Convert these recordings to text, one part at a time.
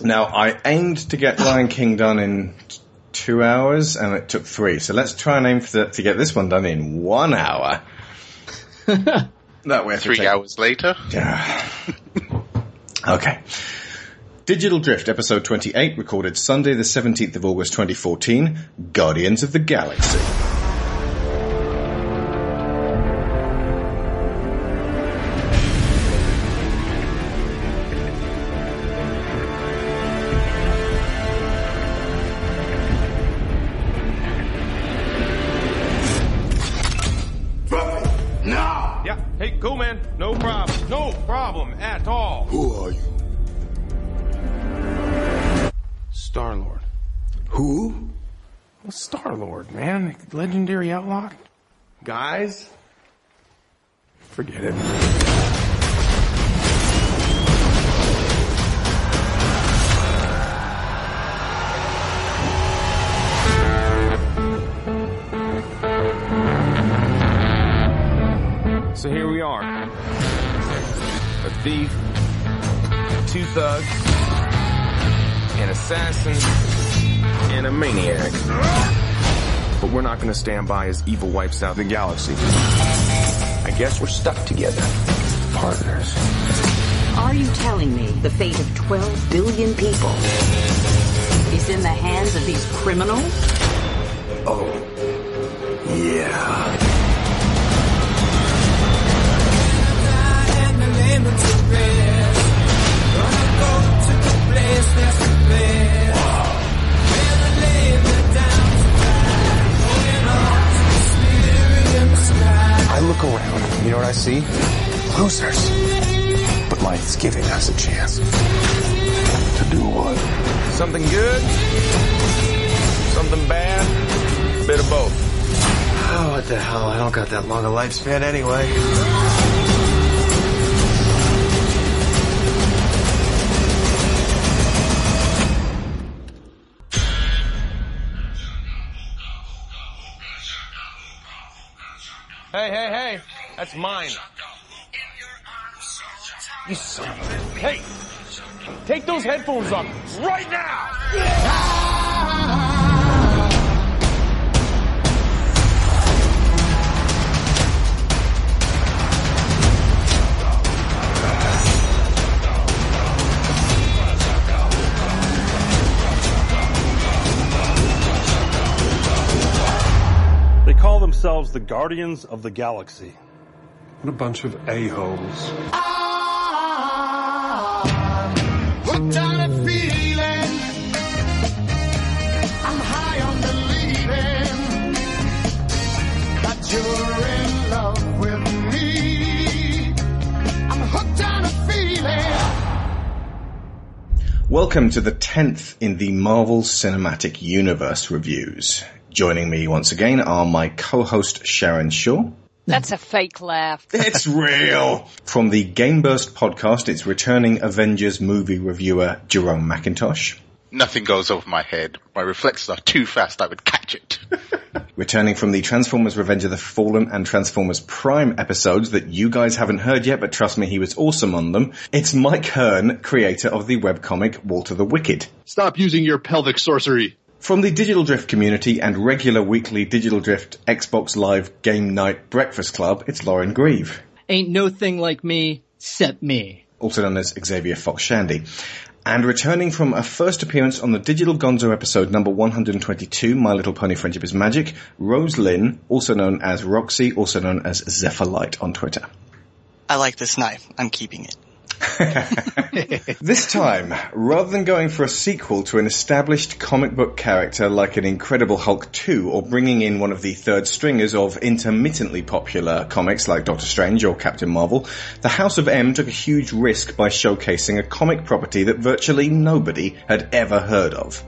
Now, I aimed to get Lion King done in t- two hours, and it took three. So let's try and aim for the, to get this one done in one hour. that way, Three hours later. Yeah. okay. Digital Drift, episode 28, recorded Sunday, the 17th of August 2014, Guardians of the Galaxy. Forget it. So here we are. A thief, two thugs, an assassin, and a maniac. But we're not gonna stand by as evil wipes out the galaxy. I guess we're stuck together. Partners. Are you telling me the fate of 12 billion people is in the hands of these criminals? Oh. Yeah. I look around, you know what I see? Losers. But life's giving us a chance. To do what? Something good, something bad, A bit of both. Oh, what the hell? I don't got that long a lifespan anyway. That's mine. You son of a... Hey, take those headphones off right now! They call themselves the Guardians of the Galaxy. What a bunch of a-holes. Hooked on a feeling. I'm high on believing that you're in love with me. I'm hooked on a feeling. Welcome to the 10th in the Marvel Cinematic Universe reviews. Joining me once again are my co-host Sharon Shaw. That's a fake laugh. It's real! From the Gameburst podcast, it's returning Avengers movie reviewer Jerome McIntosh. Nothing goes over my head. My reflexes are too fast. I would catch it. Returning from the Transformers Revenge of the Fallen and Transformers Prime episodes that you guys haven't heard yet, but trust me, he was awesome on them. It's Mike Hearn, creator of the webcomic Walter the Wicked. Stop using your pelvic sorcery. From the Digital Drift community and regular weekly Digital Drift Xbox Live Game Night Breakfast Club, it's Lauren Grieve, Ain't no thing like me, except me. also known as Xavier Fox Shandy. And returning from a first appearance on the Digital Gonzo episode number 122, My Little Pony Friendship is Magic, Rose Lynn, also known as Roxy, also known as Zephyr Light on Twitter. I like this knife. I'm keeping it. This time, rather than going for a sequel to an established comic book character like an Incredible Hulk 2 or bringing in one of the third stringers of intermittently popular comics like Doctor Strange or Captain Marvel, the House of M took a huge risk by showcasing a comic property that virtually nobody had ever heard of.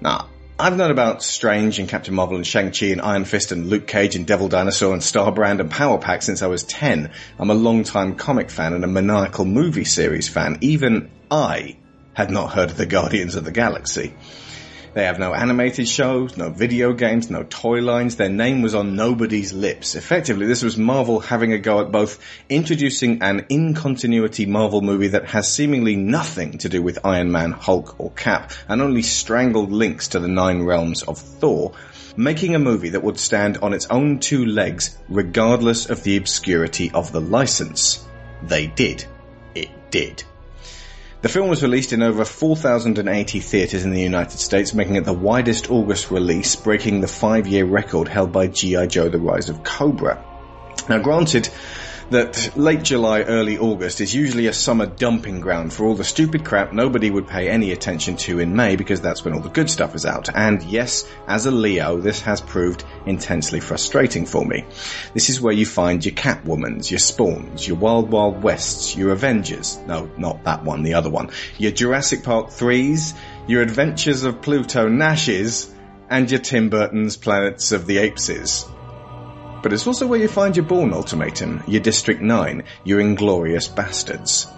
Now, I've known about Strange and Captain Marvel and Shang-Chi and Iron Fist and Luke Cage and Devil Dinosaur and Starbrand and Power Pack since I was 10. I'm a long-time comic fan and a maniacal movie series fan. Even I had not heard of the Guardians of the Galaxy. They have no animated shows, no video games, no toy lines. Their name was on nobody's lips. Effectively, this was Marvel having a go at both introducing an in-continuity Marvel movie that has seemingly nothing to do with Iron Man, Hulk, or Cap, and only strangled links to the nine realms of Thor, making a movie that would stand on its own two legs regardless of the obscurity of the license. They did. It did. The film was released in over 4,080 theatres in the United States, making it the widest August release, breaking the five-year record held by G.I. Joe The Rise of Cobra. Now granted, that late July, early August is usually a summer dumping ground for all the stupid crap nobody would pay any attention to in May because that's when all the good stuff is out. And yes, as a Leo, this has proved intensely frustrating for me. This is where you find your Catwomans, your Spawns, your Wild Wild Wests, your Avengers. No, not that one, the other one. Your Jurassic Park 3s, your Adventures of Pluto Nashes, and your Tim Burton's Planets of the Apeses. But it's also where you find your Bourne Ultimatum, your District 9, your Inglourious Basterds.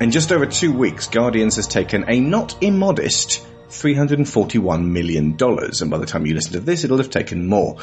In just over two weeks, Guardians has taken a not immodest $341 million, and by the time you listen to this, it'll have taken more.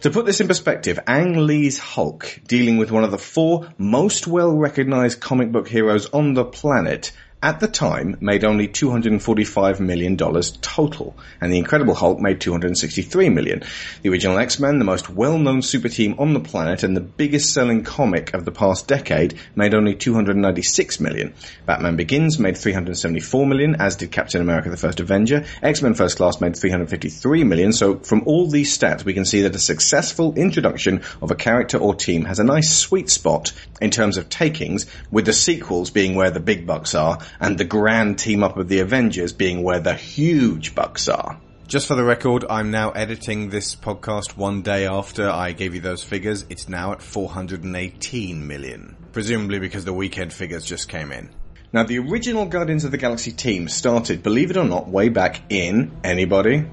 To put this in perspective, Ang Lee's Hulk, dealing with one of the four most well-recognized comic book heroes on the planet, at the time made only $245 million total, and The Incredible Hulk made 263 million. The original X-Men, the most well-known super team on the planet and the biggest selling comic of the past decade, made only 296 million. Batman Begins made 374 million, as did Captain America the First Avenger. X-Men First Class made 353 million, so from all these stats we can see that a successful introduction of a character or team has a nice sweet spot in terms of takings, with the sequels being where the big bucks are, and the grand team up of the Avengers being where the huge bucks are. Just for the record, I'm now editing this podcast one day after I gave you those figures. It's now at 418 million. Presumably because the weekend figures just came in. Now the original Guardians of the Galaxy team started, believe it or not, way back in, anybody?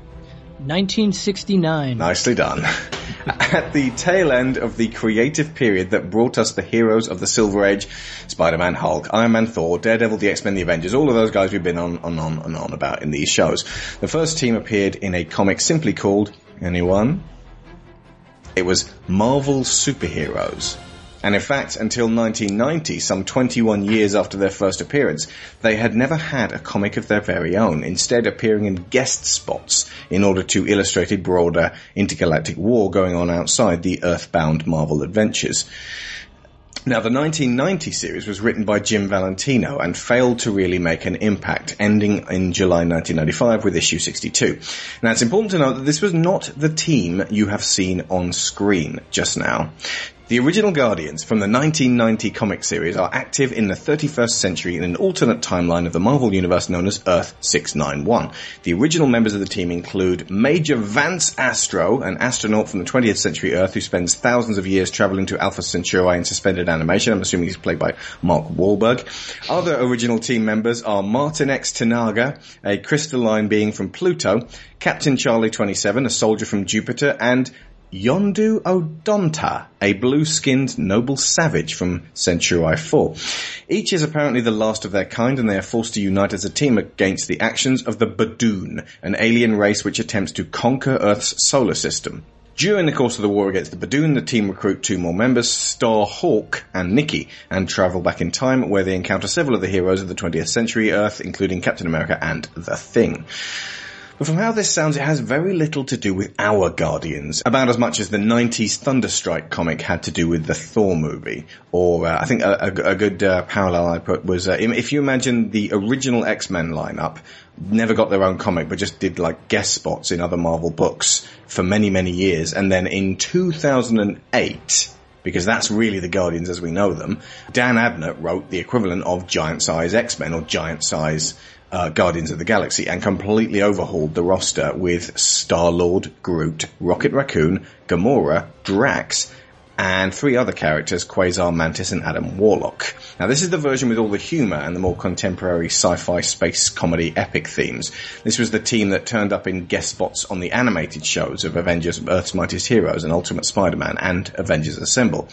1969. Nicely done. At the tail end of the creative period that brought us the heroes of the Silver Age, Spider-Man, Hulk, Iron Man, Thor, Daredevil, the X-Men, the Avengers, all of those guys we've been on and on and on about in these shows. The first team appeared in a comic simply called, anyone? It was Marvel Superheroes. And in fact, until 1990, some 21 years after their first appearance, they had never had a comic of their very own, instead appearing in guest spots in order to illustrate a broader intergalactic war going on outside the Earthbound Marvel adventures. Now, the 1990 series was written by Jim Valentino and failed to really make an impact, ending in July 1995 with issue 62. Now, it's important to note that this was not the team you have seen on screen just now. The original Guardians from the 1990 comic series are active in the 31st century in an alternate timeline of the Marvel Universe known as Earth 691. The original members of the team include Major Vance Astro, an astronaut from the 20th century Earth who spends thousands of years traveling to Alpha Centauri in suspended animation. I'm assuming he's played by Mark Wahlberg. Other original team members are Martinex T'naga, a crystalline being from Pluto, Captain Charlie 27, a soldier from Jupiter, and Yondu Udonta, a blue-skinned noble savage from Centauri 4. Each is apparently the last of their kind and they are forced to unite as a team against the actions of the Badoon, an alien race which attempts to conquer Earth's solar system. During the course of the war against the Badoon, the team recruit two more members, Star Hawk and Nikki, and travel back in time where they encounter several of the heroes of the 20th century Earth, including Captain America and The Thing. But from how this sounds, it has very little to do with our Guardians, about as much as the 90s Thunderstrike comic had to do with the Thor movie. Or uh, I think a, a, a good uh, parallel I put was uh, if you imagine the original X-Men lineup never got their own comic, but just did like guest spots in other Marvel books for many, many years, and then in 2008 because that's really the Guardians as we know them. Dan Abnett wrote the equivalent of giant size X-Men or giant size uh, Guardians of the Galaxy and completely overhauled the roster with Star-Lord, Groot, Rocket Raccoon, Gamora, Drax, and three other characters, Quasar, Mantis, and Adam Warlock. Now this is the version with all the humour and the more contemporary sci-fi space comedy epic themes. This was the team that turned up in guest spots on the animated shows of Avengers, Earth's Mightiest Heroes, and Ultimate Spider-Man, and Avengers Assemble.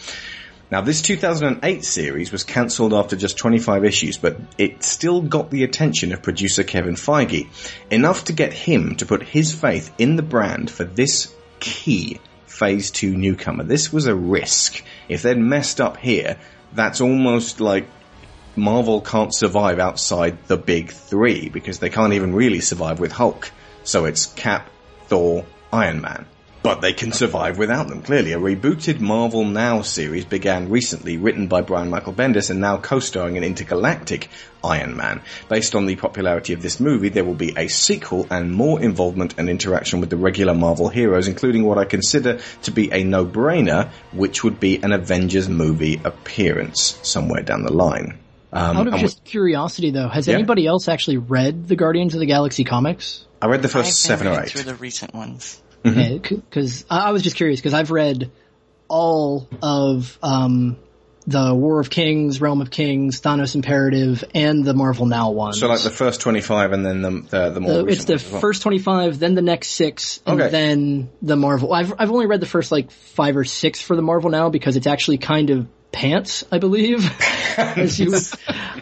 Now, this 2008 series was cancelled after just 25 issues, but it still got the attention of producer Kevin Feige, enough to get him to put his faith in the brand for this key Phase 2 newcomer. This was a risk. If they'd messed up here, that's almost like Marvel can't survive outside the big three, because they can't even really survive with Hulk. So it's Cap, Thor, Iron Man. But they can survive without them, clearly. A rebooted Marvel Now series began recently, written by Brian Michael Bendis and now co-starring an intergalactic Iron Man. Based on the popularity of this movie, there will be a sequel and more involvement and interaction with the regular Marvel heroes, including what I consider to be a no-brainer, which would be an Avengers movie appearance somewhere down the line. Um, Out of and just curiosity, though, has Yeah. anybody else actually read the Guardians of the Galaxy comics? I read the first been seven or reading eight. through the recent ones. Because I I was just curious because I've read all of um, the War of Kings, Realm of Kings, Thanos Imperative, and the Marvel Now ones. So like the first 25 and then the, the, the more The- it's the well. first 25, then the next six, and Okay. then the Marvel. I've, I've only read the first like five or six for the Marvel now because it's actually kind of pants, I believe. As you would-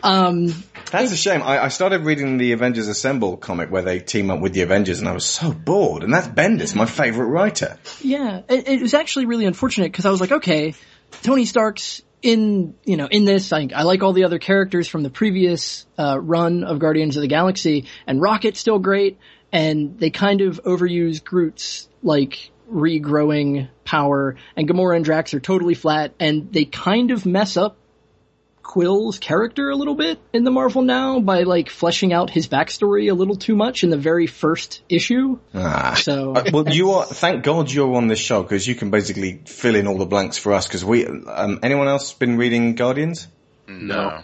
um, That's a shame. I, I started reading the Avengers Assemble comic where they team up with the Avengers and I was so bored. And that's Bendis, my favorite writer. Yeah, it, it was actually really unfortunate because I was like, okay, Tony Stark's in, you know, in this. I, I like all the other characters from the previous uh, run of Guardians of the Galaxy, and Rocket's still great, and they kind of overuse Groot's like regrowing power, and Gamora and Drax are totally flat, and they kind of mess up Quill's character a little bit in the Marvel now by like fleshing out his backstory a little too much in the very first issue. Ah. So Uh, well, you are, thank God you're on this show because you can basically fill in all the blanks for us because we, um, anyone else been reading Guardians? No.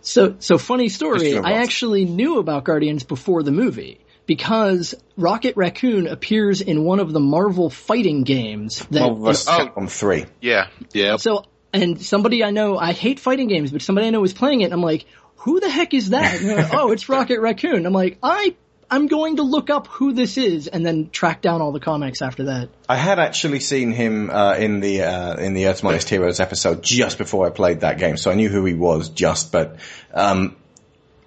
So, so funny story. I actually knew about Guardians before the movie because Rocket Raccoon appears in one of the Marvel fighting games. That Marvel vs. Oh. Capcom 3. Yeah. Yeah. so, and somebody I know, I hate fighting games, but somebody I know was playing it, I'm like, who the heck is that? Like, oh, it's Rocket Raccoon. I'm like, I, I'm going to look up who this is, and then track down all the comics after that. I had actually seen him uh, in the uh, in the Earth's Mightiest Heroes episode just before I played that game, so I knew who he was. Just, but um,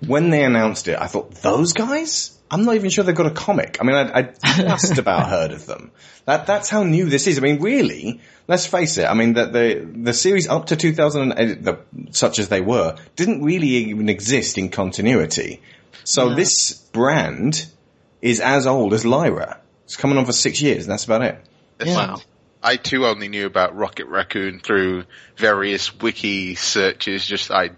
when they announced it, I thought those guys. I'm not even sure they've got a comic. I mean, I, I just about heard of them. That that's how new this is. I mean, really, let's face it. I mean, that the the series up to 2008, the, such as they were, didn't really even exist in continuity. So No. this brand is as old as Lyra. It's coming on for six years. And that's about it. Yeah. I too only knew about Rocket Raccoon through various wiki searches, just I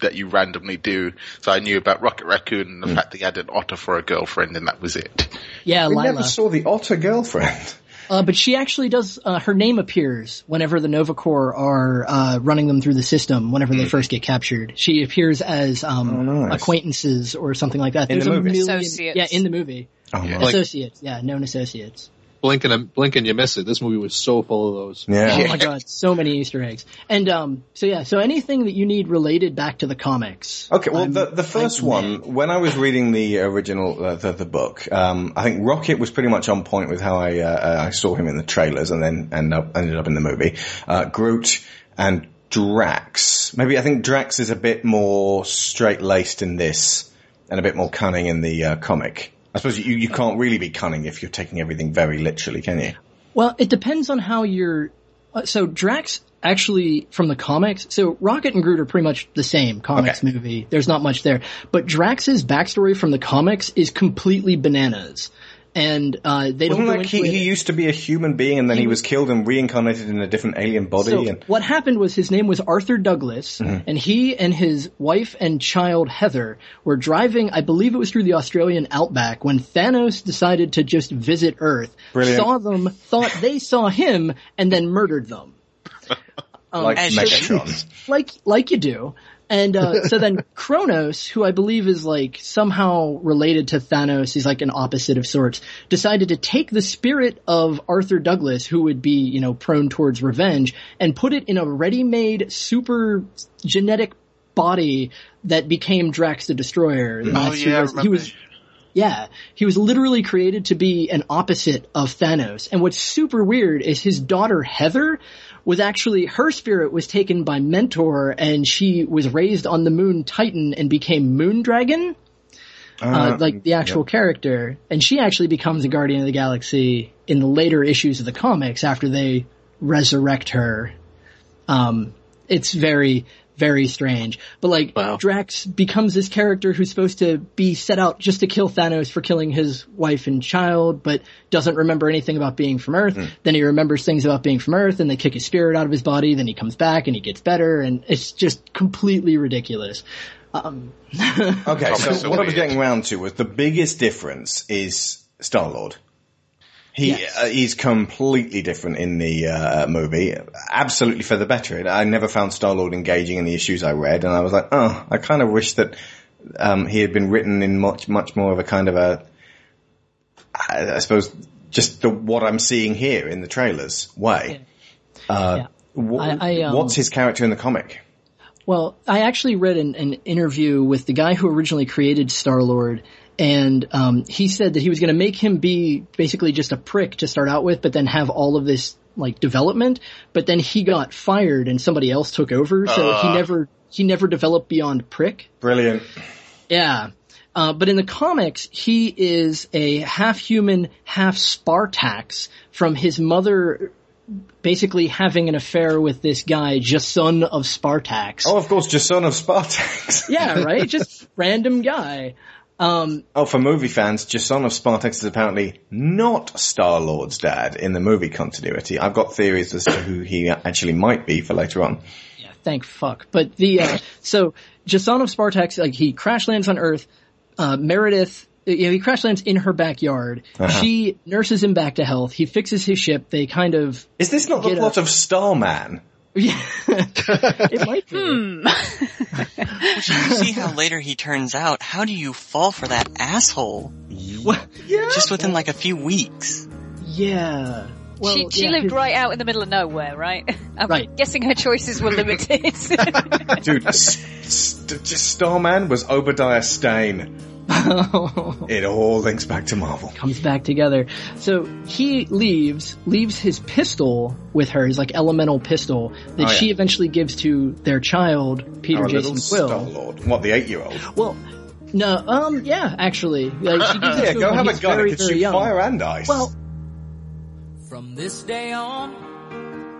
that you randomly do. So I knew about Rocket Raccoon and the Hmm. fact that he had an otter for a girlfriend, and that was it. Yeah, We Lylla. never saw the otter girlfriend. Uh, but she actually does. Uh, her name appears whenever the Nova Corps are uh, running them through the system. Whenever they first get captured, she appears as um, Hmm. Oh, nice. acquaintances or something like that. In There's the a movie? million, Associates. yeah, in the movie, Oh, Yeah. Like- associates, yeah, known associates. Blink and blink and you miss it. This movie was so full of those. yeah. Oh my god, so many Easter eggs. And um, so yeah, so anything that you need related back to the comics. Okay, well, I'm- the the first one, mad. when I was reading the original uh, the, the book, um, I think Rocket was pretty much on point with how I uh, uh, I saw him in the trailers, and then end up ended up in the movie. Uh, Groot and Drax. Maybe I think Drax is a bit more straight laced in this, and a bit more cunning in the uh, comic. I suppose you you can't really be cunning if you're taking everything very literally, can you? Well, it depends on how you're. Uh, so Drax actually from the comics. So Rocket and Groot are pretty much the same comics Okay. movie. There's not much there, but Drax's backstory from the comics is completely bananas, and uh, they Wasn't don't go like he, it. he used to be a human being, and then he, He was killed and reincarnated in a different alien body, So and what happened was his name was Arthur Douglas, Mm-hmm. and he and his wife and child Heather were driving. I believe it was through the Australian outback when Thanos decided to just visit Earth. Brilliant. Saw them, thought they saw him, and then murdered them. like Megatron. like like you do. And uh, so then Kronos, who I believe is like somehow related to Thanos, he's like an opposite of sorts, decided to take the spirit of Arthur Douglas, who would be, you know, prone towards revenge, and put it in a ready-made super genetic body that became Drax the Destroyer. Oh yeah, I was- he remember. was yeah, he was literally created to be an opposite of Thanos. And what's super weird is his daughter Heather was actually her spirit was taken by Mentor, and she was raised on the moon Titan and became Moon Dragon, uh, Uh, like the actual character. And she actually becomes a Guardian of the Galaxy in the later issues of the comics after they resurrect her. Um, it's very, very strange. But like, Drax becomes this character who's supposed to be set out just to kill Thanos for killing his wife and child, but doesn't remember anything about being from Earth. Then he remembers things about being from Earth, and they kick his spirit out of his body. Then he comes back and he gets better, and it's just completely ridiculous. Um, Okay, so, so what I was getting round to was the biggest difference is Star Lord. He uh, he's completely different in the uh, movie, absolutely for the better. I never found Star Lord engaging in the issues I read, and I was like, oh, I kind of wish that um, he had been written in much much more of a kind of a, I, I suppose, just the what I'm seeing here in the trailers way. Uh, wh- I- I, um, what's his character in the comic? Well, I actually read an, an interview with the guy who originally created Star Lord, and um, he said that he was going to make him be basically just a prick to start out with, but then have all of this like development. But then he got fired, and somebody else took over, so he Ah. never he never developed beyond prick. Brilliant. Yeah. Uh, but in the comics, he is a half human, half Spartax from his mother basically having an affair with this guy, Jason of Spartax. Oh, of course, just son of Spartax. Yeah, right? Just random guy. Um, Oh, for movie fans, Jason of Spartax is apparently not Star Lord's dad in the movie continuity. I've got theories as to who he actually might be for later on. Yeah, thank fuck. But the, uh, so, Jason of Spartax, like, he crash lands on Earth, uh, Meredith, you know, he crash lands in her backyard. Uh-huh. She nurses him back to health. He fixes his ship. They kind of. Is this not the get a- plot of Starman? Yeah. it might be. Hmm. Which you see how later he turns out. How do you fall for that asshole? What? Just within like a few weeks. Yeah. Well, she she yeah, lived right out in the middle of nowhere, right? I'm Right. guessing her choices were limited. Dude, s- s- just Starman was Obadiah Stane. It all links back to Marvel. comes back together. So he leaves, leaves his pistol with her, his like elemental pistol that Oh, yeah. she eventually gives to their child, Peter Our Jason little Quill. Star Lord. What, the eight-year-old? Well, no, um, yeah, actually, like she gives Yeah, go have a he's gun. very, It could very shoot young. fire and ice. Well, From this day on,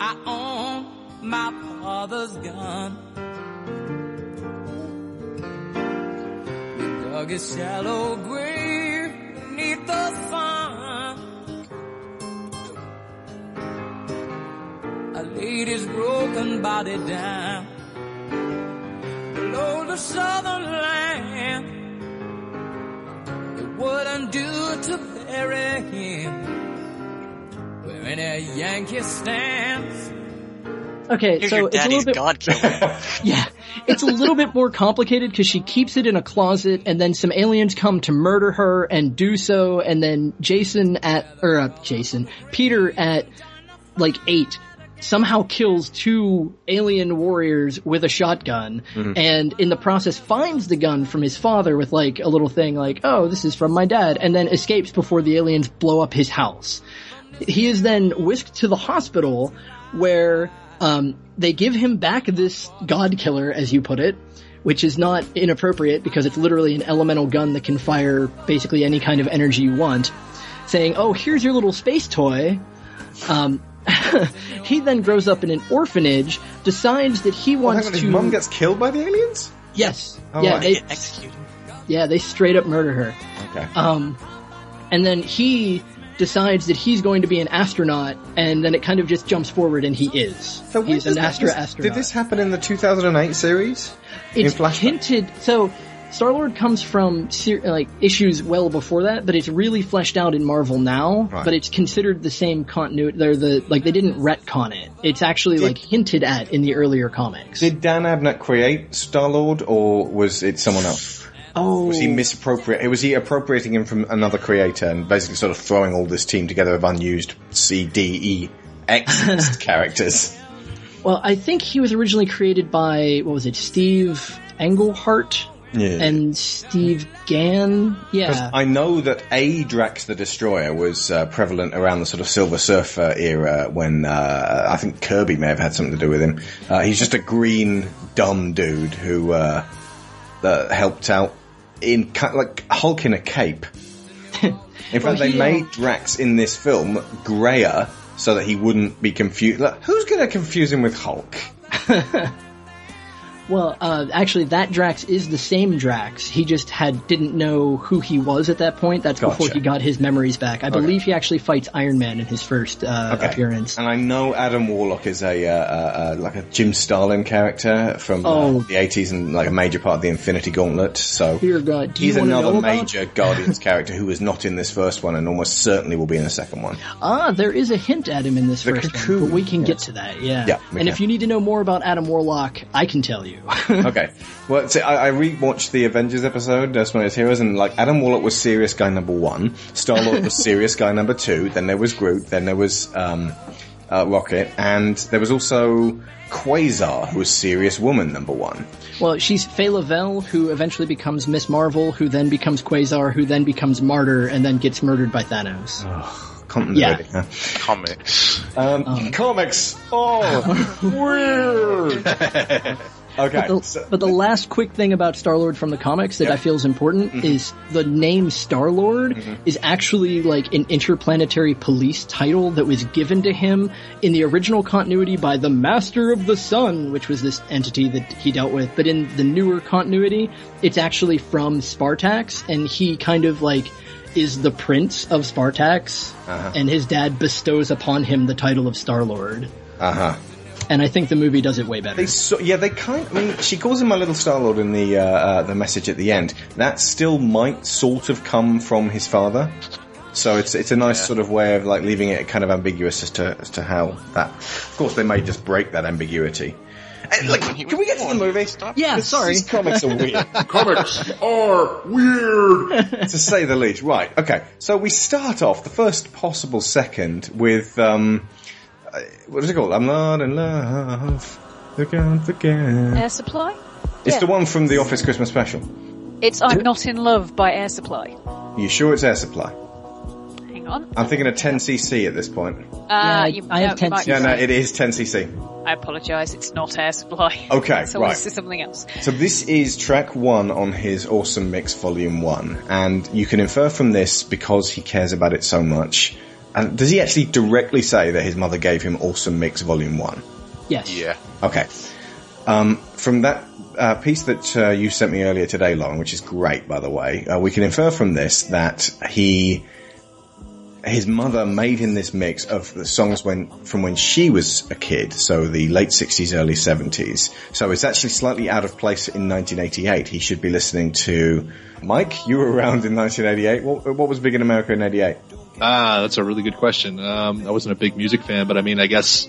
I own my father's gun. Dug a shallow grave beneath the sun. I laid his broken body down below the southern land. It wouldn't do to bury him where any Yankee stands. Okay, so it's a little bit, god yeah, it's a little bit more complicated because she keeps it in a closet and then some aliens come to murder her and do so and then Jason at, or uh, Jason, Peter at like eight somehow kills two alien warriors with a shotgun Mhm. and in the process finds the gun from his father with like a little thing like, oh, this is from my dad and then escapes before the aliens blow up his house. He is then whisked to the hospital where um, they give him back this god killer, as you put it, which is not inappropriate because it's literally an elemental gun that can fire basically any kind of energy you want. Saying, "Oh, here's your little space toy." Um, he then grows up in an orphanage, decides that he Well, wants hang on, to. his mom gets killed by the aliens? Yes. Oh, yeah, right. they Get executed. yeah they straight up murder her. Okay. Um, and then he decides that he's going to be an astronaut, and then it kind of just jumps forward, and he is. So he's an Astra this- astronaut. Did this happen in the 2008 series? it's in hinted. So Star Lord comes from ser- like issues well before that, but it's really fleshed out in Marvel now. Right. But it's considered the same continuity. They're the like they didn't retcon it. It's actually Did- like hinted at in the earlier comics. Did Dan Abnett create Star Lord, or was it someone else? Oh, Was he misappropriate? Was he appropriating him from another creator and basically sort of throwing all this team together of unused C, D, E, X characters? well, I think he was originally created by what was it, Steve Englehart, Yeah. and Steve Gan. Yeah, I know that a Drax the Destroyer was uh, prevalent around the sort of Silver Surfer era when uh, I think Kirby may have had something to do with him. Uh, he's just a green dumb dude who uh, helped out in like Hulk in a cape. In fact, Well, they he, made Drax in this film grayer so that he wouldn't be confused. Like, who's going to confuse him with Hulk? Well, uh, actually, that Drax is the same Drax. He just had didn't know who he was at that point. That's before he got his memories back. I believe he actually fights Iron Man in his first uh, Okay. appearance. And I know Adam Warlock is a uh, uh, uh, like a Jim Starlin character from uh, Oh. the eighties and like a major part of the Infinity Gauntlet. So Dear God, do he's wanna another know about- major Guardians character who was not in this first one and almost certainly will be in the second one. Ah, there is a hint at him in this The first cocoon, one, but we can get to that. Yeah. Yeah, and can. if you need to know more about Adam Warlock, I can tell you. okay. Well, see, I, I rewatched the Avengers episode, uh, Smoke's Heroes, and like Adam Warlock was serious guy number one, Star Lord was serious guy number two, then there was Groot, then there was um, uh, Rocket, and there was also Quasar, who was serious woman number one. well, she's Phyla-Vell, who eventually becomes Miss Marvel, who then becomes Quasar, who then becomes Martyr, and then gets murdered by Thanos. Continuity. huh? Comics. Um, comics. Oh, weird. Okay. But the, so- but the last quick thing about Star Lord from the comics that Yep. I feel is important Mhm. is the name Star Lord Mhm. is actually like an interplanetary police title that was given to him in the original continuity by the Master of the Sun, which was this entity that he dealt with. But in the newer continuity, it's actually from Spartax, and he kind of like is the prince of Spartax, Uh-huh. and his dad bestows upon him the title of Star Lord. Uh huh. And I think the movie does it way better. They so, yeah, they kind. I mean, she calls him my little Star Lord in the uh, uh, the message at the end. That still might sort of come from his father. So it's it's a nice sort of way of like leaving it kind of ambiguous as to as to how that. Of course, they may just break that ambiguity. And, like, can we get to the movie? Yeah, This- sorry. These comics are weird. Comics are weird. to say the least. Right. Okay. So we start off the first possible second with um, what is it called? I'm not in love. Again, again. Air Supply? It's Yeah. the one from the Office Christmas special. It's I'm Not in Love by Air Supply. You sure it's Air Supply? Hang on. I'm thinking of 10cc at this point. Uh, you, I have no, you might be Yeah, no, it is 10cc. I apologise, it's not Air Supply. Okay, so right. this is something else. So this is track one on his Awesome Mix Volume 1, and you can infer from this, because he cares about it so much, and does he actually directly say that his mother gave him Awesome Mix Volume 1? Yes. Yeah. Okay. Um, from that uh, piece that uh, you sent me earlier today, Lauren, which is great, by the way, uh, we can infer from this that he, his mother made him this mix of the songs when from when she was a kid, so the late sixties, early seventies. So it's actually slightly out of place in 1988. He should be listening to Mike. You were around in 1988. What, what was big in America in '88? Ah, that's a really good question. Um, I wasn't a big music fan, but I mean, I guess,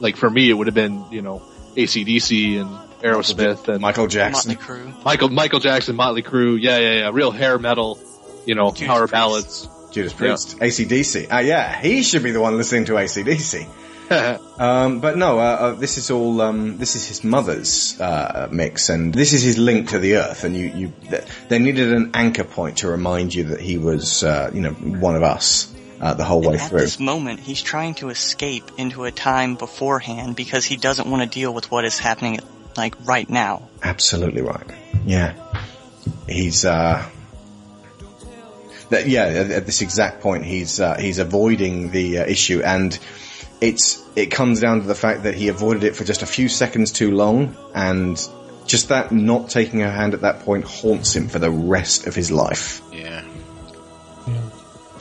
like for me, it would have been, you know, ACDC and Aerosmith and Michael Jackson. Motley Crue. Michael Michael Jackson, Motley Crue. Yeah, yeah, yeah. Real hair metal, you know, Judas power Priest. ballads. Judas Priest, ACDC. Ah, yeah, he should be the one listening to ACDC. um, but no, uh, uh, this is all. Um, this is his mother's uh, mix, and this is his link to the earth. And you, you, they needed an anchor point to remind you that he was, uh, you know, one of us uh, the whole way And at through. this moment, he's trying to escape into a time beforehand because he doesn't want to deal with what is happening, like right now. Absolutely right. Yeah, he's. Uh, that, yeah, at, at this exact point, he's uh, he's avoiding the uh, issue, and it's it comes down to the fact that he avoided it for just a few seconds too long, and just that not taking her hand at that point haunts him for the rest of his life Yeah.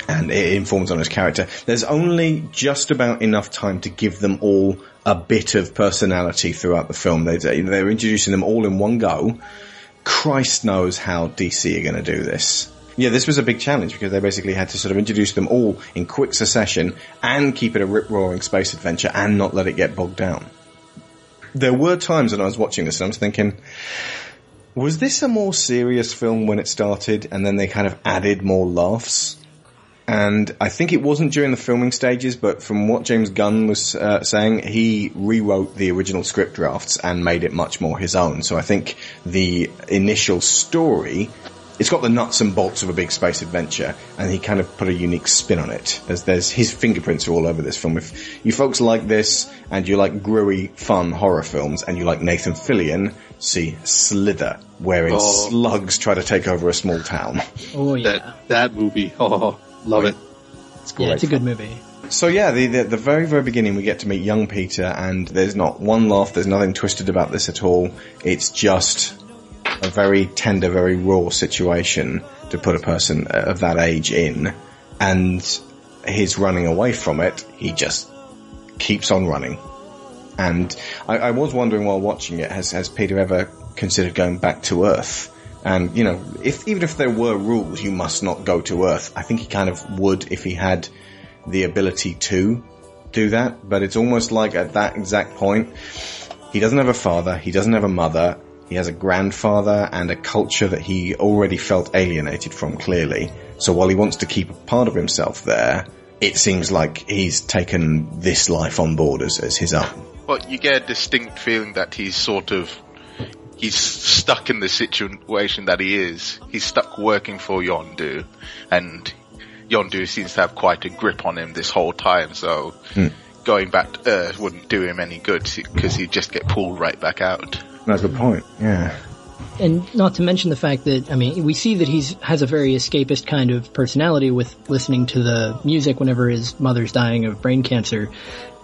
and it informs on his character. There's only just about enough time to give them all a bit of personality throughout the film. They, they're introducing them all in one go. Christ knows how DC are going to do this. Yeah, this was a big challenge because they basically had to sort of introduce them all in quick succession and keep it a rip-roaring space adventure and not let it get bogged down. There were times when I was watching this and I was thinking, was this a more serious film when it started and then they kind of added more laughs? And I think it wasn't during the filming stages, but from what James Gunn was uh, saying, he rewrote the original script drafts and made it much more his own. So I think the initial story, it's got the nuts and bolts of a big space adventure, and he kind of put a unique spin on it. There's, there's his fingerprints are all over this film. If you folks like this, and you like gruey, fun horror films, and you like Nathan Fillion, see Slither, wherein Oh. slugs try to take over a small town. Oh yeah, That that movie. Oh, love it. It's yeah, it's a good movie. So yeah, the, the the very very beginning we get to meet young Peter, and there's not one laugh. There's nothing twisted about this at all. It's just a very tender, very raw situation to put a person uh, of that age in, and his running away from it. He just keeps on running. And I, I was wondering while watching it, has has Peter ever considered going back to Earth? And you know, if even if there were rules, you must not go to Earth. I think he kind of would if he had the ability to do that. But it's almost like at that exact point, he doesn't have a father, he doesn't have a mother, he has a grandfather and a culture that he already felt alienated from clearly. So while he wants to keep a part of himself there, it seems like he's taken this life on board as, as his own. But you get a distinct feeling that he's sort of he's stuck in the situation that he is. He's stuck working for Yondu, and Yondu seems to have quite a grip on him this whole time. So Hmm. going back to Earth wouldn't do him any good because he'd just get pulled right back out. That's the point. Yeah. And not to mention the fact that I mean, we see that he's has a very escapist kind of personality with listening to the music whenever his mother's dying of brain cancer,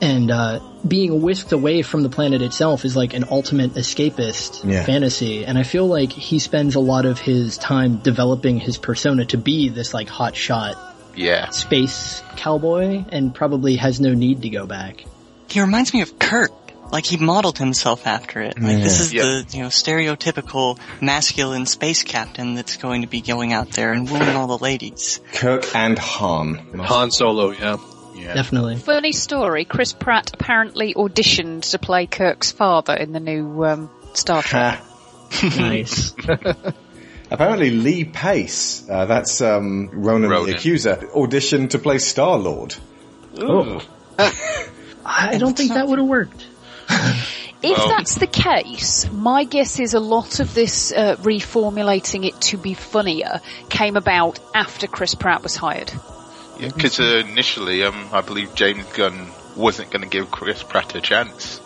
and uh, being whisked away from the planet itself is like an ultimate escapist Yeah. fantasy. And I feel like he spends a lot of his time developing his persona to be this like hot shot Yeah. space cowboy, and probably has no need to go back. He reminds me of Kirk. Like he modeled himself after it. Like this is Yeah. the, you know, stereotypical masculine space captain that's going to be going out there and wooing all the ladies. Kirk and Han. Han Solo, yeah. Yeah. Definitely. Funny story, Chris Pratt apparently auditioned to play Kirk's father in the new um, Star Trek. nice. Apparently Lee Pace, uh, that's um, Ronan, Ronan. the Accuser, auditioned to play Star-Lord. Oh. I don't think that would have worked. If that's the case, my guess is a lot of this uh, reformulating it to be funnier came about after Chris Pratt was hired. Yeah, Because uh, initially, um, I believe James Gunn wasn't going to give Chris Pratt a chance.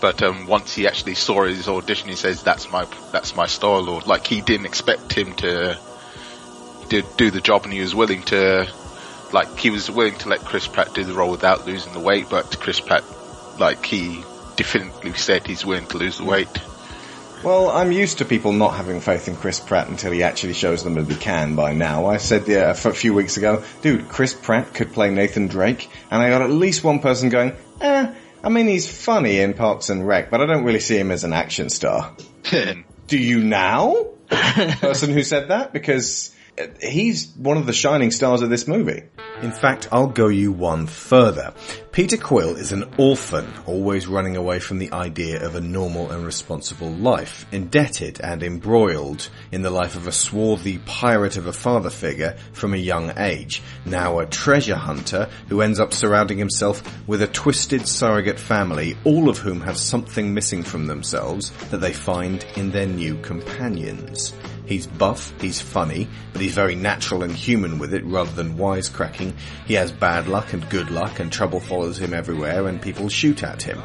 But um, once he actually saw his audition, he says, "That's my that's my Star Lord." Like he didn't expect him to to do the job, and he was willing to, like, he was willing to let Chris Pratt do the role without losing the weight. But Chris Pratt, like, he definitively said he's willing to lose the weight. Well, I'm used to people not having faith in Chris Pratt until he actually shows them that he can by now. I said yeah, a few weeks ago, dude, Chris Pratt could play Nathan Drake, and I got at least one person going, eh, I mean he's funny in Parks and Rec, but I don't really see him as an action star. Do you now? person who said that? Because he's one of the shining stars of this movie. In fact, I'll go you one further. Peter Quill is an orphan, always running away from the idea of a normal and responsible life, indebted and embroiled in the life of a swarthy pirate of a father figure from a young age, now a treasure hunter who ends up surrounding himself with a twisted surrogate family, all of whom have something missing from themselves that they find in their new companions. He's buff, he's funny, but he's very natural and human with it rather than wisecracking. He has bad luck and good luck and trouble follows him everywhere and people shoot at him.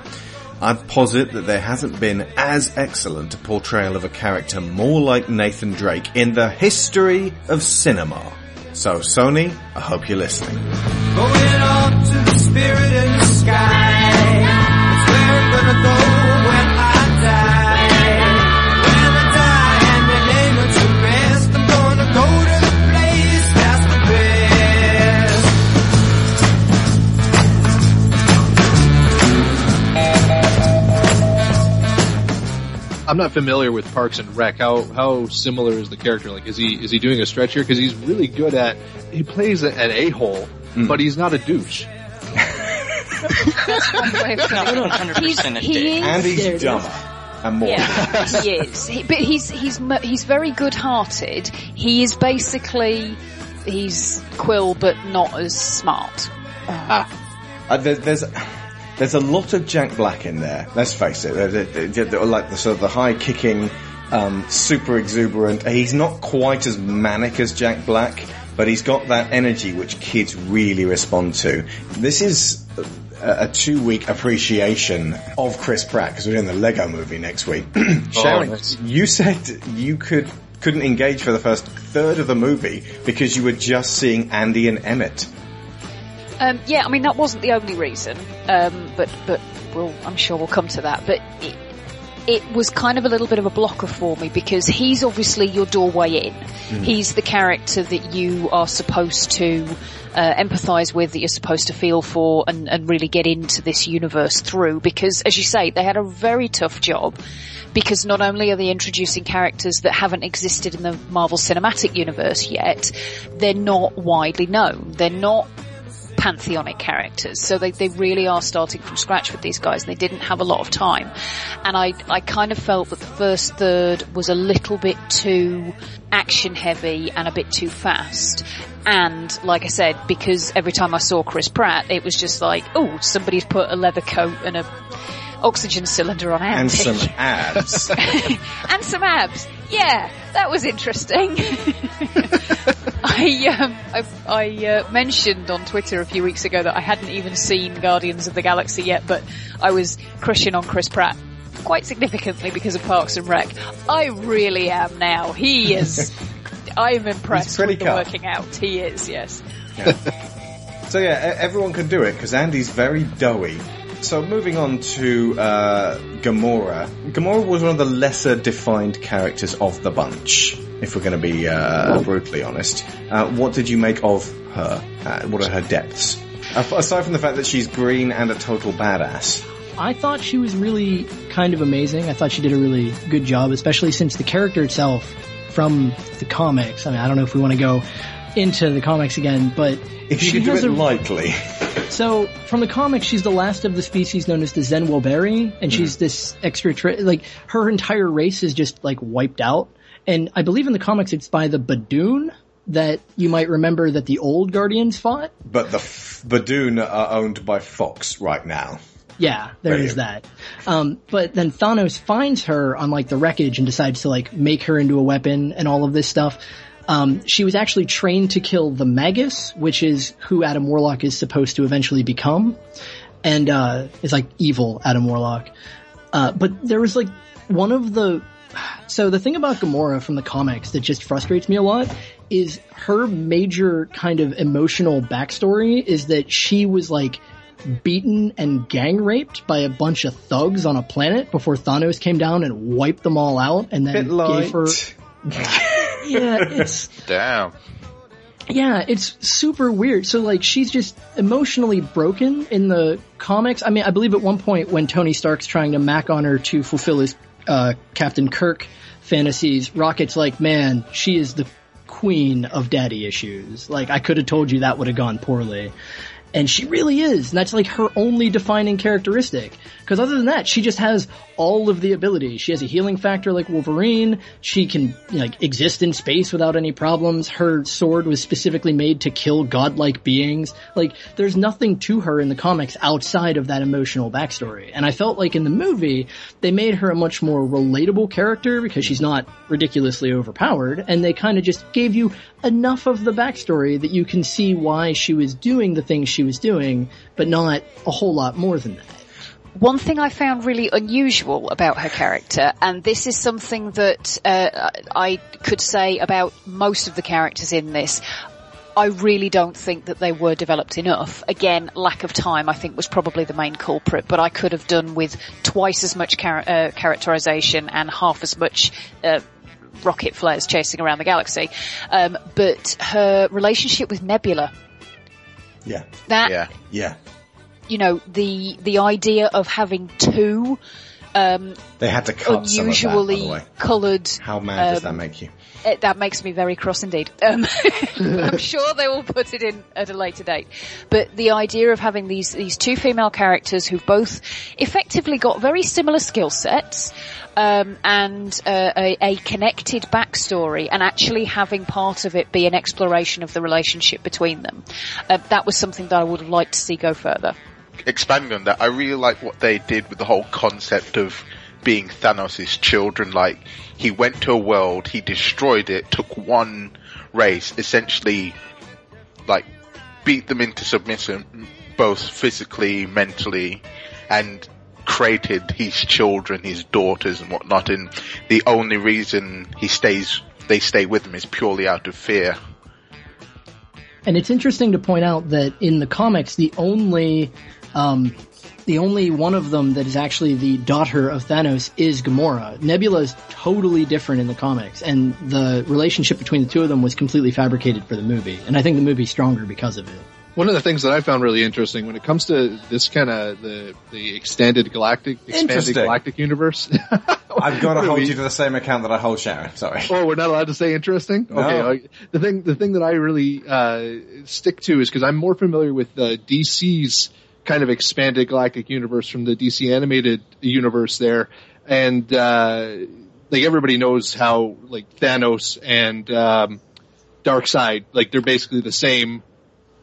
I'd posit that there hasn't been as excellent a portrayal of a character more like Nathan Drake in the history of cinema. So Sony, I hope you're listening. Going on to the spirit in the sky. That's where I'm gonna go I'm not familiar with Parks and Rec. How how similar is the character? Like, is he is he doing a stretch here? Because he's really good at he plays an a hole, but he's not a douche. That's one way of putting it. He's, a he And he's it dumber. And more. Yeah, he is. He, but he's he's he's very good-hearted. He is basically he's Quill, but not as smart. Uh, there, there's there's a lot of Jack Black in there. Let's face it. They're, they're- like the sort of the high kicking, um, super exuberant. He's not quite as manic as Jack Black, but he's got that energy which kids really respond to. This is a, a two week appreciation of Chris Pratt because we're doing the Lego Movie next week. Sharon, nice. you said you could couldn't engage for the first third of the movie because you were just seeing Andy and Emmett. Um, yeah, I mean that wasn't the only reason, um, but but we'll, I'm sure we'll come to that. But it, it was kind of a little bit of a blocker for me because he's obviously your doorway in. He's the character that you are supposed to uh, empathise with, that you're supposed to feel for, and, and really get into this universe through. Because, as you say, they had a very tough job. Because not only are they introducing characters that haven't existed in the Marvel Cinematic Universe yet, they're not widely known. They're not pantheonic characters. So they, they really are starting from scratch with these guys. And they didn't have a lot of time. And I, I kind of felt that the first third was a little bit too action heavy and a bit too fast. And like I said, because every time I saw Chris Pratt, it was just like, oh, somebody's put a leather coat and a oxygen cylinder on Andy. And some abs. and some abs. Yeah, that was interesting. I um, I, I uh, mentioned on Twitter a few weeks ago that I hadn't even seen Guardians of the Galaxy yet, but I was crushing on Chris Pratt quite significantly because of Parks and Rec. I really am now. He is. I'm impressed pretty with the working out. He is, yes. So yeah, everyone can do it because Andy's very doughy. So moving on to uh, Gamora. Gamora was one of the lesser defined characters of the bunch, if we're going to be uh, brutally honest. Uh, what did you make of her? Uh, what are her depths? Aside from the fact that she's green and a total badass. I thought she was really kind of amazing. I thought she did a really good job, especially since the character itself from the comics. I mean, I don't know if we want to go into the comics again, but If you she could do it a- lightly. So, from the comics, she's the last of the species known as the Zen-Whoberi, and she's this extra, like, her entire race is just, like, wiped out. And I believe in the comics it's by the Badoon that you might remember that the old Guardians fought. But the F- Badoon are owned by Fox right now. Yeah, there is that. Um, but then Thanos finds her on like the wreckage and decides to like make her into a weapon and all of this stuff. Um, she was actually trained to kill the Magus, which is who Adam Warlock is supposed to eventually become, and uh, it's like evil Adam Warlock. Uh, but there was like one of the so the thing about Gamora from the comics that just frustrates me a lot is her major kind of emotional backstory is that she was like beaten and gang raped by a bunch of thugs on a planet before Thanos came down and wiped them all out and then gave her. yeah, it's Damn. yeah, it's super weird. So like she's just emotionally broken in the comics. I mean, I believe at one point when Tony Stark's trying to mac on her to fulfill his uh, Captain Kirk fantasies, Rocket's like, "Man, she is the queen of daddy issues. Like I could have told you that would have gone poorly." And she really is. And that's like her only defining characteristic. Because other than that, she just has all of the abilities. She has a healing factor like Wolverine. She can like exist in space without any problems. Her sword was specifically made to kill godlike beings. Like there's nothing to her in the comics outside of that emotional backstory. And I felt like in the movie, they made her a much more relatable character because she's not ridiculously overpowered. And they kind of just gave you enough of the backstory that you can see why she was doing the things she was doing, but not a whole lot more than that. One thing I found really unusual about her character, and this is something that uh, I could say about most of the characters in this, I really don't think that they were developed enough. Again, lack of time I think was probably the main culprit, but I could have done with twice as much char- uh, characterization and half as much uh, rocket flares chasing around the galaxy. Um, but her relationship with Nebula, Yeah. that Yeah. Yeah. you know, the the idea of having two um, They had to cut some of that, unusually coloured. How mad does um, that make you? It, that makes me very cross indeed. Um, I'm sure they will put it in at a later date. But the idea of having these these two female characters who've both effectively got very similar skill sets. Um, and uh, a, a connected backstory, and actually having part of it be an exploration of the relationship between them. Uh, that was something that I would have liked to see go further. Expanding on that, I really like what they did with the whole concept of being Thanos' children. Like, he went to a world, he destroyed it, took one race, essentially, like, beat them into submission, both physically, mentally, and created his children, his daughters and whatnot, and the only reason he stays, they stay with him is purely out of fear. And it's interesting to point out that in the comics, the only, um, the only one of them that is actually the daughter of Thanos is Gamora. Nebula is totally different in the comics, and the relationship between the two of them was completely fabricated for the movie. And I think the movie's stronger because of it. One of the things that I found really interesting when it comes to this kind of the the extended galactic expanded galactic universe. I've got to hold We- you to the same account that I hold Sharon. Sorry. Oh, we're not allowed to say interesting. No. Okay, I- the thing the thing that I really uh, stick to is because I'm more familiar with uh, DC's kind of expanded galactic universe from the DC animated universe there, and uh, like everybody knows how like Thanos and um, Darkseid like they're basically the same.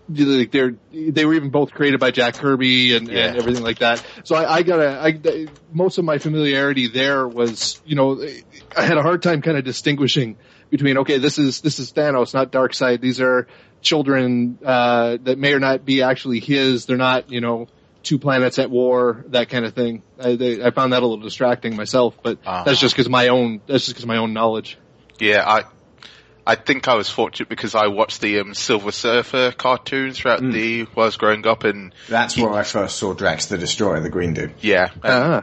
Like they're they were even both created by Jack Kirby and, and everything like that. So I, I gotta I most of my familiarity there was you know I had a hard time kind of distinguishing between okay this is this is Thanos not Darkseid these are children uh, that may or not be actually his. They're not you know two planets at war that kind of thing. I, they, I found that a little distracting myself but that's just because my own that's just because my own knowledge. Yeah, I I think I was fortunate because I watched the um, Silver Surfer cartoons throughout the while I was growing up, and That's where I first saw Drax the Destroyer, the green dude. yeah, and Ah.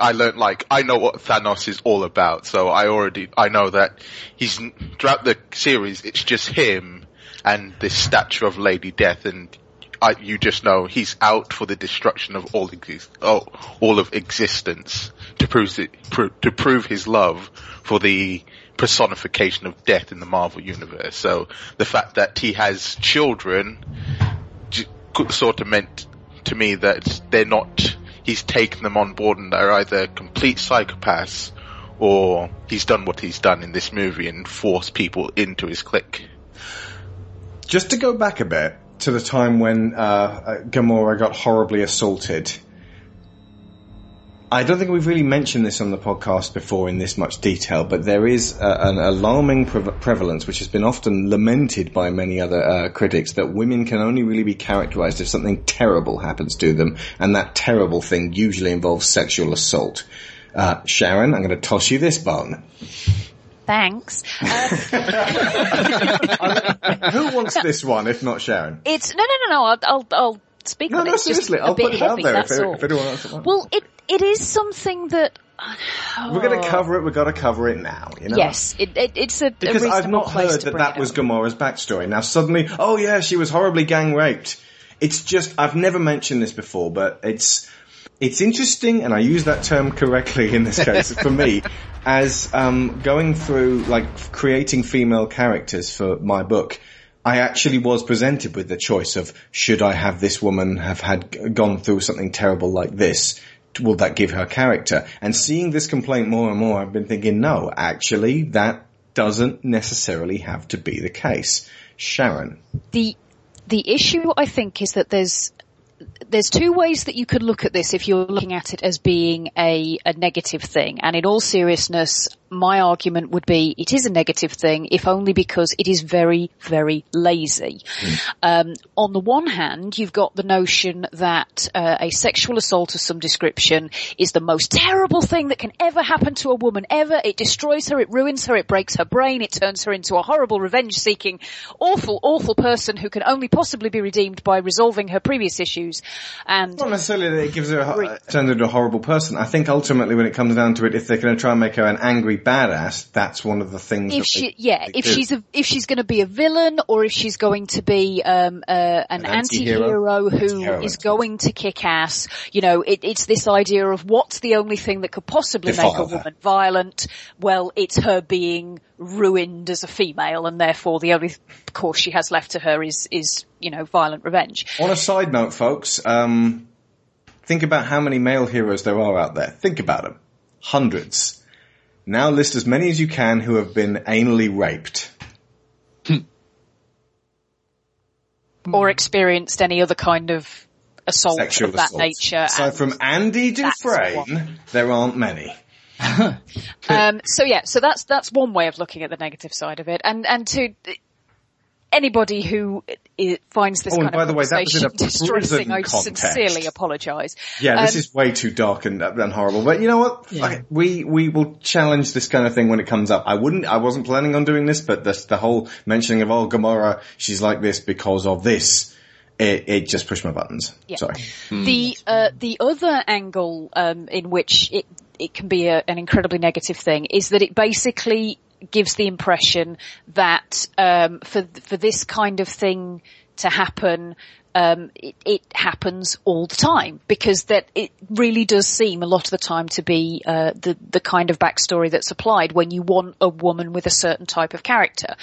I learned like I know what Thanos is all about, so I already I know that he's throughout the series it's just him and this statue of Lady Death, and I, you just know he's out for the destruction of all exist, oh, all of existence to prove to prove his love for the personification of death in the Marvel universe. So the fact that he has children sort of meant to me that they're not, he's taken them on board and they're either complete psychopaths or he's done what he's done in this movie and forced people into his clique. Just to go back a bit to the time when uh, uh, Gamora got horribly assaulted. I don't think we've really mentioned this on the podcast before in this much detail, but there is an alarming pre- prevalence, which has been often lamented by many other uh, critics, that women can only really be characterized if something terrible happens to them, and that terrible thing usually involves sexual assault. Uh, Sharon, I'm going to toss you this bone. Thanks. Um, Who wants this one, if not Sharon? it's no, no, no, no. I'll, I'll, I'll speak No, on no, It's just seriously, a I'll put it out there if, if anyone wants. Well, it it is something that We're going to cover it. We've got to cover it now. You know? yes, it, it, it's a, a Because reasonable I've not heard that that was. Gamora's backstory. Now suddenly, oh yeah, she was horribly gang raped. It's just I've never mentioned this before, but it's it's interesting, and I use that term correctly in this case for me, as um, going through like creating female characters for my book. I actually was presented with the choice of should I have this woman have had gone through something terrible like this? Will that give her character? And seeing this complaint more and more, I've been thinking, no, actually, that doesn't necessarily have to be the case. Sharon. the the issue I think is that there's there's two ways that you could look at this if you're looking at it as being a, a negative thing. And in all seriousness, my argument would be it is a negative thing, if only because it is very, very lazy. Um, on the one hand, you've got the notion that uh, a sexual assault of some description is the most terrible thing that can ever happen to a woman ever. It destroys her, it ruins her, it breaks her brain, it turns her into a horrible revenge-seeking, awful, awful person who can only possibly be redeemed by resolving her previous issues. And Not necessarily that it gives her a, turns her into a horrible person. I think ultimately when it comes down to it, if they're going to try and make her an angry badass, that's one of the things. if she, they- yeah, they if do. she's a, if she's going to be a villain or if she's going to be um, uh, an, An anti-hero. anti-hero who Heroine. is going to kick ass, you know, it, it's this idea of what's the only thing that could possibly make a Defile her. woman violent. Well, it's her being ruined as a female, and therefore the only course she has left to her is is you know violent revenge. On a side note, folks, um, think about how many male heroes there are out there. Think about them. Hundreds. Now list as many as you can who have been anally raped. Or experienced any other kind of assault Sexual of that assault. nature. So from Andy Dufresne, there aren't many. Um, so yeah, so that's that's one way of looking at the negative side of it, and and to anybody who finds this Oh, and kind by of the way, that was in a conversation distressing, prison I sincerely apologise. Yeah, this Um, is way too dark and, and horrible. But you know what? Fuck it. We we will challenge this kind of thing when it comes up. I wouldn't. I wasn't planning on doing this, but this, the whole mentioning of oh Gamora, she's like this because of this. It, it just pushed my buttons. Yeah. Sorry. The uh, the other angle um, in which it it can be a, an incredibly negative thing is that it basically gives the impression that um, for for this kind of thing to happen. Um, it, it happens all the time because that it really does seem a lot of the time to be uh, the the kind of backstory that's applied when you want a woman with a certain type of character.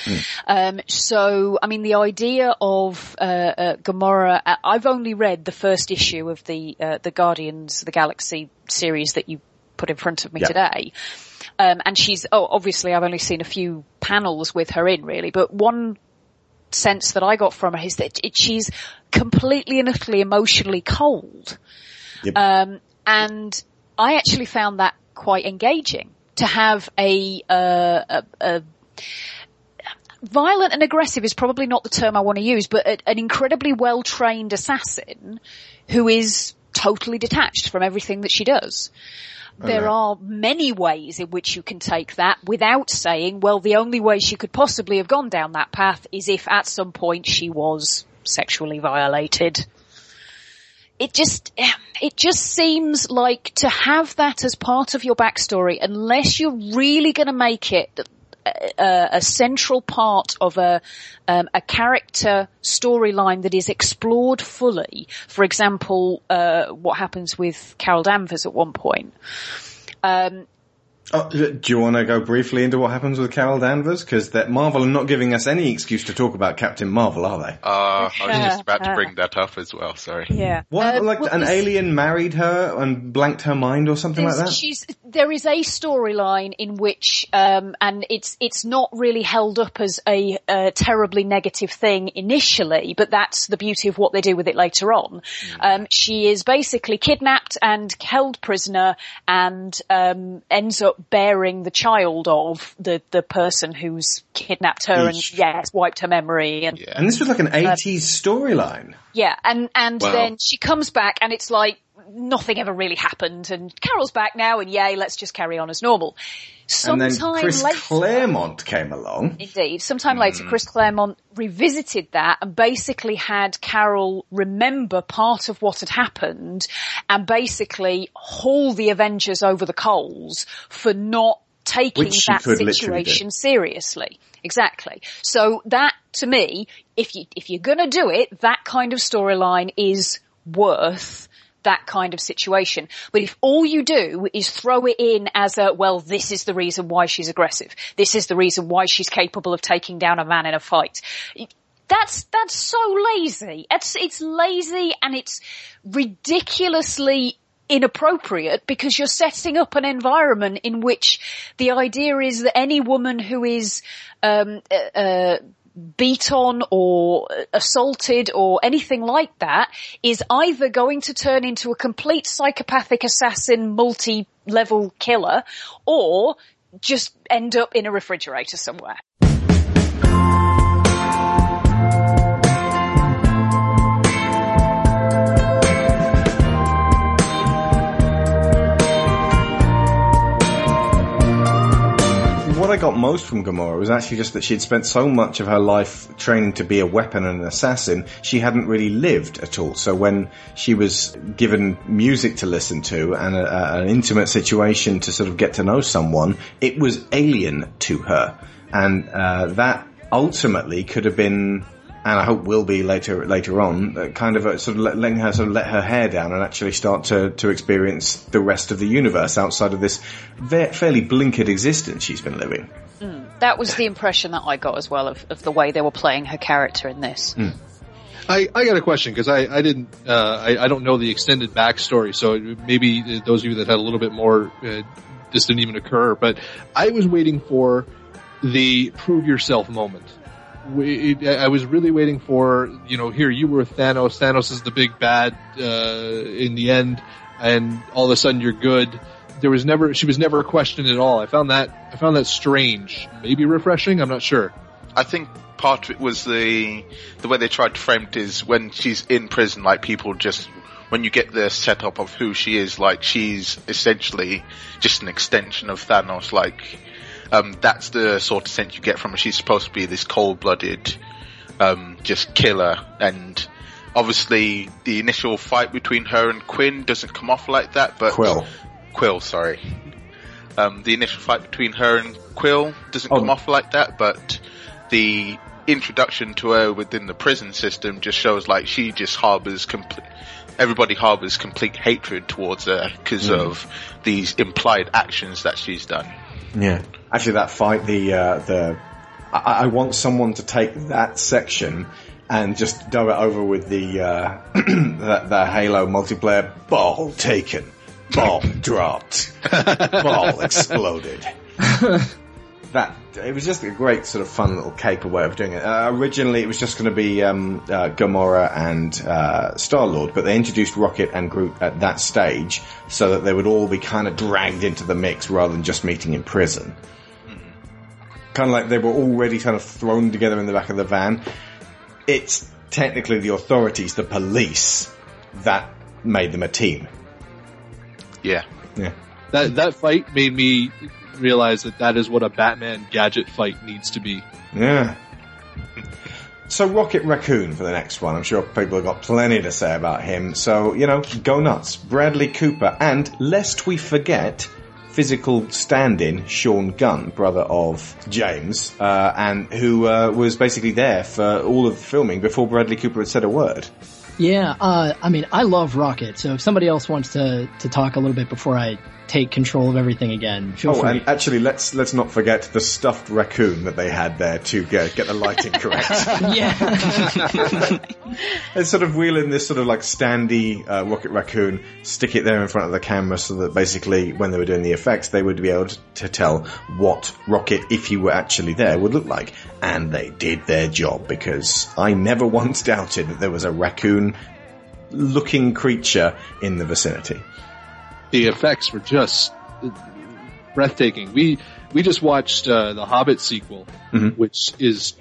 Um, so, I mean, the idea of uh, uh, Gamora. I- I've only read the first issue of the uh, the Guardians of the Galaxy series that you put in front of me Yeah. today. Um, and she's oh, obviously I've only seen a few panels with her in really, but one sense that I got from her is that it, she's completely and utterly emotionally cold. Um, and I actually found that quite engaging to have a, uh, a, a violent and aggressive is probably not the term I want to use, but a, an incredibly well trained assassin who is totally detached from everything that she does. There are many ways in which you can take that without saying, well, the only way she could possibly have gone down that path is if at some point she was sexually violated. It just, it just seems like to have that as part of your backstory, unless you're really going to make it a, a central part of a um, a character storyline that is explored fully. For example, uh, what happens with Carol Danvers at one point. Um, Oh, do you want to go briefly into what happens with Carol Danvers? Because that Marvel are not giving us any excuse to talk about Captain Marvel, are they? Uh, I was just about to bring that up as well, sorry. Yeah. What, Um, like well, an this- alien married her and blanked her mind or something like that? She's, there is a storyline in which, um, and it's it's not really held up as a, a terribly negative thing initially, but that's the beauty of what they do with it later on. Um, she is basically kidnapped and held prisoner, and um, ends up bearing the child of the the person who's kidnapped her and yes, wiped her memory and And this was like an 80s storyline. yeah, and and Wow. then she comes back, and it's like nothing ever really happened, and Carol's back now, and yay, let's just carry on as normal. and then Sometime Chris later, Claremont came along. indeed, sometime later, hmm. Chris Claremont revisited that and basically had Carol remember part of what had happened, and basically haul the Avengers over the coals for not taking Which that could literally do. situation seriously. Exactly. So that, to me, if you, if you're gonna do it, that kind of storyline is worth that kind of situation. But if all you do is throw it in as a, well, this is the reason why she's aggressive. This is the reason why she's capable of taking down a man in a fight. That's, that's so lazy. It's, it's lazy and it's ridiculously inappropriate because you're setting up an environment in which the idea is that any woman who is um, uh, uh, beat on or assaulted or anything like that is either going to turn into a complete psychopathic assassin multi-level killer or just end up in a refrigerator somewhere. Got most from Gamora was actually just that she'd spent so much of her life training to be a weapon and an assassin, she hadn't really lived at all. So when she was given music to listen to and a, a, an intimate situation to sort of get to know someone, it was alien to her. And uh, that ultimately could have been and I hope will be later later on, uh, kind of a, sort of letting her sort of let her hair down and actually start to to experience the rest of the universe outside of this ve- fairly blinkered existence she's been living. That was the impression that I got as well of, of the way they were playing her character in this. I, I got a question because I, I didn't uh, I, I don't know the extended backstory, so maybe those of you that had a little bit more uh, this didn't even occur. But I was waiting for the prove yourself moment. I was really waiting for you know here you were Thanos. Thanos is the big bad uh, in the end, and all of a sudden you're good. There was never she was never questioned at all. I found that I found that strange, maybe refreshing. I'm not sure. I think part of it was the the way they tried to frame it is when she's in prison, like people just when you get the setup of who she is, like she's essentially just an extension of Thanos. Like um, that's the sort of sense you get from her. She's supposed to be this cold blooded, um, just killer, and obviously the initial fight between her and Quinn doesn't come off like that. But Quill. Quill, sorry. Um, the initial fight between her and Quill doesn't Oh. come off like that, but the introduction to her within the prison system just shows like she just harbors complete, everybody harbors complete hatred towards her because Mm. of these implied actions that she's done. Yeah. Actually, that fight, the uh, the I, I want someone to take that section and just do it over with the uh, the, the Halo multiplayer. Ball taken, bomb dropped, ball exploded. that it was just a great sort of fun little caper way of doing it. Uh, originally, it was just going to be um, uh, Gamora and uh, Star Lord, but they introduced Rocket and Groot at that stage so that they would all be kind of dragged into the mix rather than just meeting in prison. Kind of like they were already kind of thrown together in the back of the van. It's technically the authorities, the police, that made them a team. Yeah. Yeah. That that fight made me realize that that is what a Batman gadget fight needs to be. Yeah. So Rocket Raccoon for the next one. I'm sure people have got plenty to say about him. So, you know, go nuts. Bradley Cooper and, lest we forget, physical stand-in Sean Gunn, brother of James, uh, and who uh, was basically there for all of the filming before Bradley Cooper had said a word. Yeah, uh, I mean, I love Rocket, so if somebody else wants to, to talk a little bit before I take control of everything again, feel oh, free. and actually, let's let's not forget the stuffed raccoon that they had there to get, get the lighting correct. yeah. They're sort of wheeling this sort of like standy uh, rocket raccoon, stick it there in front of the camera so that basically when they were doing the effects, they would be able to, to tell what Rocket, if he were actually there, would look like. And they did their job because I never once doubted that there was a raccoon looking creature in the vicinity. The effects were just breathtaking. We we just watched uh, the Hobbit sequel, Mhm. which is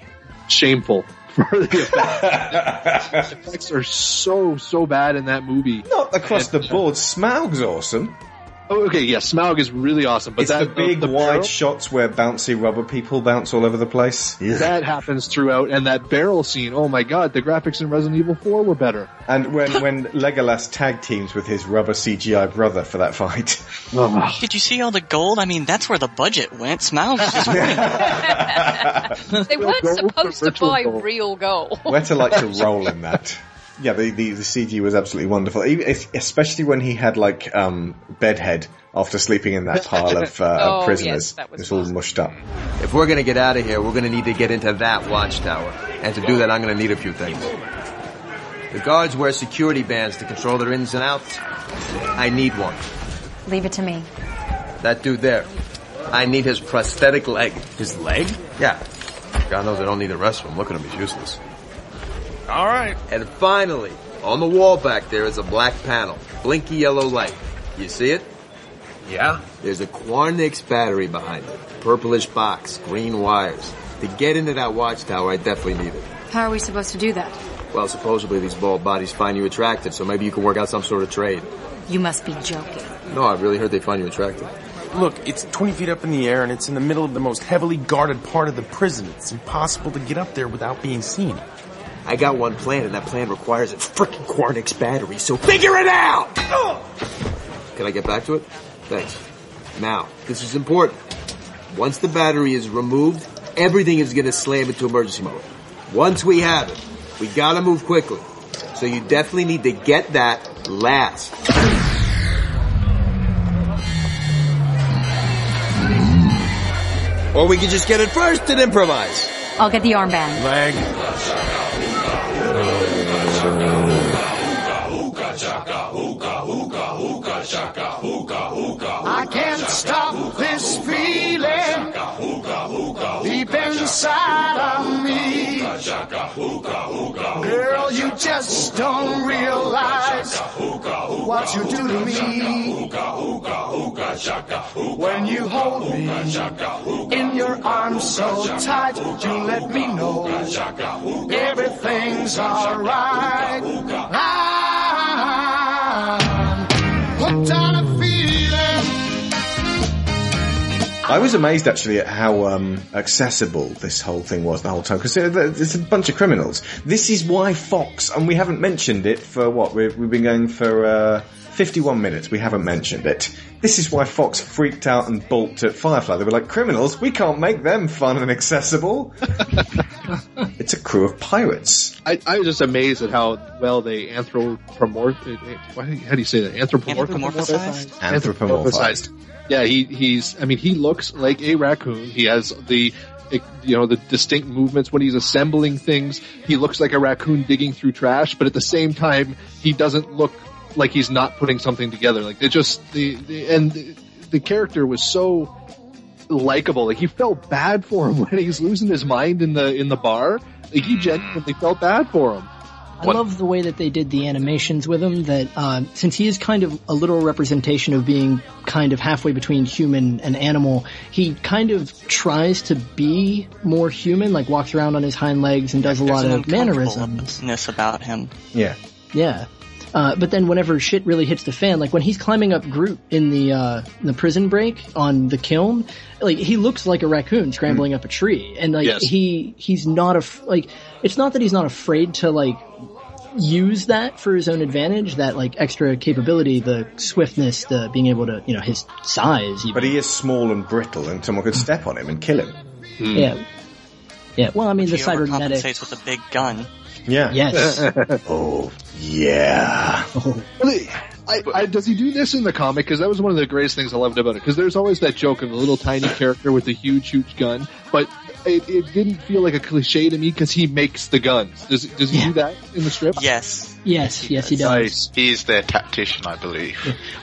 shameful for the effects. the effects are so so bad in that movie. Not across the board. Smaug's awesome. Oh, okay, yeah, Smaug is really awesome, but it's that the big the wide barrel- shots where bouncy rubber people bounce all over the place. that happens throughout, and that barrel scene. Oh my god, the graphics in Resident Evil Four were better. And when, when Legolas tag teams with his rubber CGI brother for that fight. Did you see all the gold? I mean, that's where the budget went. Smiles was just They weren't supposed to virtual buy gold. real gold. Weta liked to roll in that. Yeah, the, the, the CG was absolutely wonderful, especially when he had like um, bedhead after sleeping in that pile of uh, Oh, prisoners. yes, that was it's all mushed up. If we're gonna get out of here, we're gonna need to get into that watchtower. And to do that, I'm gonna need a few things. The guards wear security bands to control their ins and outs. I need one. Leave it to me. That dude there. I need his prosthetic leg. His leg? Yeah. God knows I don't need the rest of him. Look at him, he's useless. All right. And finally, on the wall back there is a black panel. Blinky yellow light. You see it? Yeah. There's a Quarnyx battery behind it. Purplish box, green wires. To get into that watchtower, I definitely need it. How are we supposed to do that? Well, supposedly these bald bodies find you attractive, so maybe you can work out some sort of trade. You must be joking. No, I've really heard they find you attractive. look, it's 20 feet up in the air and it's in the middle of the most heavily guarded part of the prison. It's impossible to get up there without being seen. I got one plan, and that plan requires a freaking Quarnyx battery, so figure it out! Can I get back to it? Thanks. Now, this is important. Once the battery is removed, everything is gonna slam into emergency mode. Once we have it, we gotta move quickly. So you definitely need to get that last. Or we could just get it first and improvise. I'll get the armband. Leg. I can't stop this feeling deep inside of me. Girl, you just don't realize what you do to me. When you hold me in your arms so tight, you let me know everything's alright. I was amazed actually at how um, accessible this whole thing was the whole time because there's a bunch of criminals. This is why Fox, and we haven't mentioned it for what we've, we've been going for uh, 51 minutes. We haven't mentioned it. This is why Fox freaked out and balked at Firefly. They were like, criminals, we can't make them fun and accessible. it's a crew of pirates. I, I was just amazed at how well they anthropomorph. How do you say that? Anthropomorphized. Anthropomorphized. Yeah, he he's. I mean, he looks like a raccoon. He has the. You know the distinct movements when he's assembling things. He looks like a raccoon digging through trash, but at the same time, he doesn't look like he's not putting something together. Like they just the, the and the, the character was so likable. Like you felt bad for him when he's losing his mind in the in the bar. Like you mm. genuinely felt bad for him. I love the way that they did the animations with him. That uh, since he is kind of a literal representation of being kind of halfway between human and animal, he kind of tries to be more human. Like walks around on his hind legs and does a lot of mannerisms. about him. Yeah. Yeah. Uh, but then whenever shit really hits the fan, like when he's climbing up Groot in the uh, the prison break on the Kyln, like he looks like a raccoon scrambling up a tree, and like Yes. he he's not a like it's not that he's not afraid to like use that for his own advantage, that like extra capability, the swiftness, the being able to you know his size. Even. But he is small and brittle and someone could step on him and kill him. Hmm. Yeah. Yeah. Well, I mean the he cybernetic. overcompensates with a big gun. Yeah. Yes. oh, yeah. Oh. Well, I, I, does he do this in the comic? Because that was one of the greatest things I loved about it. Because there's always that joke of the little tiny character with the huge, huge gun, but it, it didn't feel like a cliche to me because he makes the guns. Does does he do that in the strip? Yes. Yes. Yes, he does. Nice. He is their tactician, I believe.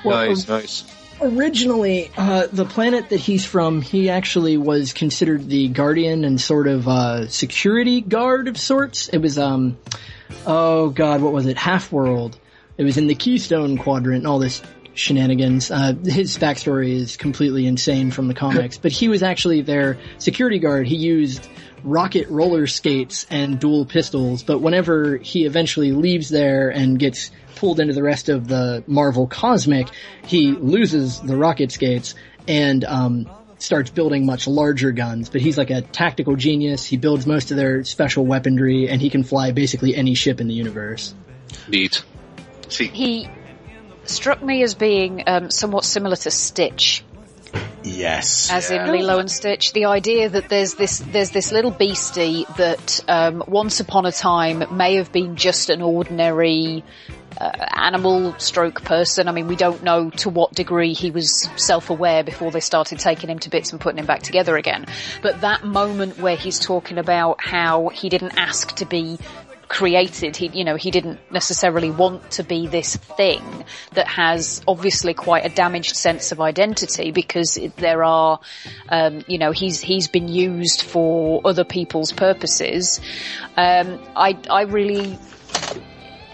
Well, nice, nice. Originally, uh, the planet that he's from, he actually was considered the guardian and sort of uh, security guard of sorts. It was, um, oh god, what was it? Half World. It was in the Keystone Quadrant and all this shenanigans. Uh, his backstory is completely insane from the comics, but he was actually their security guard. He used rocket roller skates and dual pistols, but whenever he eventually leaves there and gets pulled into the rest of the Marvel Cosmic, he loses the rocket skates and um, starts building much larger guns. But he's like a tactical genius. He builds most of their special weaponry, and he can fly basically any ship in the universe. Neat. See, He struck me as being um, somewhat similar to Stitch. Yes. as in Lilo and Stitch. The idea that there's this there's this little beastie that um, once upon a time may have been just an ordinary uh, animal stroke person. I mean, we don't know to what degree he was self-aware before they started taking him to bits and putting him back together again. But that moment where he's talking about how he didn't ask to be created. He, you know, he didn't necessarily want to be this thing that has obviously quite a damaged sense of identity because there are, um, you know, he's he's been used for other people's purposes. Um, I I really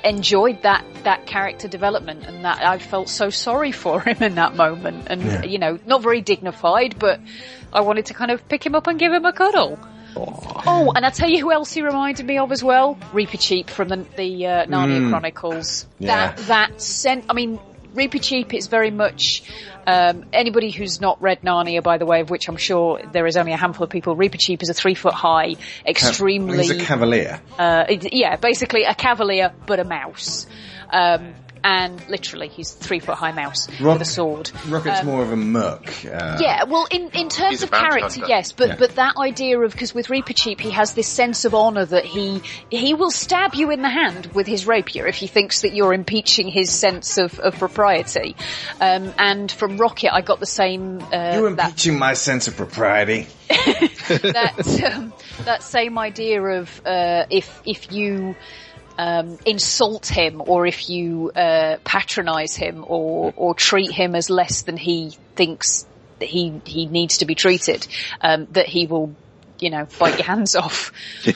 enjoyed that that character development and that I felt so sorry for him in that moment and Yeah. you know not very dignified but I wanted to kind of pick him up and give him a cuddle. Oh, and I tell you who else he reminded me of as well? Reepicheep from the, the uh, Narnia Mm. Chronicles. Yeah. That that sent. I mean, Reepicheep is very much um, anybody who's not read Narnia, by the way, of which I'm sure there is only a handful of people. Reepicheep is a three foot high, extremely. He's a cavalier. Uh, yeah, basically a cavalier, but a mouse. Um, and literally, he's three foot high mouse Rock- with a sword. Rocket's Um, more of a merc. Uh, yeah, well, in, in terms of character, hunter. yes, but Yeah. but that idea of because with Reepicheep he has this sense of honour that he he will stab you in the hand with his rapier if he thinks that you're impeaching his sense of, of propriety. Um, and from Rocket, I got the same uh, You're that impeaching my sense of propriety. that um, that same idea of uh, if if you um, insult him or if you uh, patronize him or or treat him as less than he thinks that he he needs to be treated, um, that he will you know bite your hands off.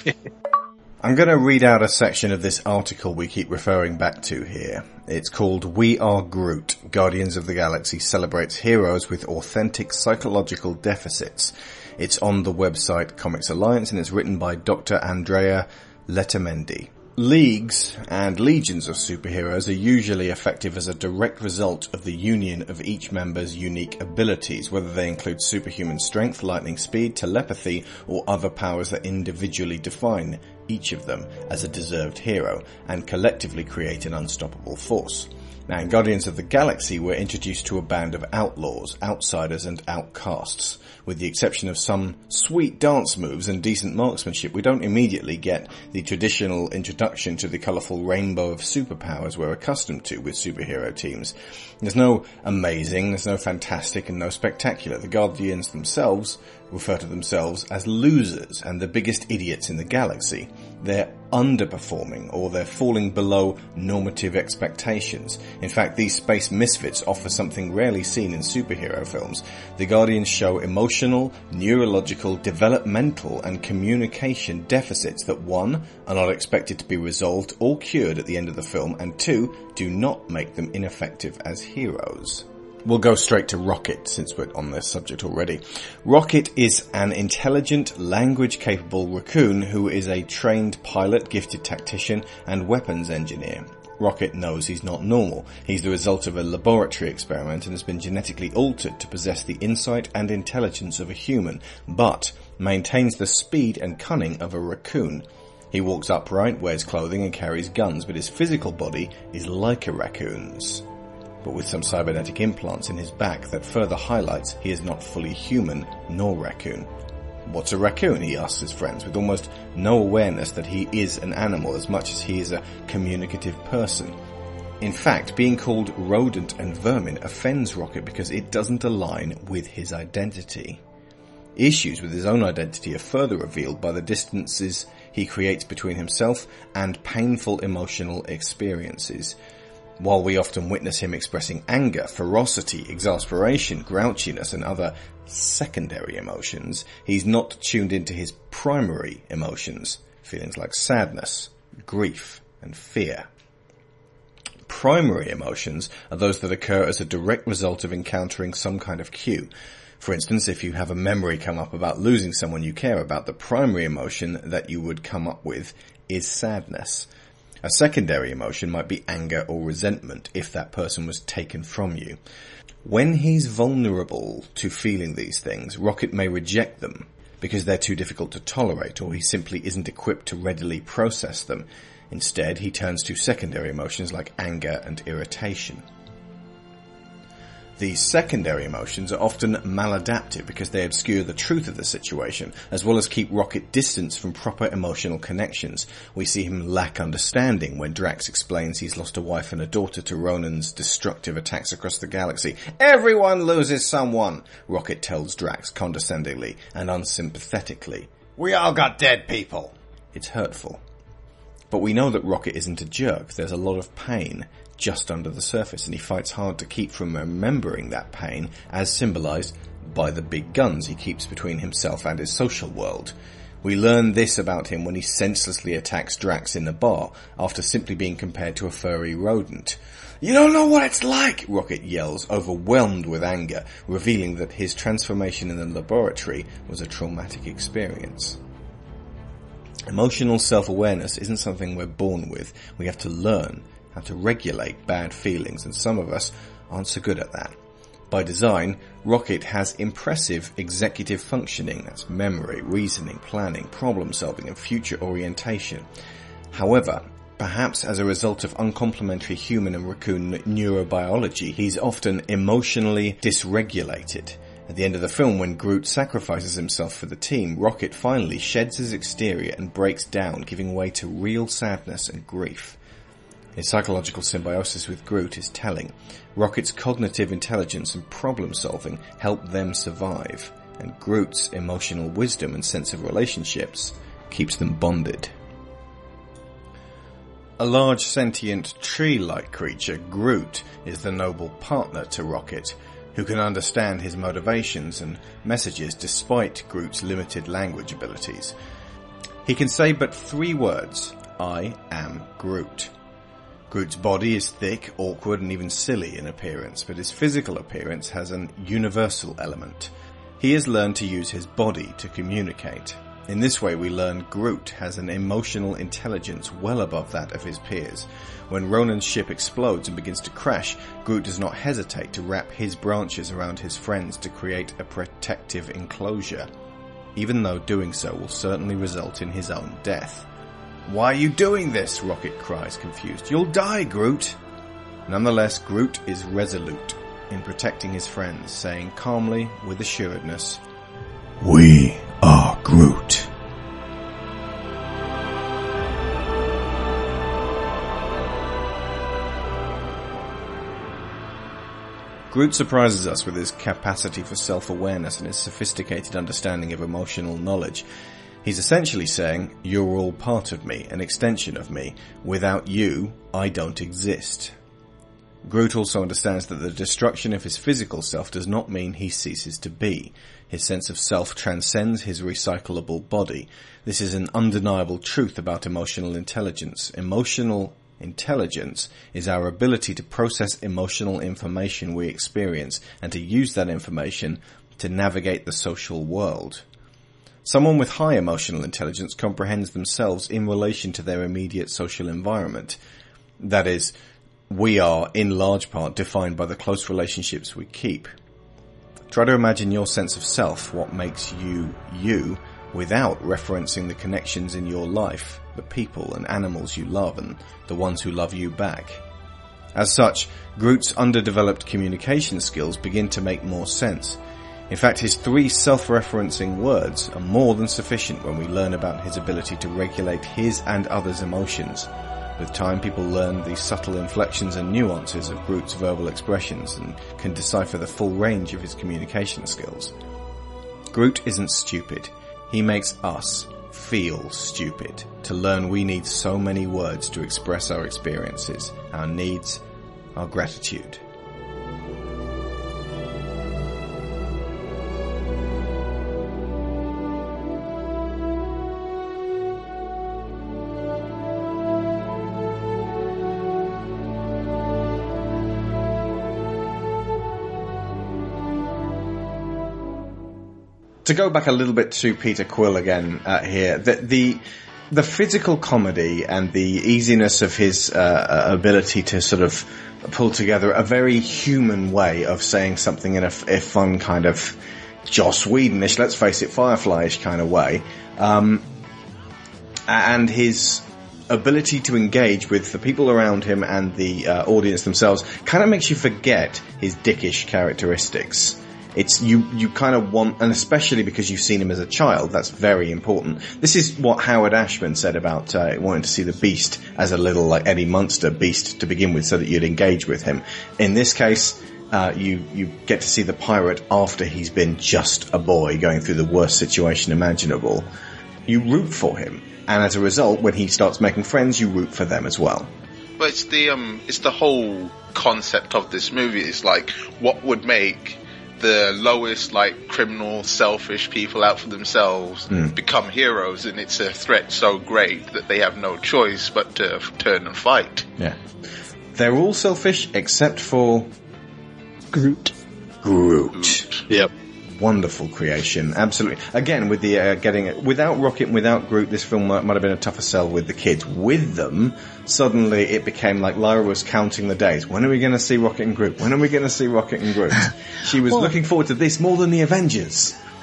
I'm going to read out a section of this article we keep referring back to here. It's called We Are Groot. Guardians of the Galaxy celebrates heroes with authentic psychological deficits. It's on the website Comics Alliance and it's written by Dr. Andrea Letamendi. Leagues and legions of superheroes are usually effective as a direct result of the union of each member's unique abilities, whether they include superhuman strength, lightning speed, telepathy, or other powers that individually define each of them as a deserved hero, and collectively create an unstoppable force. Now, in Guardians of the Galaxy, we're introduced to a band of outlaws, outsiders, and outcasts. With the exception of some sweet dance moves and decent marksmanship, we don't immediately get the traditional introduction to the colourful rainbow of superpowers we're accustomed to with superhero teams. There's no amazing, there's no fantastic, and no spectacular. The Guardians themselves refer to themselves as losers and the biggest idiots in the galaxy. They're underperforming or they're falling below normative expectations. In fact, these space misfits offer something rarely seen in superhero films. The Guardians show emotional, neurological, developmental and communication deficits that one, are not expected to be resolved or cured at the end of the film and two, do not make them ineffective as heroes. We'll go straight to Rocket since we're on this subject already. Rocket is an intelligent, language capable raccoon who is a trained pilot, gifted tactician, and weapons engineer. Rocket knows he's not normal. He's the result of a laboratory experiment and has been genetically altered to possess the insight and intelligence of a human, but maintains the speed and cunning of a raccoon. He walks upright, wears clothing and carries guns, but his physical body is like a raccoon's but with some cybernetic implants in his back that further highlights he is not fully human nor raccoon. What's a raccoon? he asks his friends with almost no awareness that he is an animal as much as he is a communicative person. In fact, being called rodent and vermin offends Rocket because it doesn't align with his identity. Issues with his own identity are further revealed by the distances he creates between himself and painful emotional experiences. While we often witness him expressing anger, ferocity, exasperation, grouchiness and other secondary emotions, he's not tuned into his primary emotions, feelings like sadness, grief and fear. Primary emotions are those that occur as a direct result of encountering some kind of cue. For instance, if you have a memory come up about losing someone you care about, the primary emotion that you would come up with is sadness. A secondary emotion might be anger or resentment if that person was taken from you. When he's vulnerable to feeling these things, Rocket may reject them because they're too difficult to tolerate or he simply isn't equipped to readily process them. Instead, he turns to secondary emotions like anger and irritation. These secondary emotions are often maladaptive because they obscure the truth of the situation, as well as keep Rocket distance from proper emotional connections. We see him lack understanding when Drax explains he's lost a wife and a daughter to Ronan's destructive attacks across the galaxy. Everyone loses someone, Rocket tells Drax condescendingly and unsympathetically. We all got dead people. It's hurtful. But we know that Rocket isn't a jerk. There's a lot of pain just under the surface and he fights hard to keep from remembering that pain as symbolized by the big guns he keeps between himself and his social world. We learn this about him when he senselessly attacks Drax in the bar after simply being compared to a furry rodent. You don't know what it's like, Rocket yells, overwhelmed with anger, revealing that his transformation in the laboratory was a traumatic experience. Emotional self-awareness isn't something we're born with. We have to learn how to regulate bad feelings, and some of us aren't so good at that. By design, Rocket has impressive executive functioning, that's memory, reasoning, planning, problem solving, and future orientation. However, perhaps as a result of uncomplimentary human and raccoon neurobiology, he's often emotionally dysregulated. At the end of the film, when Groot sacrifices himself for the team, Rocket finally sheds his exterior and breaks down, giving way to real sadness and grief. His psychological symbiosis with Groot is telling. Rocket's cognitive intelligence and problem solving help them survive, and Groot's emotional wisdom and sense of relationships keeps them bonded. A large sentient tree-like creature, Groot, is the noble partner to Rocket, who can understand his motivations and messages despite Groot's limited language abilities. He can say but three words, I am Groot. Groot's body is thick, awkward, and even silly in appearance, but his physical appearance has an universal element. He has learned to use his body to communicate. In this way, we learn Groot has an emotional intelligence well above that of his peers. When Ronan's ship explodes and begins to crash, Groot does not hesitate to wrap his branches around his friends to create a protective enclosure, even though doing so will certainly result in his own death. Why are you doing this? Rocket cries, confused. You'll die, Groot. Nonetheless, Groot is resolute in protecting his friends, saying calmly, with assuredness, We are Groot. Groot surprises us with his capacity for self-awareness and his sophisticated understanding of emotional knowledge. He's essentially saying, you're all part of me, an extension of me. Without you, I don't exist. Groot also understands that the destruction of his physical self does not mean he ceases to be. His sense of self transcends his recyclable body. This is an undeniable truth about emotional intelligence. Emotional intelligence is our ability to process emotional information we experience and to use that information to navigate the social world. Someone with high emotional intelligence comprehends themselves in relation to their immediate social environment. That is, we are in large part defined by the close relationships we keep. Try to imagine your sense of self, what makes you you, without referencing the connections in your life, the people and animals you love and the ones who love you back. As such, Groot's underdeveloped communication skills begin to make more sense. In fact, his three self-referencing words are more than sufficient when we learn about his ability to regulate his and others' emotions. With time, people learn the subtle inflections and nuances of Groot's verbal expressions and can decipher the full range of his communication skills. Groot isn't stupid. He makes us feel stupid to learn we need so many words to express our experiences, our needs, our gratitude. To go back a little bit to Peter Quill again uh, here, the, the the physical comedy and the easiness of his uh, ability to sort of pull together a very human way of saying something in a, a fun kind of Joss Whedonish, let's face it, Firefly-ish kind of way, um, and his ability to engage with the people around him and the uh, audience themselves kind of makes you forget his dickish characteristics it's you you kind of want and especially because you've seen him as a child that's very important. This is what howard ashman said about uh, wanting to see the beast as a little like eddie munster beast to begin with so that you'd engage with him. In this case uh, you you get to see the pirate after he's been just a boy going through the worst situation imaginable. You root for him. And as a result when he starts making friends you root for them as well. But it's the um it's the whole concept of this movie. It's like what would make the lowest, like criminal, selfish people out for themselves Mm. become heroes, and it's a threat so great that they have no choice but to f- turn and fight. Yeah. They're all selfish except for Groot. Groot. Yep. Wonderful creation. Absolutely. Again, with the uh, getting without Rocket, and without Groot, this film might, might have been a tougher sell with the kids. With them, suddenly it became like Lyra was counting the days. When are we going to see Rocket and Groot? When are we going to see Rocket and Groot? She was Well- looking forward to this more than the Avengers.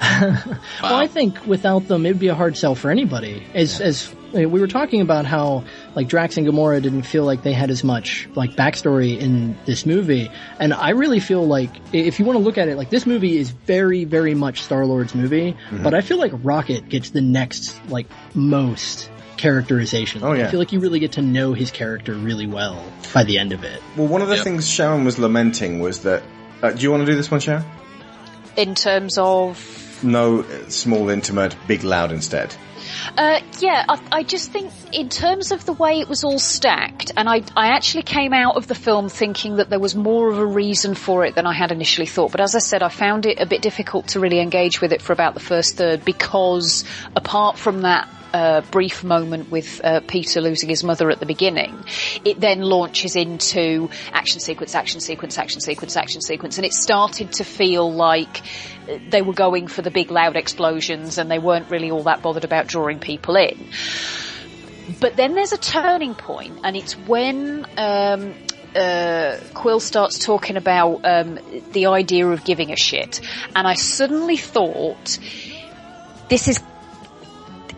Well, I think without them, it'd be a hard sell for anybody. As as we were talking about how like Drax and Gamora didn't feel like they had as much like backstory in this movie, and I really feel like if you want to look at it, like this movie is very very much Star Lord's movie, Mhm. but I feel like Rocket gets the next like most characterization. Oh, yeah. I feel like you really get to know his character really well by the end of it. Well, one of the things Sharon was lamenting was that. Uh, do you want to do this one, Sharon? In terms of No uh, small, intimate, big, loud instead. Uh, yeah, I, I just think in terms of the way it was all stacked, and I, I actually came out of the film thinking that there was more of a reason for it than I had initially thought. But as I said, I found it a bit difficult to really engage with it for about the first third because apart from that uh, brief moment with uh, Peter losing his mother at the beginning, it then launches into action sequence, action sequence, action sequence, action sequence, and it started to feel like uh, they were going for the big loud explosions and they weren't really all that bothered about drawing people in. But then there's a turning point, and it's when um, uh, Quill starts talking about um, the idea of giving a shit, and I suddenly thought, this is.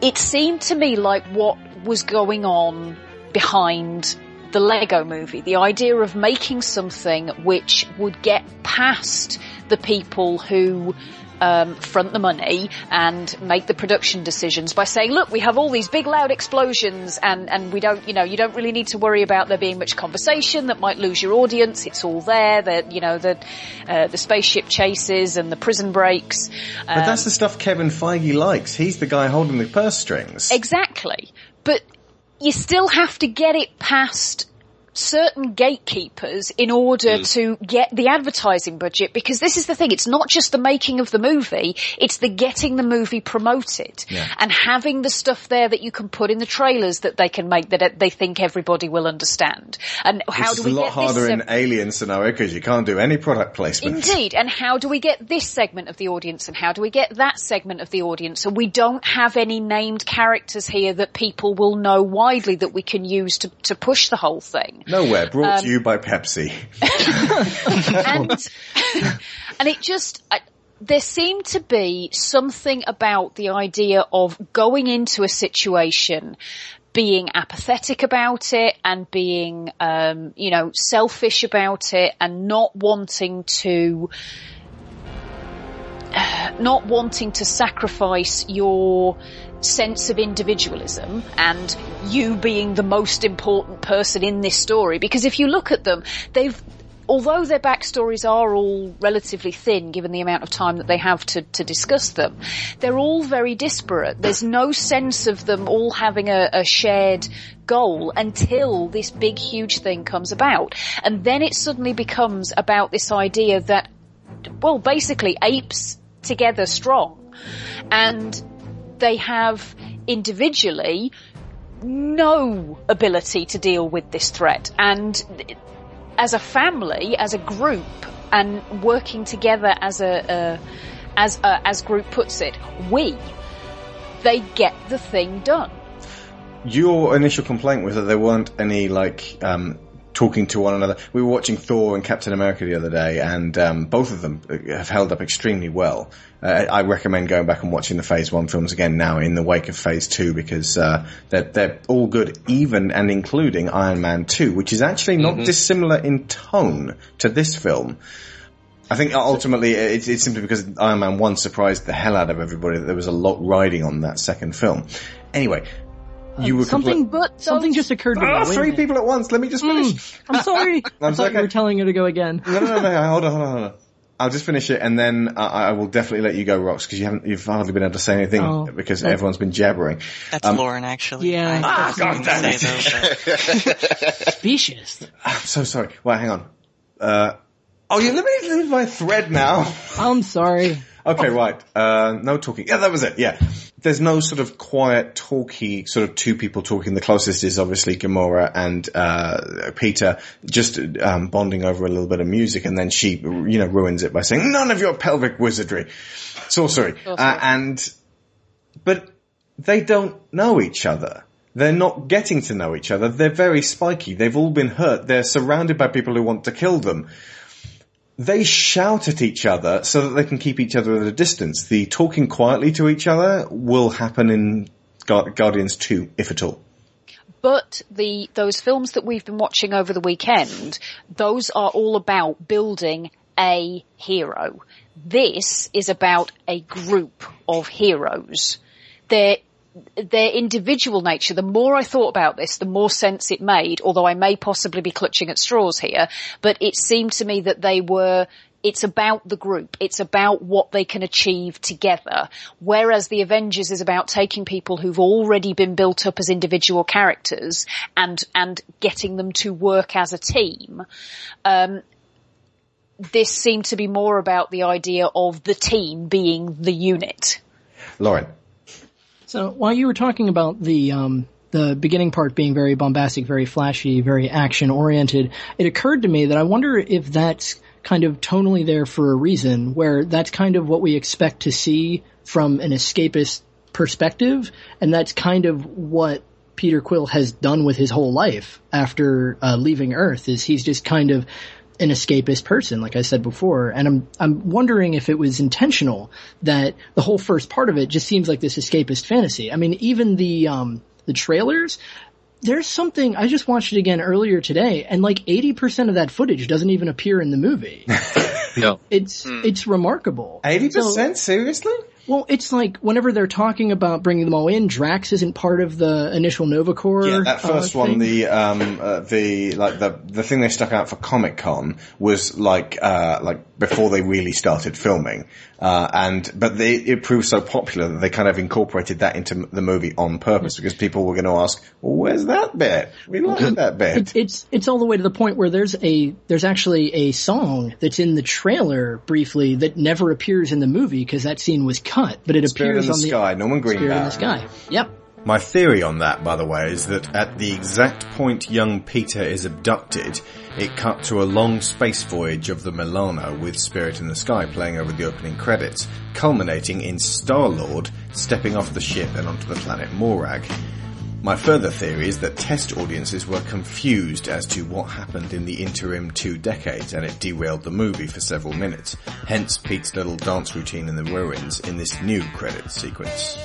It seemed to me like what was going on behind the Lego movie. The idea of making something which would get past the people who um, front the money and make the production decisions by saying, look, we have all these big loud explosions and, and we don't, you know, you don't really need to worry about there being much conversation that might lose your audience. It's all there. That, you know, the, uh, the spaceship chases and the prison breaks. But Um, that's the stuff Kevin Feige likes. He's the guy holding the purse strings. Exactly. But you still have to get it past certain gatekeepers in order Mm. to get the advertising budget because this is the thing, it's not just the making of the movie, it's the getting the movie promoted Yeah. and having the stuff there that you can put in the trailers that they can make that they think everybody will understand. And how Which do is we a lot get harder this in Alien scenario because you can't do any product placement. Indeed, and how do we get this segment of the audience and how do we get that segment of the audience? And we don't have any named characters here that people will know widely that we can use to, to push the whole thing. Nowhere. Brought Um, to you by Pepsi. and and it just I, there seemed to be something about the idea of going into a situation being apathetic about it and being um, you know selfish about it and not wanting to not wanting to sacrifice your sense of individualism and you being the most important person in this story. Because if you look at them they've although their backstories are all relatively thin given the amount of time that they have to, to discuss them they're all very disparate. There's no sense of them all having a, a shared goal until this big huge thing comes about. And then it suddenly becomes about this idea that well basically apes together strong. And they have individually no ability to deal with this threat and as a family as a group and working together as a, as as group puts it we they get the thing done Your initial complaint was that there weren't any like um, talking to one another. We were watching Thor and Captain America the other day, and um, both of them have held up extremely well. Uh, I recommend going back and watching the Phase One films again now in the wake of Phase Two because uh, they're they're all good, even and including Iron Man Two, which is actually not Mhm. dissimilar in tone to this film. I think ultimately it's, it's simply because Iron Man 1 surprised the hell out of everybody that there was a lot riding on that second film. Anyway, you were something, compli- but something just occurred to me. Ah, Wait three minute. people at once. Let me just finish. I'm sorry. I I'm thought okay. you were telling her to go again. No, no, no, no. Hold on, hold on, hold on. I'll just finish it, and then I, I will definitely let you go, Rox, because you haven't, you've hardly been able to say anything Oh. because That's- everyone's been jabbering. That's Um, Lauren, actually. Yeah. I Ah, wasn't God gonna damn say those, Specious. I'm so sorry. Well, hang on. Uh, oh, you let me lose my thread now. I'm sorry. Okay, right. Uh, no talking. Yeah, that was it. Yeah. There's no sort of quiet, talky, sort of two people talking. The closest is obviously Gamora and, uh, Peter just, um, bonding over a little bit of music and then she, you know, ruins it by saying, none of your pelvic wizardry, sorcery. Uh, and, but they don't know each other. They're not getting to know each other. They're very spiky. They've all been hurt. They're surrounded by people who want to kill them they shout at each other so that they can keep each other at a distance. The talking quietly to each other will happen in Guardians 2, if at all. But the those films that we've been watching over the weekend, those are all about building a hero. This is about a group of heroes. They're their individual nature, the more I thought about this, the more sense it made, although I may possibly be clutching at straws here, but it seemed to me that they were it's about the group. It's about what they can achieve together. Whereas the Avengers is about taking people who've already been built up as individual characters and, and getting them to work as a team. Um, this seemed to be more about the idea of the team being the unit. Lauren. So while you were talking about the um, the beginning part being very bombastic, very flashy, very action oriented, it occurred to me that I wonder if that's kind of tonally there for a reason, where that's kind of what we expect to see from an escapist perspective, and that's kind of what Peter Quill has done with his whole life after uh, leaving Earth. Is he's just kind of an escapist person, like I said before. And I'm, I'm wondering if it was intentional that the whole first part of it just seems like this escapist fantasy. I mean, even the, um, the trailers, there's something, I just watched it again earlier today and like 80% of that footage doesn't even appear in the movie. no. It's, it's remarkable. 80%? So, Seriously? Well, it's like whenever they're talking about bringing them all in, Drax isn't part of the initial Nova Corps. Yeah, that first uh, one, the um, uh, the like the the thing they stuck out for Comic Con was like uh, like before they really started filming, uh, and but they, it proved so popular that they kind of incorporated that into the movie on purpose because people were going to ask, well, "Where's that bit? We like that bit." It, it's it's all the way to the point where there's a there's actually a song that's in the trailer briefly that never appears in the movie because that scene was cut, but it Spirit appears in the on the Sky, Norman Spirit in the Sky. Yep. My theory on that, by the way, is that at the exact point young Peter is abducted, it cut to a long space voyage of the Milano with Spirit in the Sky playing over the opening credits, culminating in Star-Lord stepping off the ship and onto the planet Morag. My further theory is that test audiences were confused as to what happened in the interim two decades and it derailed the movie for several minutes. Hence Pete's little dance routine in the ruins in this new credit sequence.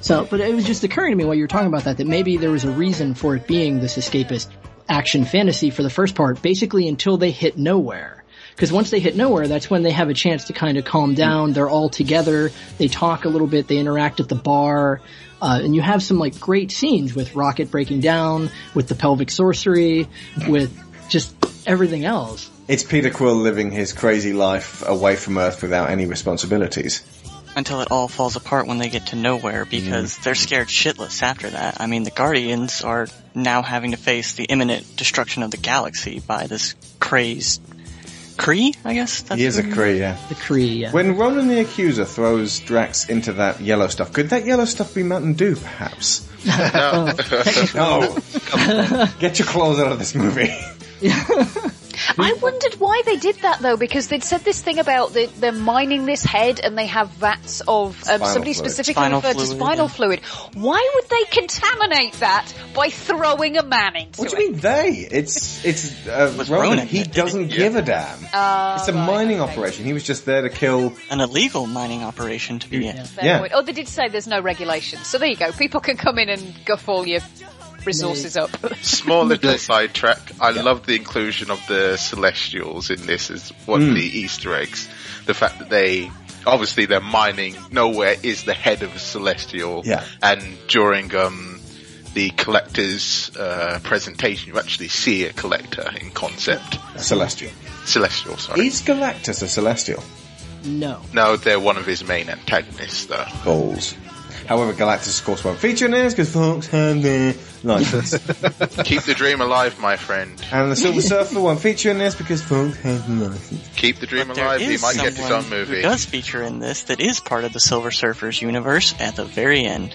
So, but it was just occurring to me while you were talking about that that maybe there was a reason for it being this escapist action fantasy for the first part, basically until they hit nowhere. Because once they hit nowhere, that's when they have a chance to kind of calm down. They're all together. They talk a little bit. They interact at the bar. Uh, and you have some like great scenes with Rocket breaking down, with the pelvic sorcery, with just everything else. It's Peter Quill living his crazy life away from Earth without any responsibilities. Until it all falls apart when they get to nowhere because mm-hmm. they're scared shitless after that. I mean, the Guardians are now having to face the imminent destruction of the galaxy by this crazed Kree, I guess? That's he is a Kree, yeah. The Kree, yeah. When Ronan the Accuser throws Drax into that yellow stuff, could that yellow stuff be Mountain Dew, perhaps? No. no. Get your claws out of this movie. I wondered why they did that though, because they'd said this thing about the, they're mining this head and they have vats of, um, somebody fluid. specifically Spinal referred to spinal yeah. fluid. Why would they contaminate that by throwing a man into it? What do you mean they? It's it's uh, was Ronan. Ronan He it, doesn't yeah. give a damn. Uh, it's a right, mining okay. operation. He was just there to kill. An illegal mining operation to be Fair Yeah. Oh, they did say there's no regulations. So there you go. People can come in and guff all your resources up. Small little sidetrack. I love the inclusion of the Celestials in this as one of the Easter eggs. The fact that they, obviously they're mining, nowhere is the head of a Celestial. Yeah. And during, um, the collector's, uh, presentation, you actually see a collector in concept. Celestial. Celestial, sorry. Is Galactus a Celestial? No. No, they're one of his main antagonists though. Balls. However, Galactus, of course, won't feature in this because folks have their Nice. Keep the dream alive, my friend. and the Silver Surfer won't feature in this because folks hate the license. Keep the dream There alive. He is might get his someone own who movie. does feature in this that is part of the Silver Surfers universe at the very end.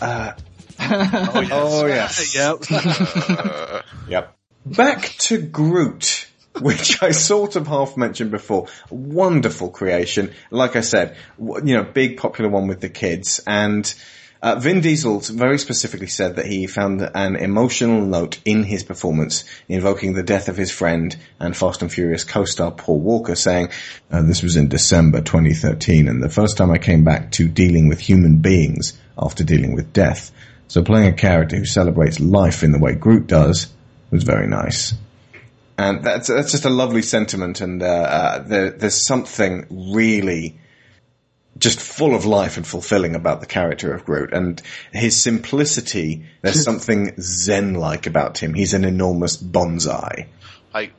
Uh, oh yes. yep. Uh, Yep. Back to Groot, which I sort of half mentioned before. Wonderful creation. Like I said, you know, big popular one with the kids. And uh, Vin Diesel very specifically said that he found an emotional note in his performance, invoking the death of his friend and Fast and Furious co-star Paul Walker, saying, uh, "This was in December 2013, and the first time I came back to dealing with human beings after dealing with death." So playing a character who celebrates life in the way Groot does was very nice. And that's, that's just a lovely sentiment and, uh, uh, there, there's something really just full of life and fulfilling about the character of Groot and his simplicity. There's something zen-like about him. He's an enormous bonsai. I,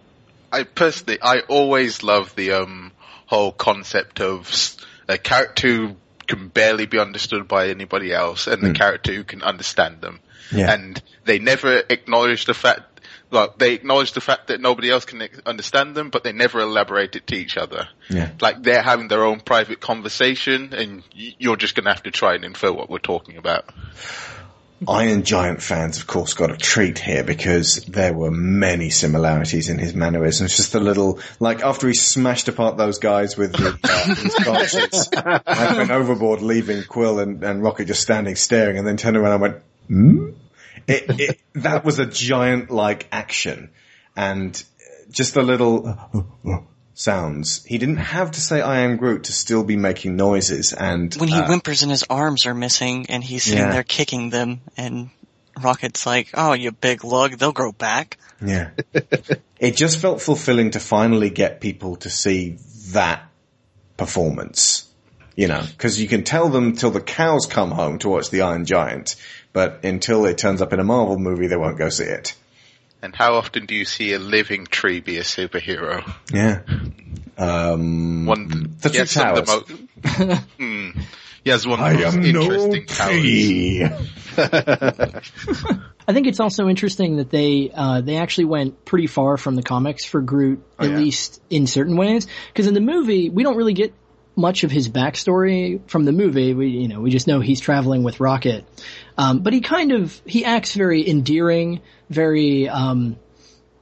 I personally, I always love the um whole concept of a character who can barely be understood by anybody else, and the Mm. character who can understand them. Yeah. And they never acknowledge the fact. Well, they acknowledge the fact that nobody else can understand them, but they never elaborate it to each other. Yeah. Like they're having their own private conversation, and you're just going to have to try and infer what we're talking about. Iron Giant fans, of course, got a treat here because there were many similarities in his mannerisms. Just a little, like after he smashed apart those guys with the, uh, his branches, I went overboard, leaving Quill and, and Rocket just standing staring, and then turned around and went, hmm? It, it, that was a giant like action, and just the little sounds. He didn't have to say "I am Groot" to still be making noises, and When he uh, whimpers and his arms are missing and he's sitting Yeah. there kicking them and Rocket's like, oh, you big lug, they'll grow back. Yeah. it just felt fulfilling to finally get people to see that performance. You know, cause you can tell them till the cows come home to watch the Iron Giant, but until it turns up in a Marvel movie, they won't go see it. And how often do you see a living tree be a superhero? Yeah. Um, One, the he two has some of towers. the mo- Hmm. He one I of the most am no interesting towers. tree. I think it's also interesting that they uh, they actually went pretty far from the comics for Groot, Oh, at yeah. least in certain ways. Because in the movie, we don't really get much of his backstory from the movie. We you know we just know he's traveling with Rocket, um, but he kind of he acts very endearing, very. Um,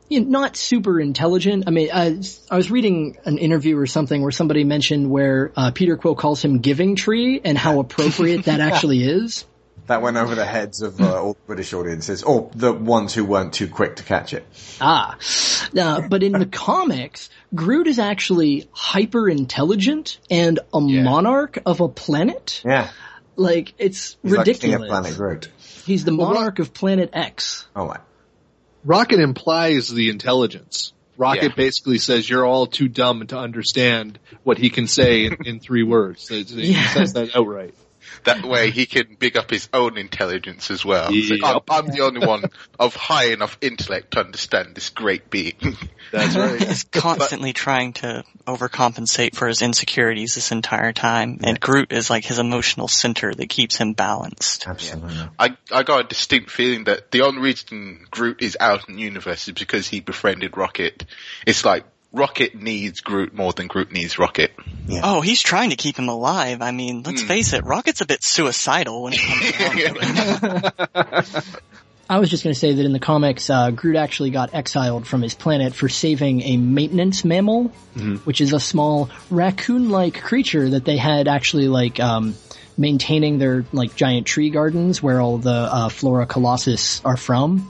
you know, not super intelligent. I mean, I, I was reading an interview or something where somebody mentioned where uh, Peter Quill calls him "giving tree" and how appropriate that actually is. That went over the heads of uh, all British audiences, or the ones who weren't too quick to catch it. Ah, uh, but in the comics, Groot is actually hyper intelligent and a monarch of a planet. Yeah. Like it's He's ridiculous. King of Planet Groot. He's the monarch of Planet X. Oh my. Rocket implies the intelligence. Rocket Yeah. basically says you're all too dumb to understand what he can say in, in three words. He Yeah. says that outright. That way he can big up his own intelligence as well. It's like, I'm, I'm the only one of high enough intellect to understand this great being. That's right. He's constantly trying to overcompensate for his insecurities this entire time, and Groot is like his emotional center that keeps him balanced. Absolutely. I, I got a distinct feeling that the only reason Groot is out in the universe is because he befriended Rocket. It's like Rocket needs Groot more than Groot needs Rocket. Oh, he's trying to keep him alive. I mean, let's Hmm. face it, Rocket's a bit suicidal when it comes to it. I was just going to say that in the comics, uh, Groot actually got exiled from his planet for saving a maintenance mammal, which is a small raccoon-like creature that they had actually like um, maintaining their like giant tree gardens where all the uh, flora colossus are from.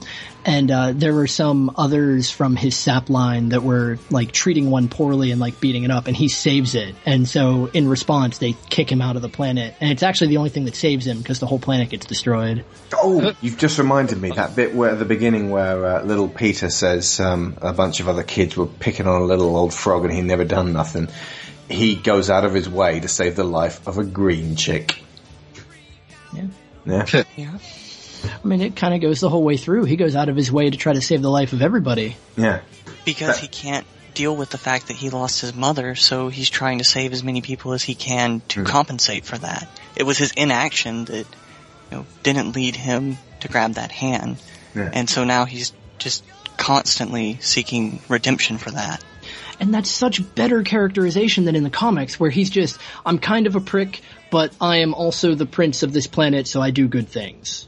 And uh, there were some others from his sap line that were like treating one poorly and like beating it up, and he saves it. And so in response, they kick him out of the planet, and it's actually the only thing that saves him because the whole planet gets destroyed. Oh, you've just reminded me that bit where at the beginning where uh, little Peter says um, a bunch of other kids were picking on a little old frog and he never done nothing. He goes out of his way to save the life of a green chick. Yeah. Yeah. yeah. I mean, it kind of goes the whole way through. He goes out of his way to try to save the life of everybody. Yeah. Because he can't deal with the fact that he lost his mother, so he's trying to save as many people as he can to mm-hmm. compensate for that. It was his inaction that you know, didn't lead him to grab that hand. Yeah. And so now he's just constantly seeking redemption for that. And that's such better characterization than in the comics where he's just, I'm kind of a prick, but I am also the prince of this planet, so I do good things.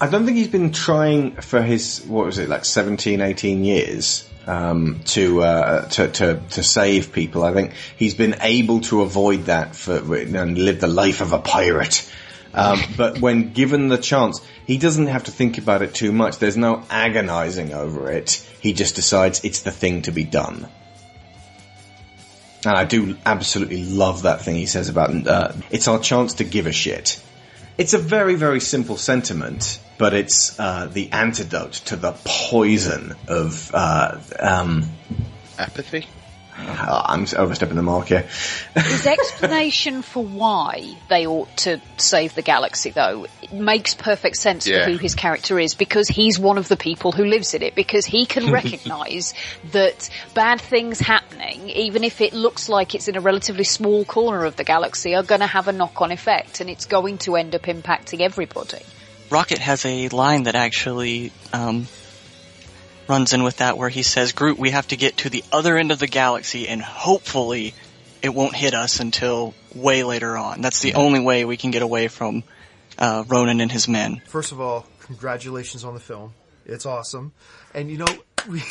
I don't think he's been trying for his what was it like 17, 18 years um, to, uh, to to to save people. I think he's been able to avoid that for and live the life of a pirate. Um, but when given the chance, he doesn't have to think about it too much. There's no agonizing over it. He just decides it's the thing to be done. And I do absolutely love that thing he says about uh, it's our chance to give a shit. It's a very, very simple sentiment, but it's uh, the antidote to the poison of uh, um, apathy. I'm overstepping the mark here. His explanation for why they ought to save the galaxy, though, makes perfect sense Yeah. for who his character is because he's one of the people who lives in it. Because he can recognise that bad things happening, even if it looks like it's in a relatively small corner of the galaxy, are going to have a knock-on effect, and it's going to end up impacting everybody. Rocket has a line that actually um, runs in with that where he says, Groot, we have to get to the other end of the galaxy and hopefully it won't hit us until way later on. That's the only way we can get away from uh, Ronan and his men. First of all, congratulations on the film. It's awesome. And you know, we,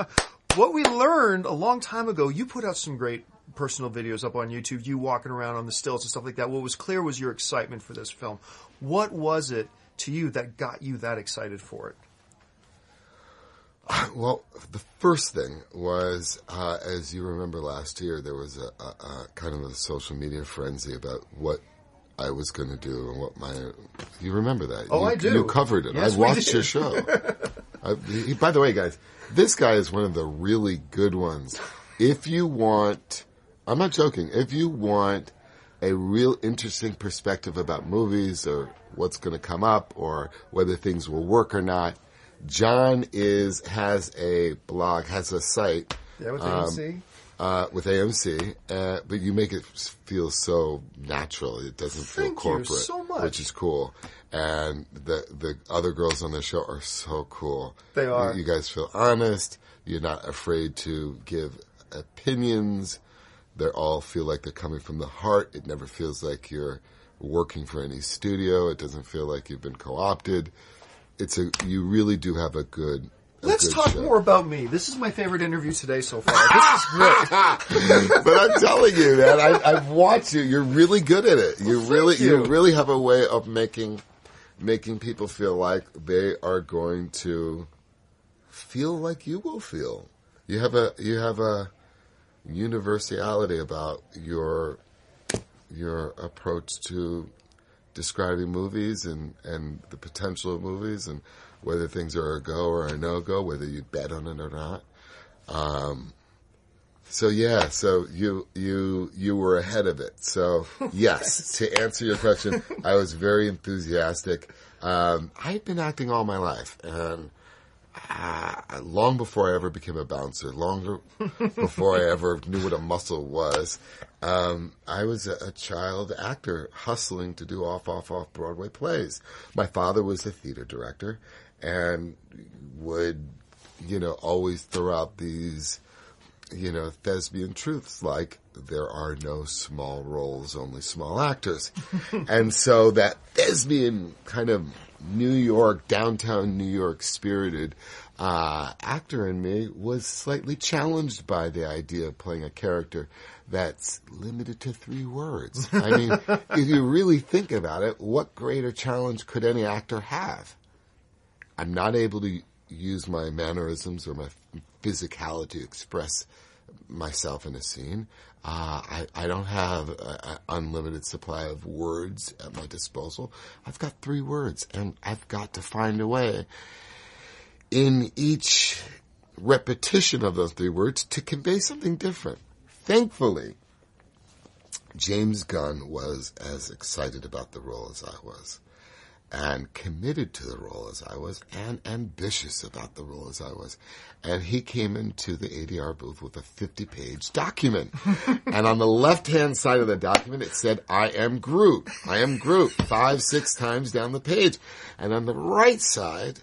what we learned a long time ago, you put out some great personal videos up on YouTube, you walking around on the stilts and stuff like that. What was clear was your excitement for this film. What was it to you that got you that excited for it? Well, the first thing was, uh, as you remember last year, there was a, a, a kind of a social media frenzy about what I was going to do and what my. You remember that? Oh, you, I do. You covered it. Yes, I watched your show. I, he, by the way, guys, this guy is one of the really good ones. If you want, I'm not joking. If you want a real interesting perspective about movies or what's going to come up or whether things will work or not, John is has a blog, has a site. Yeah, with um, AMC. Uh, with AMC, uh, but you make it feel so natural. It doesn't feel Thank you corporate, so much. which is cool. And the the other girls on the show are so cool. They are. You, you guys feel honest. You're not afraid to give opinions. They all feel like they're coming from the heart. It never feels like you're working for any studio. It doesn't feel like you've been co-opted. It's a you really do have a good. A Let's good talk show. more about me. This is my favorite interview today so far. This is great. but I'm telling you, man, I, I've watched you. You're really good at it. You really, you. you. really have a way of making, making people feel like they are going to feel like you will feel. You have a, you have a universality about your, your approach to describing movies and, and the potential of movies and whether things are a go or a no go, whether you bet on it or not. Um, so yeah, so you you you were ahead of it. So yes, to answer your question, I was very enthusiastic. Um, I've been acting all my life, and uh, long before I ever became a bouncer, longer before I ever knew what a muscle was, um, I was a, a child actor hustling to do off, off, off Broadway plays. My father was a theater director, and would you know always throw out these you know, thespian truths like there are no small roles, only small actors. and so that thespian kind of New York, downtown New York spirited, uh, actor in me was slightly challenged by the idea of playing a character that's limited to three words. I mean, if you really think about it, what greater challenge could any actor have? I'm not able to use my mannerisms or my physicality to express myself in a scene. Uh, I, I don't have an unlimited supply of words at my disposal. I've got three words and I've got to find a way in each repetition of those three words to convey something different. Thankfully, James Gunn was as excited about the role as I was. And committed to the role as I was and ambitious about the role as I was. And he came into the ADR booth with a 50 page document. and on the left hand side of the document, it said, I am Groot. I am Groot. Five, six times down the page. And on the right side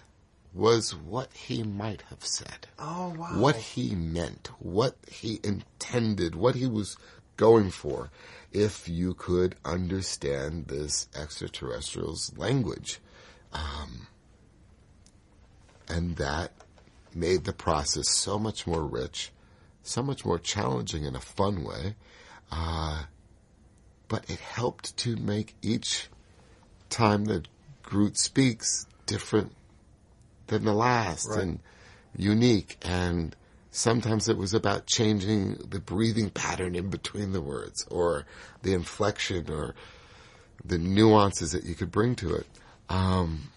was what he might have said. Oh wow. What he meant. What he intended. What he was going for if you could understand this extraterrestrial's language. Um, and that made the process so much more rich, so much more challenging in a fun way. Uh, but it helped to make each time that Groot speaks different than the last Right. and unique and sometimes it was about changing the breathing pattern in between the words or the inflection or the nuances that you could bring to it. Um,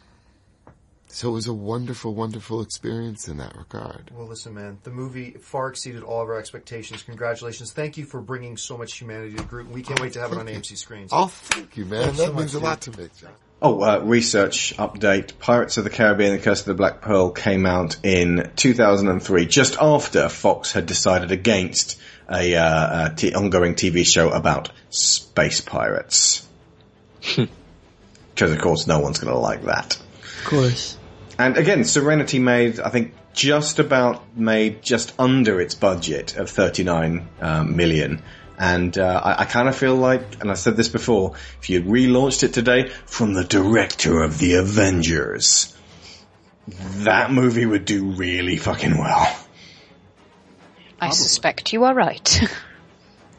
so it was a wonderful, wonderful experience in that regard. Well, listen, man, the movie far exceeded all of our expectations. Congratulations. Thank you for bringing so much humanity to the group. We can't wait to have it on AMC screens. Oh, thank you, man. That so means much, a lot to me, John. Oh, uh, research update. Pirates of the Caribbean, The Curse of the Black Pearl came out in 2003, just after Fox had decided against a, uh, a t- ongoing TV show about space pirates. Because of course no one's gonna like that. Of course. And again, Serenity made, I think, just about made just under its budget of 39 um, million. And uh, I, I kind of feel like, and I said this before, if you relaunched it today from the director of the Avengers, that movie would do really fucking well. I suspect you are right.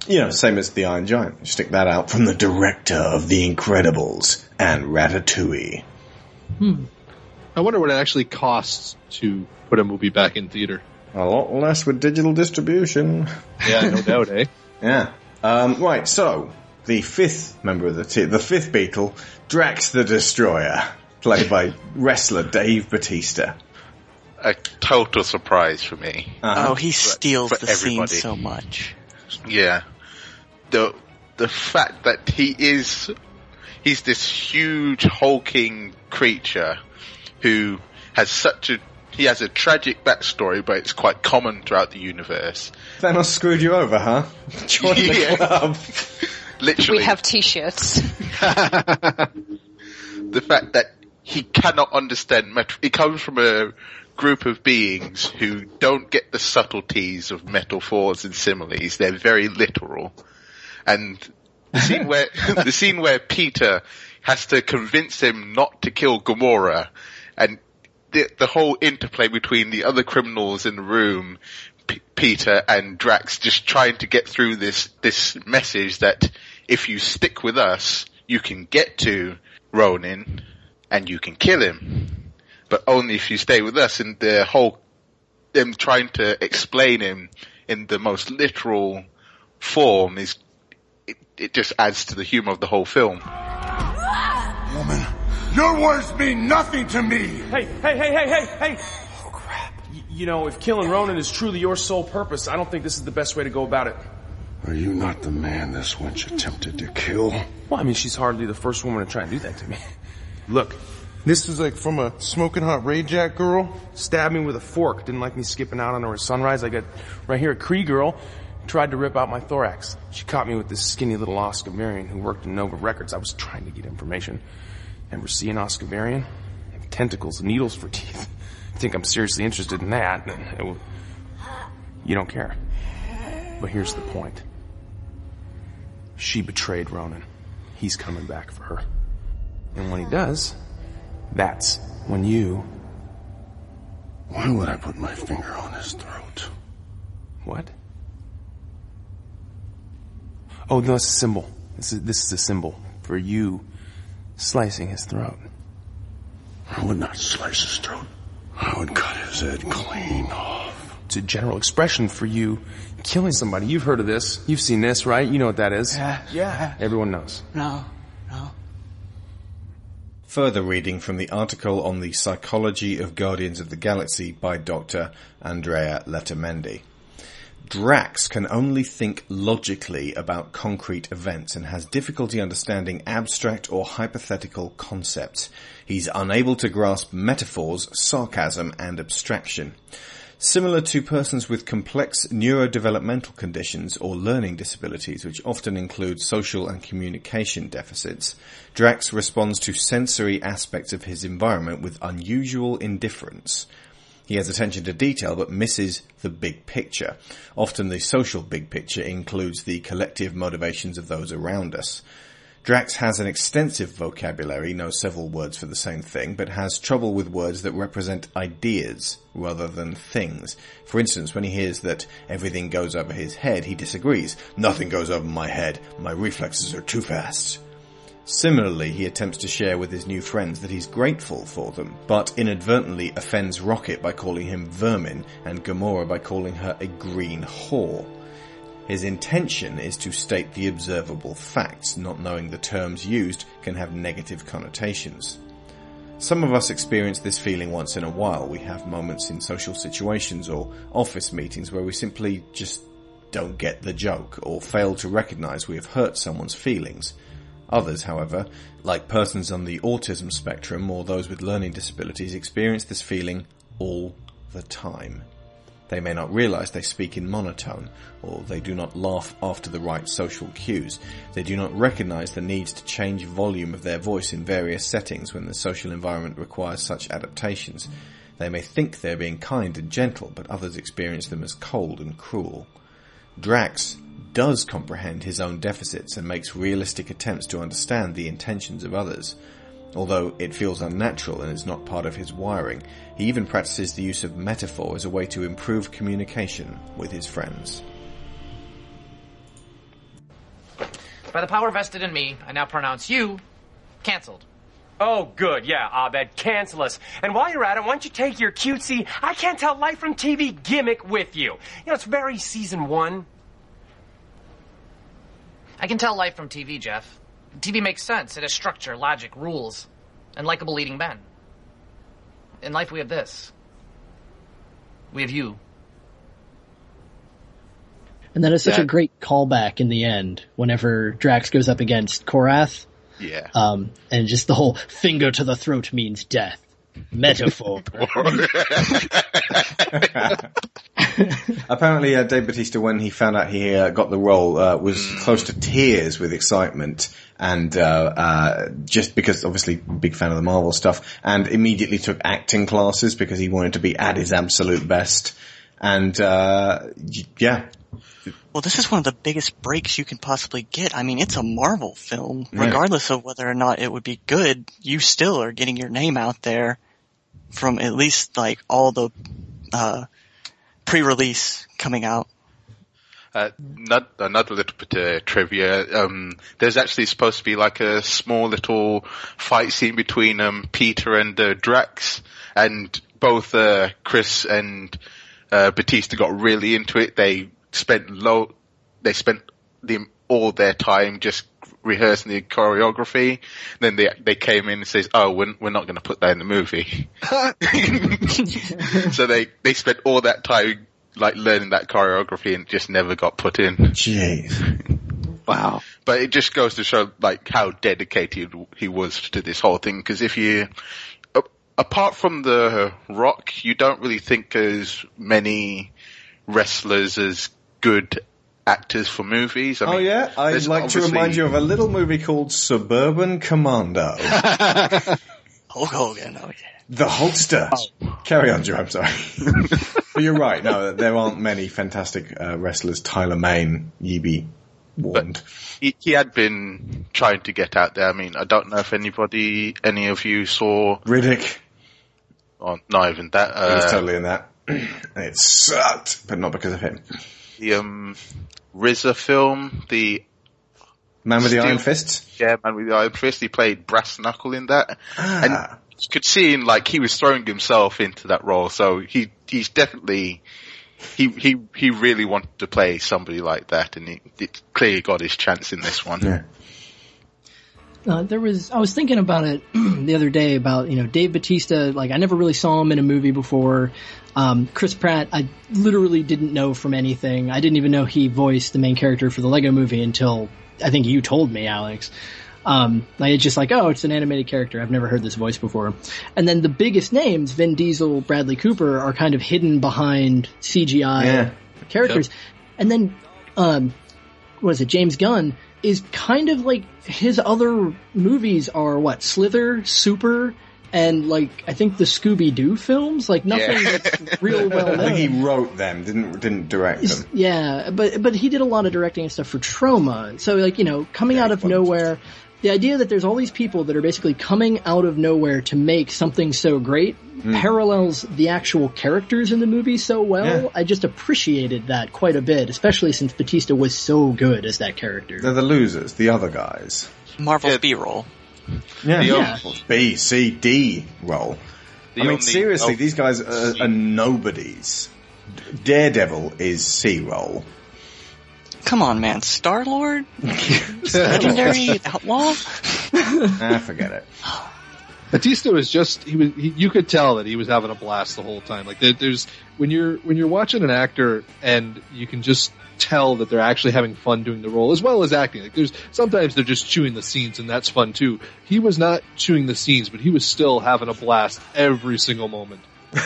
You know, same as the Iron Giant. Stick that out from the director of The Incredibles and Ratatouille. Hmm. I wonder what it actually costs to put a movie back in theater. A lot less with digital distribution. Yeah, no doubt, eh? Yeah. Um, right, so, the fifth member of the team, the fifth Beatle, Drax the Destroyer, played by wrestler Dave Batista. A total surprise for me. Uh-huh. Oh, he steals for the scene so much. Yeah. The the fact that he is he's this huge hulking creature who has such a he has a tragic backstory, but it's quite common throughout the universe. Thanos screwed you over, huh? Join the club. Literally, we have t-shirts. the fact that he cannot understand metal. He comes from a group of beings who don't get the subtleties of metaphors and similes. They're very literal. And the scene where, the scene where Peter has to convince him not to kill Gamora and the, the whole interplay between the other criminals in the room, P- Peter and Drax just trying to get through this, this message that if you stick with us, you can get to Ronan and you can kill him. But only if you stay with us and the whole, them trying to explain him in the most literal form is, it, it just adds to the humor of the whole film. Woman, your words mean nothing to me. Hey, hey, hey, hey, hey, hey! Crap. Y- you know, if killing Ronan is truly your sole purpose, I don't think this is the best way to go about it. Are you not the man this wench attempted to kill? Well, I mean, she's hardly the first woman to try and do that to me. Look, this is like from a smoking hot Rajak girl. Stabbed me with a fork. Didn't like me skipping out on her at sunrise. I got right here a Kree girl. Tried to rip out my thorax. She caught me with this skinny little Askavarian who worked in Nova Records. I was trying to get information. Ever see an Askavarian? Tentacles, needles for teeth. Think I'm seriously interested in that? It will- You don't care. But here's the point. She betrayed Ronan. He's coming back for her. And when he does, that's when you. Why would I put my finger on his throat? What? Oh, no, it's a symbol. This is, this is a symbol for you slicing his throat. I would not slice his throat. I would cut his head clean off. It's a general expression for you killing somebody. You've heard of this. You've seen this, right? You know what that is. Yeah. Yeah. Everyone knows. No, no. Further reading from the article on the psychology of Guardians of the Galaxy by Dr. Andrea Letamendi. Drax can only think logically about concrete events and has difficulty understanding abstract or hypothetical concepts. He's unable to grasp metaphors, sarcasm, and abstraction. Similar to persons with complex neurodevelopmental conditions or learning disabilities, which often include social and communication deficits, Drax responds to sensory aspects of his environment with unusual indifference. He has attention to detail but misses the big picture. Often the social big picture includes the collective motivations of those around us. Drax has an extensive vocabulary, knows several words for the same thing, but has trouble with words that represent ideas rather than things. For instance, when he hears that everything goes over his head, he disagrees. Nothing goes over my head. My reflexes are too fast. Similarly, he attempts to share with his new friends that he's grateful for them, but inadvertently offends Rocket by calling him vermin and Gamora by calling her a green whore. His intention is to state the observable facts, not knowing the terms used can have negative connotations. Some of us experience this feeling once in a while. We have moments in social situations or office meetings where we simply just don't get the joke or fail to recognize we have hurt someone's feelings. Others, however, like persons on the autism spectrum or those with learning disabilities, experience this feeling all the time. They may not realize they speak in monotone, or they do not laugh after the right social cues. They do not recognize the need to change volume of their voice in various settings when the social environment requires such adaptations. They may think they're being kind and gentle, but others experience them as cold and cruel. Drax does comprehend his own deficits and makes realistic attempts to understand the intentions of others. Although it feels unnatural and is not part of his wiring, he even practices the use of metaphor as a way to improve communication with his friends. By the power vested in me, I now pronounce you canceled. Oh, good. Yeah, Abed, cancel us. And while you're at it, why don't you take your cutesy I can't tell life from TV gimmick with you? You know, it's very season one. I can tell life from TV, Jeff. TV makes sense. It has structure, logic, rules, and likable leading men. In life, we have this. We have you. And that is such Yeah. a great callback in the end whenever Drax goes up against Korath. Yeah. Um, and just the whole finger to the throat means death. Metaphor. Apparently, uh, Dave Batista, when he found out he uh, got the role, uh, was close to tears with excitement, and uh, uh, just because obviously big fan of the Marvel stuff, and immediately took acting classes because he wanted to be at his absolute best. And uh, y- yeah, Well, this is one of the biggest breaks you can possibly get. I mean, it's a Marvel film. Yeah. Regardless of whether or not it would be good, you still are getting your name out there from at least like all the uh, pre-release coming out. Uh, not, another little bit of trivia. Um, there's actually supposed to be like a small little fight scene between um, Peter and uh, Drax, and both uh, Chris and uh, Batista got really into it. They spent low, they spent the all their time just rehearsing the choreography. Then they they came in and says, "Oh, we're we're not going to put that in the movie." so they they spent all that time like learning that choreography and just never got put in. Jeez. Wow. But it just goes to show like how dedicated he was to this whole thing because if you apart from the rock you don't really think as many wrestlers as good actors for movies. I oh yeah, I'd there's like to remind you of a little movie called Suburban Commando. Hulk Hogan, oh yeah. The Hulkster. Carry on, Joe. I'm sorry. but you're right. No, there aren't many fantastic uh, wrestlers. Tyler Main, Yibi, warned. he, he had been trying to get out there. I mean, I don't know if anybody, any of you saw Riddick. Or not even that. he was Uh, totally in that. it sucked, but not because of him. the um, RZA film, the Man with the Iron Fists. Yeah, Man with the Iron Fist. He played Brass Knuckle in that, Ah. and you could see in like he was throwing himself into that role. So he he's definitely he he he really wanted to play somebody like that, and he, he clearly got his chance in this one. Yeah. Uh, there was, I was thinking about it the other day about, you know, Dave Batista, like I never really saw him in a movie before. Um, Chris Pratt, I literally didn't know from anything. I didn't even know he voiced the main character for the Lego movie until I think you told me, Alex. Um, like it's just like, oh, it's an animated character. I've never heard this voice before. And then the biggest names, Vin Diesel, Bradley Cooper, are kind of hidden behind CGI Yeah. characters. And then, um, what is it, James Gunn is kind of like his other movies are what, Slither, Super, and like, I think the Scooby-Doo films, like nothing Yeah. that's real well I known. think he wrote them, didn't didn't direct them. Yeah, but but he did a lot of directing and stuff for Troma. So like you know, coming out of nowhere, the idea that there's all these people that are basically coming out of nowhere to make something so great Hmm. parallels the actual characters in the movie so well. Yeah. I just appreciated that quite a bit, especially since Batista was so good as that character. They're the losers, the other guys. Marvel's B-roll. Yeah, The yeah. only- B, C, D roll. The I mean, only- seriously, oh, these guys are, are nobodies. Daredevil is C roll. Come on, man. Star Lord? Legendary outlaw? ah, forget it. Batista was just he was he, you could tell that he was having a blast the whole time. Like there, there's when you're when you're watching an actor and you can just tell that they're actually having fun doing the role as well as acting. Like there's sometimes they're just chewing the scenes and that's fun too. He was not chewing the scenes, but he was still having a blast every single moment.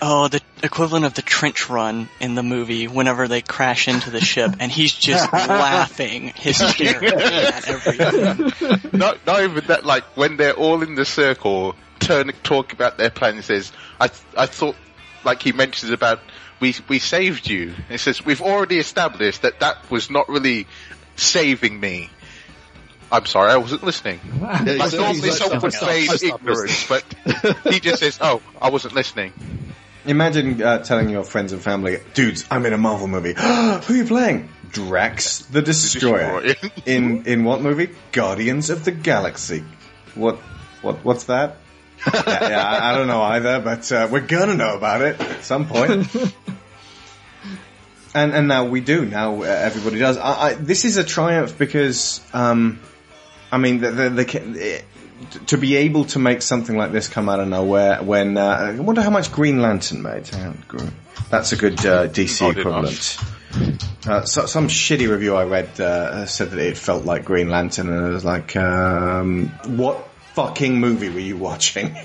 Oh, the equivalent of the trench run in the movie whenever they crash into the ship and he's just laughing hysterically at everything. not, not even that, like, when they're all in the circle, turn, talk about their plan, he says, I, I thought, like he mentions about, we, we saved you. It says, we've already established that that was not really saving me. I'm sorry, I wasn't listening. Yeah, like he's- normally he's- someone would I feign ignorance, but he just says, oh, I wasn't listening. Imagine uh, telling your friends and family, dudes, I'm in a Marvel movie. Who are you playing? Drax the Destroyer. in in what movie? Guardians of the Galaxy. What what what's that? Yeah, yeah, I, I don't know either, but uh, we're gonna know about it at some point. and and now we do. Now uh, everybody does. I, I, this is a triumph because, um, I mean, the, the, the, ca- to be able to make something like this come out of nowhere when uh, I wonder how much Green Lantern made. Hang on, Gr- That's a good uh, DC equivalent. Uh, so, some shitty review I read uh, said that it felt like Green Lantern, and I was like, um, "What fucking movie were you watching?"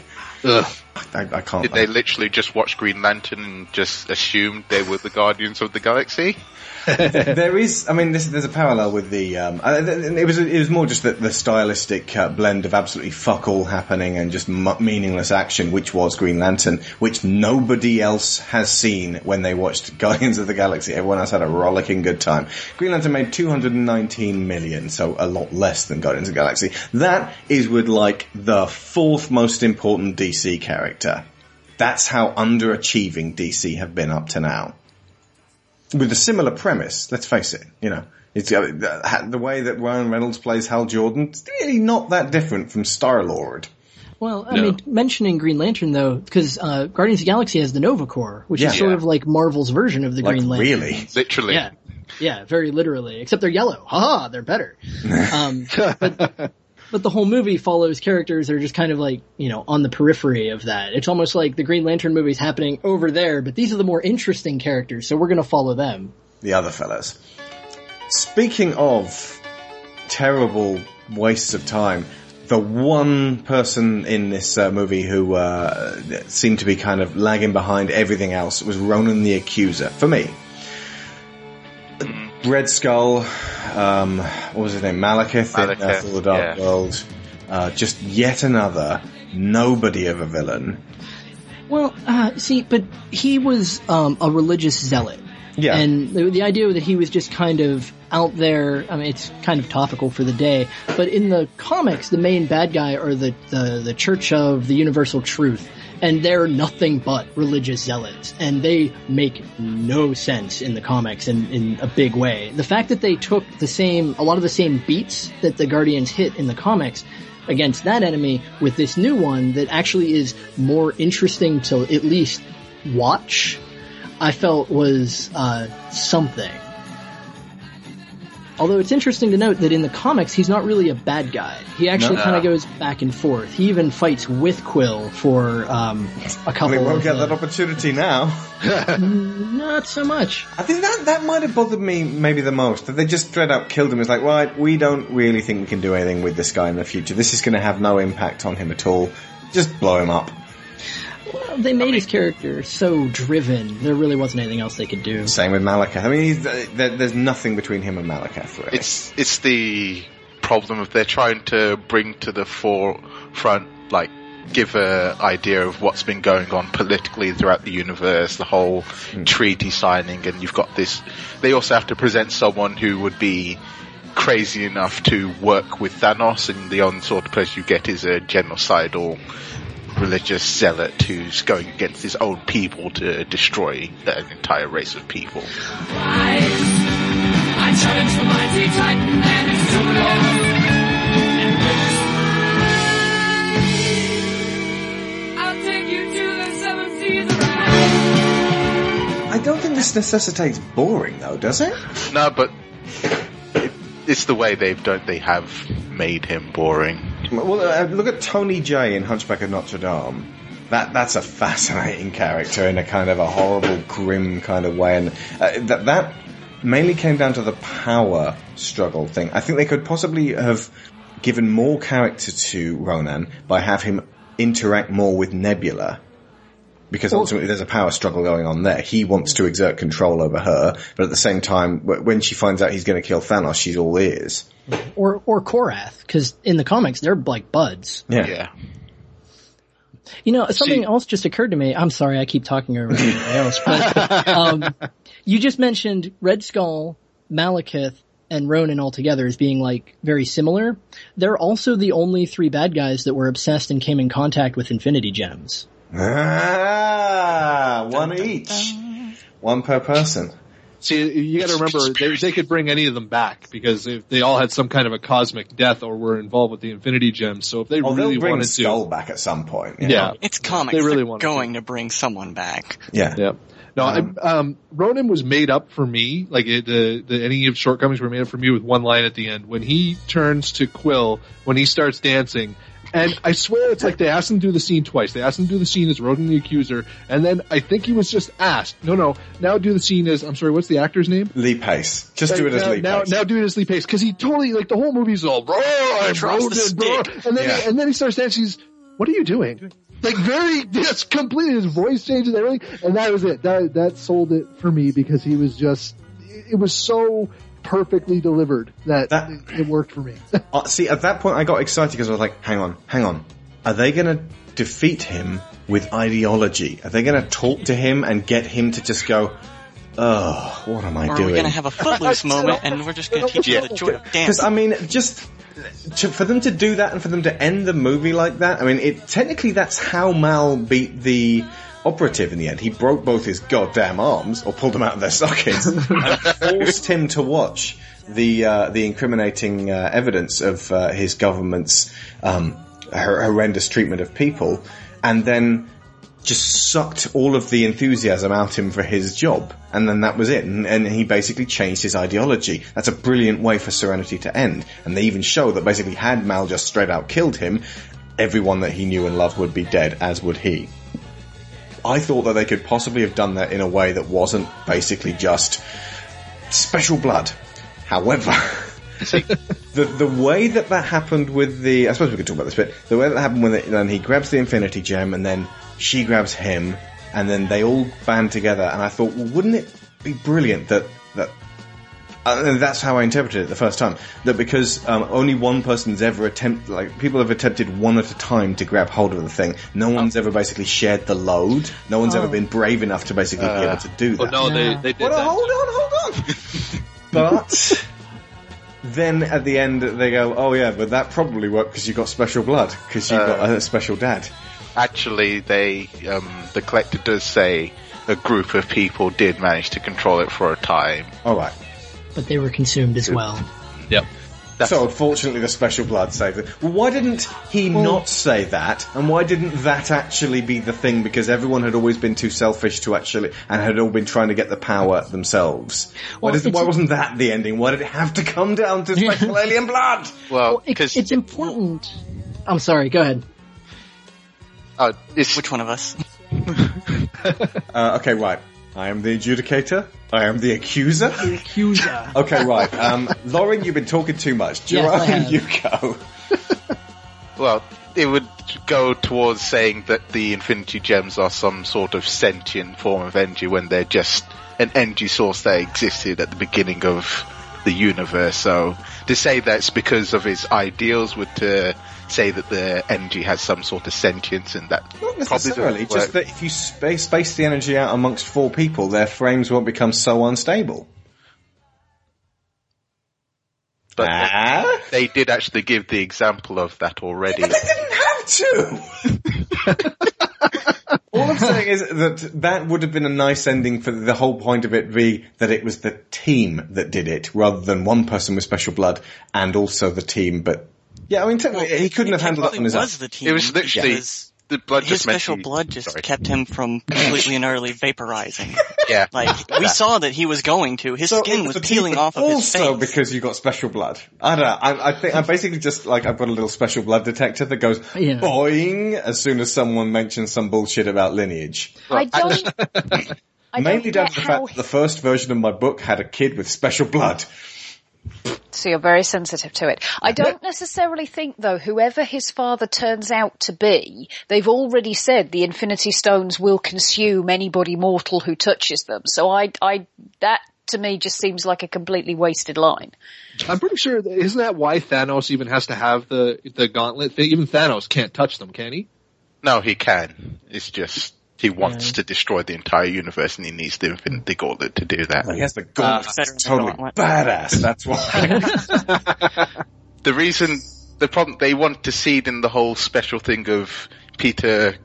I, I can't. Did they literally just watch Green Lantern and just assumed they were the Guardians of the Galaxy? there is, I mean, this, there's a parallel with the. Um, it was it was more just the, the stylistic uh, blend of absolutely fuck all happening and just mu meaningless action, which was Green Lantern, which nobody else has seen when they watched Guardians of the Galaxy. Everyone else had a rollicking good time. Green Lantern made 219 million, so a lot less than Guardians of the Galaxy. That is with like the fourth most important DC character. That's how underachieving DC have been up to now with a similar premise. Let's face it, you know, it's uh, the, the way that Ryan Reynolds plays Hal Jordan. It's really not that different from Star Lord. Well, I No. mean, mentioning Green Lantern though, because uh, Guardians of the Galaxy has the Nova Corps, which is sort Yeah. of like Marvel's version of the Like, Green Lantern. really? Literally. Yeah, yeah, very literally. Except they're yellow. Haha, they're better. um, but but the whole movie follows characters that are just kind of like you know on the periphery of that. It's almost like the Green Lantern movie is happening over there, but these are the more interesting characters, so we're going to follow them. The other fellas. Speaking of terrible wastes of time, the one person in this uh, movie who uh, seemed to be kind of lagging behind everything else was Ronan the Accuser. For me, Red Skull, um, what was his name? Malekith, in uh, Malekith, Thor: The Dark yeah. World. Uh, just yet another nobody of a villain. Well, uh, see, but he was um, a religious zealot. Yeah. And the, the idea that he was just kind of out there, I mean, it's kind of topical for the day, but in the comics, the main bad guy are the, the, the Church of the Universal Truth. And they're nothing but religious zealots. And they make no sense in the comics in, in a big way. The fact that they took the same, a lot of the same beats that the Guardians hit in the comics against that enemy with this new one that actually is more interesting to at least watch, I felt was uh, something. Although it's interesting to note that in the comics, he's not really a bad guy. He actually No. kind of goes back and forth. He even fights with Quill for um, a couple. Well, he won't of, get uh, that opportunity now. Not so much. I think that that might have bothered me maybe the most. That they just straight up killed him. It's like, right, we don't really think we can do anything with this guy in the future. This is going to have no impact on him at all. Just blow him up. Well, they made his character so driven. There really wasn't anything else they could do. Same with Malekith. I mean, he's, uh, there, there's nothing between him and Malekith. Really. It's it's the problem of they're trying to bring to the forefront, like give a idea of what's been going on politically throughout the universe, the whole hmm. treaty signing, and you've got this. They also have to present someone who would be crazy enough to work with Thanos, and the only sort of person you get is a genocidal religious zealot who's going against his own people to destroy an entire race of people. I challenge the mighty titan and his doodles. I'll take you to the seven seas I don't think this necessitates boring, though, does it? No, but it, it's the way they've done. They have made him boring. Well, uh, look at Tony J in Hunchback of Notre Dame. That that's a fascinating character in a kind of a horrible, grim kind of way, and uh, that that mainly came down to the power struggle thing. I think they could possibly have given more character to Ronan by have him interact more with Nebula. Because ultimately there's a power struggle going on there. He wants to exert control over her, but at the same time, when she finds out he's going to kill Thanos, she's all ears. Or or Korath, because in the comics they're like buds. Yeah. Yeah. You know, something else just occurred to me. I'm sorry, I keep talking over everybody else. But, um, you just mentioned Red Skull, Malekith, and Ronan all together as being like very similar. They're also the only three bad guys that were obsessed and came in contact with Infinity Gems. Ah, one each. One per person. See, you got to remember they, they could bring any of them back because if they all had some kind of a cosmic death or were involved with the Infinity Gems. So if they Oh, really they'll bring wanted Skull to, back at some point. you Yeah. know? It's comics. They really They're to. going to bring someone back. Yeah. Yeah. No, I, um, Ronan was made up for me. Like it, the the any of shortcomings were made up for me with one line at the end when he turns to Quill when he starts dancing. And I swear it's like they asked him to do the scene twice. They asked him to do the scene as Ronan the Accuser, and then I think he was just asked, no, no, now do the scene as, I'm sorry, what's the actor's name? Lee Pace. Just do it as now, Lee now, Pace. now do it as Lee Pace because he totally like the whole movie's all "Roar, I'm Trust the Ronan, stick." bro," and then Yeah. he, and then he starts dancing. He's, what are you doing? Like very, just completely his voice changes everything, and that was it. That that sold it for me because he was just, it was so perfectly delivered that, That- it, it worked for me. Uh, see, at that point I got excited because I was like, hang on, hang on. Are they going to defeat him with ideology? Are they going to talk to him and get him to just go, oh, what am I Or are doing? We're going to have a footloose moment and we're just going to teach you the joy of Because? I mean, just to, for them to do that and for them to end the movie like that, I mean, it technically that's how Mal beat the operative in the end. He broke both his goddamn arms or pulled them out of their sockets and forced him to watch the uh, the incriminating uh, evidence of uh, his government's um, hor- horrendous treatment of people, and then just sucked all of the enthusiasm out him for his job. And then that was it. And, and he basically changed his ideology. That's a brilliant way for Serenity to end. And they even show that basically had Mal just straight out killed him, everyone that he knew and loved would be dead, as would he. I thought that they could possibly have done that in a way that wasn't basically just special blood. However, the the way that that happened with the I suppose we could talk about this bit. The way that happened when it, then he grabs the Infinity Gem and then she grabs him and then they all band together. And I thought, well, wouldn't it be brilliant that and that's how I interpreted it the first time. That because um, only one person's ever attempt, like people have attempted one at a time to grab hold of the thing. No one's ever basically shared the load. No one's ever Oh. been brave enough to basically be Uh, able to do oh, that. no, they- they did Well, that. hold on, hold on. but then at the end they go, oh yeah, but that probably worked because you got special blood because you got a special dad. Actually, they um, the collector does say a group of people did manage to control it for a time. All right. But they were consumed as well. Yep. so unfortunately the special blood saved it. Well, why didn't he not say that? And why didn't that actually be the thing? Because everyone had always been too selfish to actually, and had all been trying to get the power themselves. Why, Well, does, why wasn't that the ending? Why did it have to come down to special alien blood? Well, It's, it's important. I'm sorry. Go ahead. Uh, Which one of us? Uh, okay, right. I am the adjudicator. I am the accuser. The accuser. Okay, right. Um, Lauren, you've been talking too much. Yes, Jerome, have. you go. Well, it would go towards saying that the Infinity Gems are some sort of sentient form of energy when they're just an energy source that existed at the beginning of the universe. So to say that's because of his ideals would to say that the energy has some sort of sentience and that Not necessarily. Just that if you space, space the energy out amongst four people, their frames won't become so unstable. But Ah? they, they did actually give the example of that already. Yeah, they didn't have to. All I'm saying is that that would have been a nice ending for the whole point of it be that it was the team that did it rather than one person with special blood and also the team. But yeah, I mean, technically, he couldn't have handled that on his own. was the team. It was literally because the blood his just special he- blood just sorry. kept him from completely and utterly vaporizing. Yeah. Like we saw that he was going to. His So skin was the team, peeling off of his Also, face. because you got special blood. I don't know. I, I think I basically just like I've got a little special blood detector that goes Yeah. boing as soon as someone mentions some bullshit about lineage. I don't. I Mainly don't down get to the how. fact that the first version of my book had a kid with special blood. So you're very sensitive to it. I don't necessarily think though, whoever his father turns out to be, they've already said the Infinity Stones will consume anybody mortal who touches them. So I, I, that to me just seems like a completely wasted line. I'm pretty sure that, isn't that why Thanos even has to have the the gauntlet? Even Thanos can't touch them, can he? No, he can. It's just he wants to destroy the entire universe and he needs the Infinity Gauntlet to do that. He has the uh, gauntlet. better than It's totally gauntlet. badass. That's why. The reason, the problem, they want to seed in the whole special thing of Peter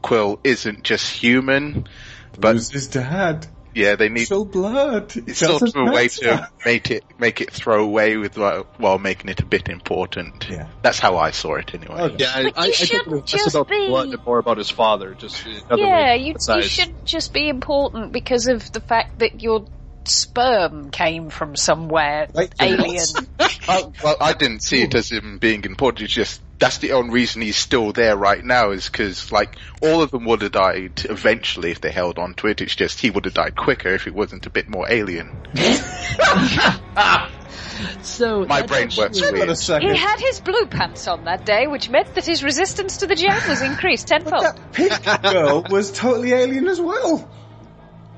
Quill isn't just human, but Who's his dad? Yeah, they need Special blood. it's sort of a way to make it make it throw away with while, while making it a bit important. Yeah. That's how I saw it anyway. Yeah, I, But I, you I think shouldn't it was less just about be- blood and more about his father. Just another yeah, way you, you emphasize- should just be important because of the fact that your sperm came from somewhere Wait, alien. Oh, well, I didn't see it as him being important. It's just that's the only reason he's still there right now is because like all of them would have died eventually if they held on to it. It's just he would have died quicker if it wasn't a bit more alien. So My brain works Hang a weird. He had his blue pants on that day, which meant that his resistance to the gem was increased tenfold. That pink girl was totally alien as well.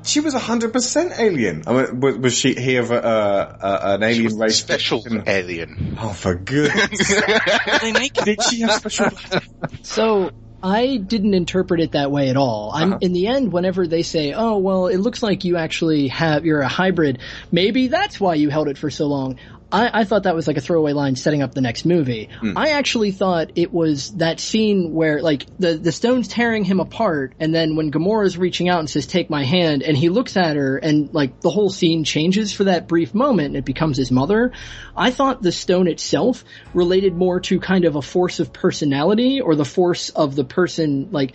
She was hundred percent alien. I mean, was, was she he of a, uh, uh, an She alien was race? special alien. Oh, for goodness! They make Did she have special? So I didn't interpret it that way at all. I'm Uh-huh. in the end. Whenever they say, "Oh, well, it looks like you actually have you're a hybrid," maybe that's why you held it for so long. I, I thought that was like a throwaway line setting up the next movie. I actually thought it was that scene where like the the stone's tearing him apart, and then when Gamora's reaching out and says, "Take my hand," and he looks at her, and like the whole scene changes for that brief moment, and it becomes his mother. I thought the stone itself related more to kind of a force of personality or the force of the person, like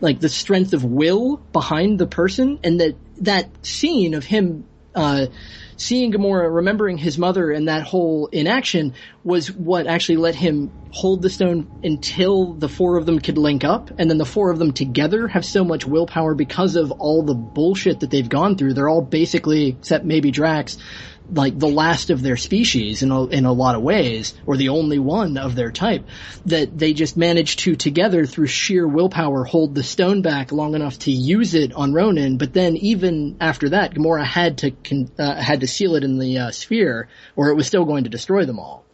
like the strength of will behind the person, and that that scene of him. Uh, seeing Gamora remembering his mother and that whole inaction was what actually let him hold the stone until the four of them could link up and then the four of them together have so much willpower because of all the bullshit that they've gone through. They're all basically, except maybe Drax, like the last of their species in a, in a lot of ways, or the only one of their type, that they just managed to together through sheer willpower hold the stone back long enough to use it on Ronan. But then even after that, Gamora had to con- uh, had to seal it in the uh, sphere, or it was still going to destroy them all.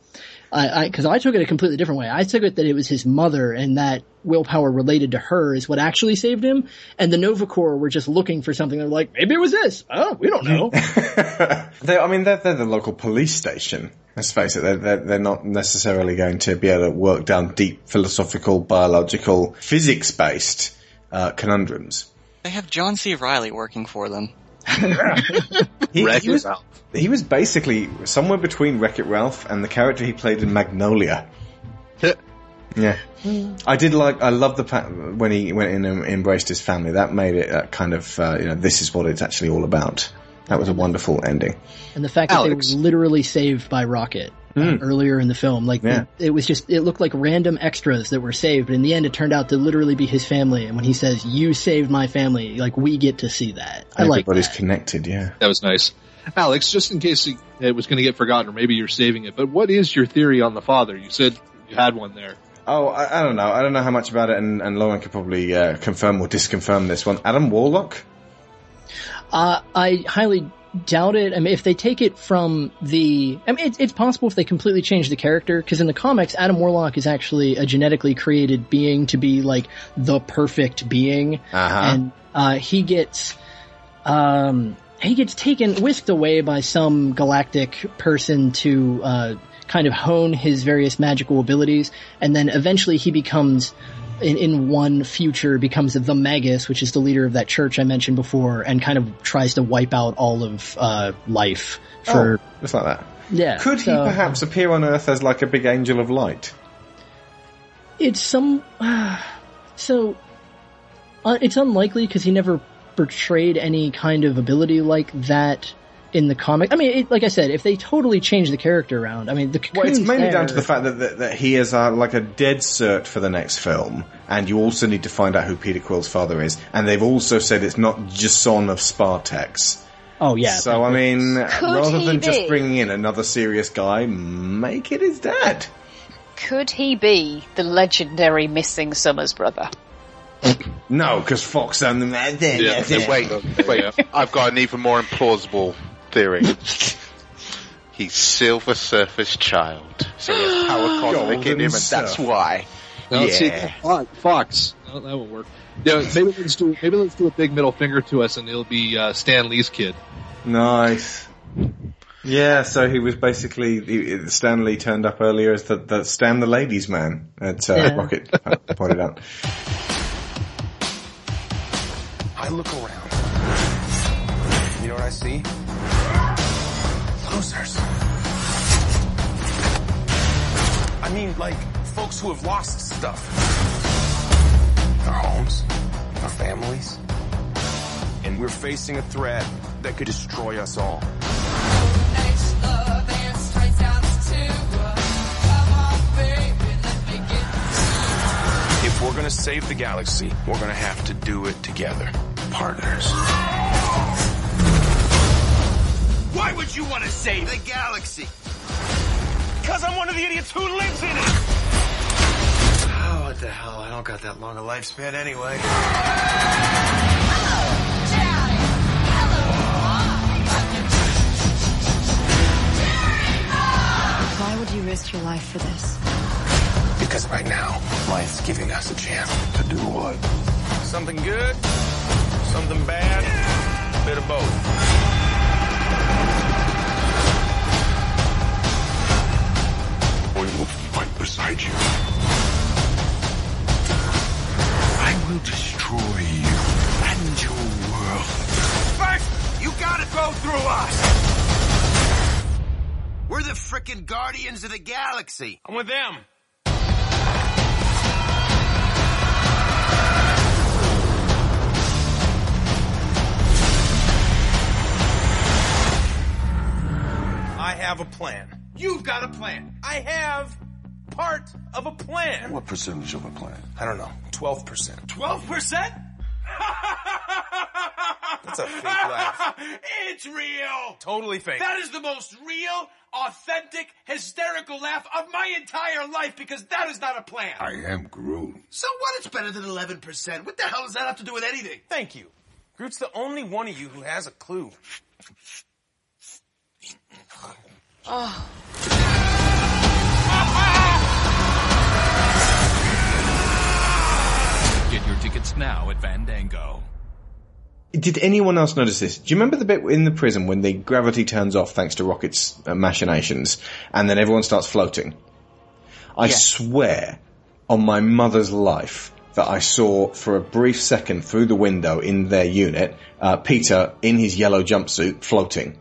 I, because I, took it a completely different way. I took it that it was his mother and that willpower related to her is what actually saved him. And the Nova Corps were just looking for something. They're like, maybe it was this. Oh, we don't know. they, I mean, they're, they're the local police station. Let's face it, they're, they're, they're not necessarily going to be able to work down deep philosophical, biological, physics-based uh, conundrums. They have John C. Reilly working for them. He, he was, Ralph. He was basically somewhere between Wreck It Ralph and the character he played in Magnolia. yeah. I did like, I love the fact when he went in and embraced his family. That made it uh, kind of, uh, you know, this is what it's actually all about. That was a wonderful ending. And the fact that Alex. they were literally saved by Rocket Mm. earlier in the film, like Yeah. it, it was just, it looked like random extras that were saved, but in the end it turned out to literally be his family. And when he says, you saved my family, like we get to see that. I like Everybody's connected, yeah. That was nice. Alex, just in case it- it was going to get forgotten, or maybe you're saving it, but what is your theory on the father? You said you had one there. Oh, I, I don't know. I don't know how much about it, and, and Lauren could probably uh, confirm or disconfirm this one. Adam Warlock? Uh, I highly doubt it. I mean, if they take it from the, I mean, it's, it's possible if they completely change the character, because in the comics, Adam Warlock is actually a genetically created being to be like the perfect being, Uh-huh. and uh, he gets, um, he gets taken, whisked away by some galactic person to uh, kind of hone his various magical abilities, and then eventually he becomes in, in one future becomes the Magus, which is the leader of that church I mentioned before, and kind of tries to wipe out all of uh, life for oh, just like that. yeah. Could he perhaps appear on Earth as like a big angel of light? It's some so uh, it's unlikely because he never portrayed any kind of ability like that in the comic. I mean, it, like I said, if they totally change the character around, I mean, the Well, it's mainly there. down to the fact that, that, that he is uh, like a dead cert for the next film, and you also need to find out who Peter Quill's father is. And they've also said it's not Jason of Spartax. Oh yeah. So I mean, Could rather he than just bringing in another serious guy, make it his dad. Could he be the legendary missing Summers brother? No, because Fox and them. Yeah, wait, wait. I've got an even more implausible theory. He's Silver Surface Child, so he has power cosmic in him, and that's why. No, yeah. Fo- Fox. No, that won't work. Yeah, maybe let's do maybe let's do a big middle finger to us, and it'll be uh, Stan Lee's kid. Nice. Yeah, so he was basically he, Stan Lee turned up earlier as the, the Stan the ladies man at uh, Yeah. Rocket pointed out. I look around. You know what I see? Losers. I mean, like, folks who have lost stuff. Our homes, our families. And we're facing a threat that could destroy us all. If we're gonna save the galaxy, we're gonna have to do it together. Partners. Why would you want to save the galaxy? Because I'm one of the idiots who lives in it! Oh, what the hell? I don't got that long a lifespan anyway. Why would you risk your life for this? Because right now, life's giving us a chance. To do what? Something good, something bad, a bit of both. I will fight beside you. I will destroy you and your world. First, you gotta go through us. We're the frickin' guardians of the galaxy. I'm with them. Have a plan. You've got a plan. I have part of a plan. What percentage of a plan? I don't know. 12%. 12%? That's a fake laugh. It's real. Totally fake. That is the most real, authentic, hysterical laugh of my entire life because that is not a plan. I am Groot. So what? It's better than 11%. What the hell does that have to do with anything? Thank you. Groot's the only one of you who has a clue. Oh. Get your tickets now at Fandango. Did anyone else notice this? Do you remember the bit in the prison when the gravity turns off thanks to Rocket's uh, machinations, and then everyone starts floating? I swear on my mother's life that I saw for a brief second through the window in their unit, uh, Peter in his yellow jumpsuit floating.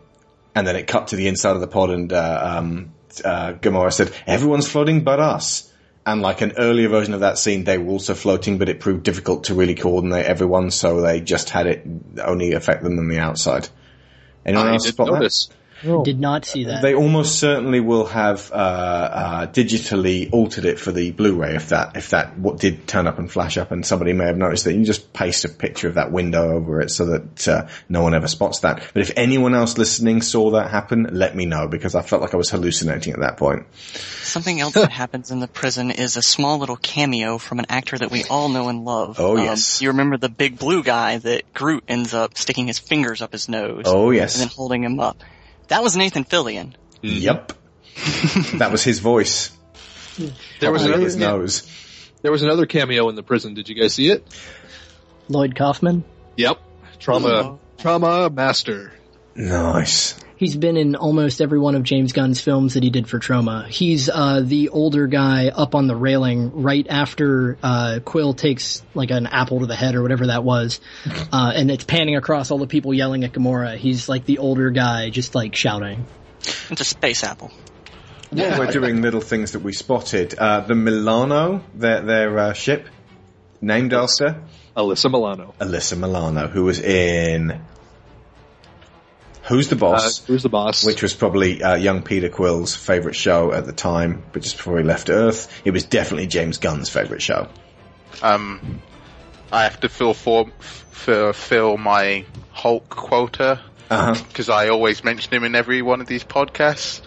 And then it cut to the inside of the pod, and uh, um, uh, Gamora said, "Everyone's floating but us." And like an earlier version of that scene, they were also floating, but it proved difficult to really coordinate everyone, so they just had it only affect them on the outside. Anyone I else spot that? Notice. Did not see that. They almost certainly will have uh, uh, digitally altered it for the Blu-ray if that if that what did turn up and flash up, and somebody may have noticed that. You just paste a picture of that window over it so that uh, no one ever spots that. But if anyone else listening saw that happen, let me know because I felt like I was hallucinating at that point. Something else that happens in the prison is a small little cameo from an actor that we all know and love. Oh, Um, yes. You remember the big blue guy that Groot ends up sticking his fingers up his nose. Oh, yes. And then holding him up. That was Nathan Fillion. Yep, that was his voice. There was another his nose. There was another cameo in the prison. Did you guys see it? Lloyd Kaufman. Yep. Troma. Oh. Troma master. Nice. He's been in almost every one of James Gunn's films that he did for Troma. He's uh, the older guy up on the railing right after uh, Quill takes like an apple to the head or whatever that was, uh, and it's panning across all the people yelling at Gamora. He's like the older guy, just like shouting. It's a space apple. While we're doing little things that we spotted, uh, the Milano, their their uh, ship, named after Alyssa Milano. Alyssa Milano, who was in Who's the Boss? Uh, Who's the Boss? Which was probably uh, young Peter Quill's favourite show at the time, but just before he left Earth, it was definitely James Gunn's favourite show. Um, I have to fill for, fill, fill my Hulk quota Uh-huh. because I always mention him in every one of these podcasts.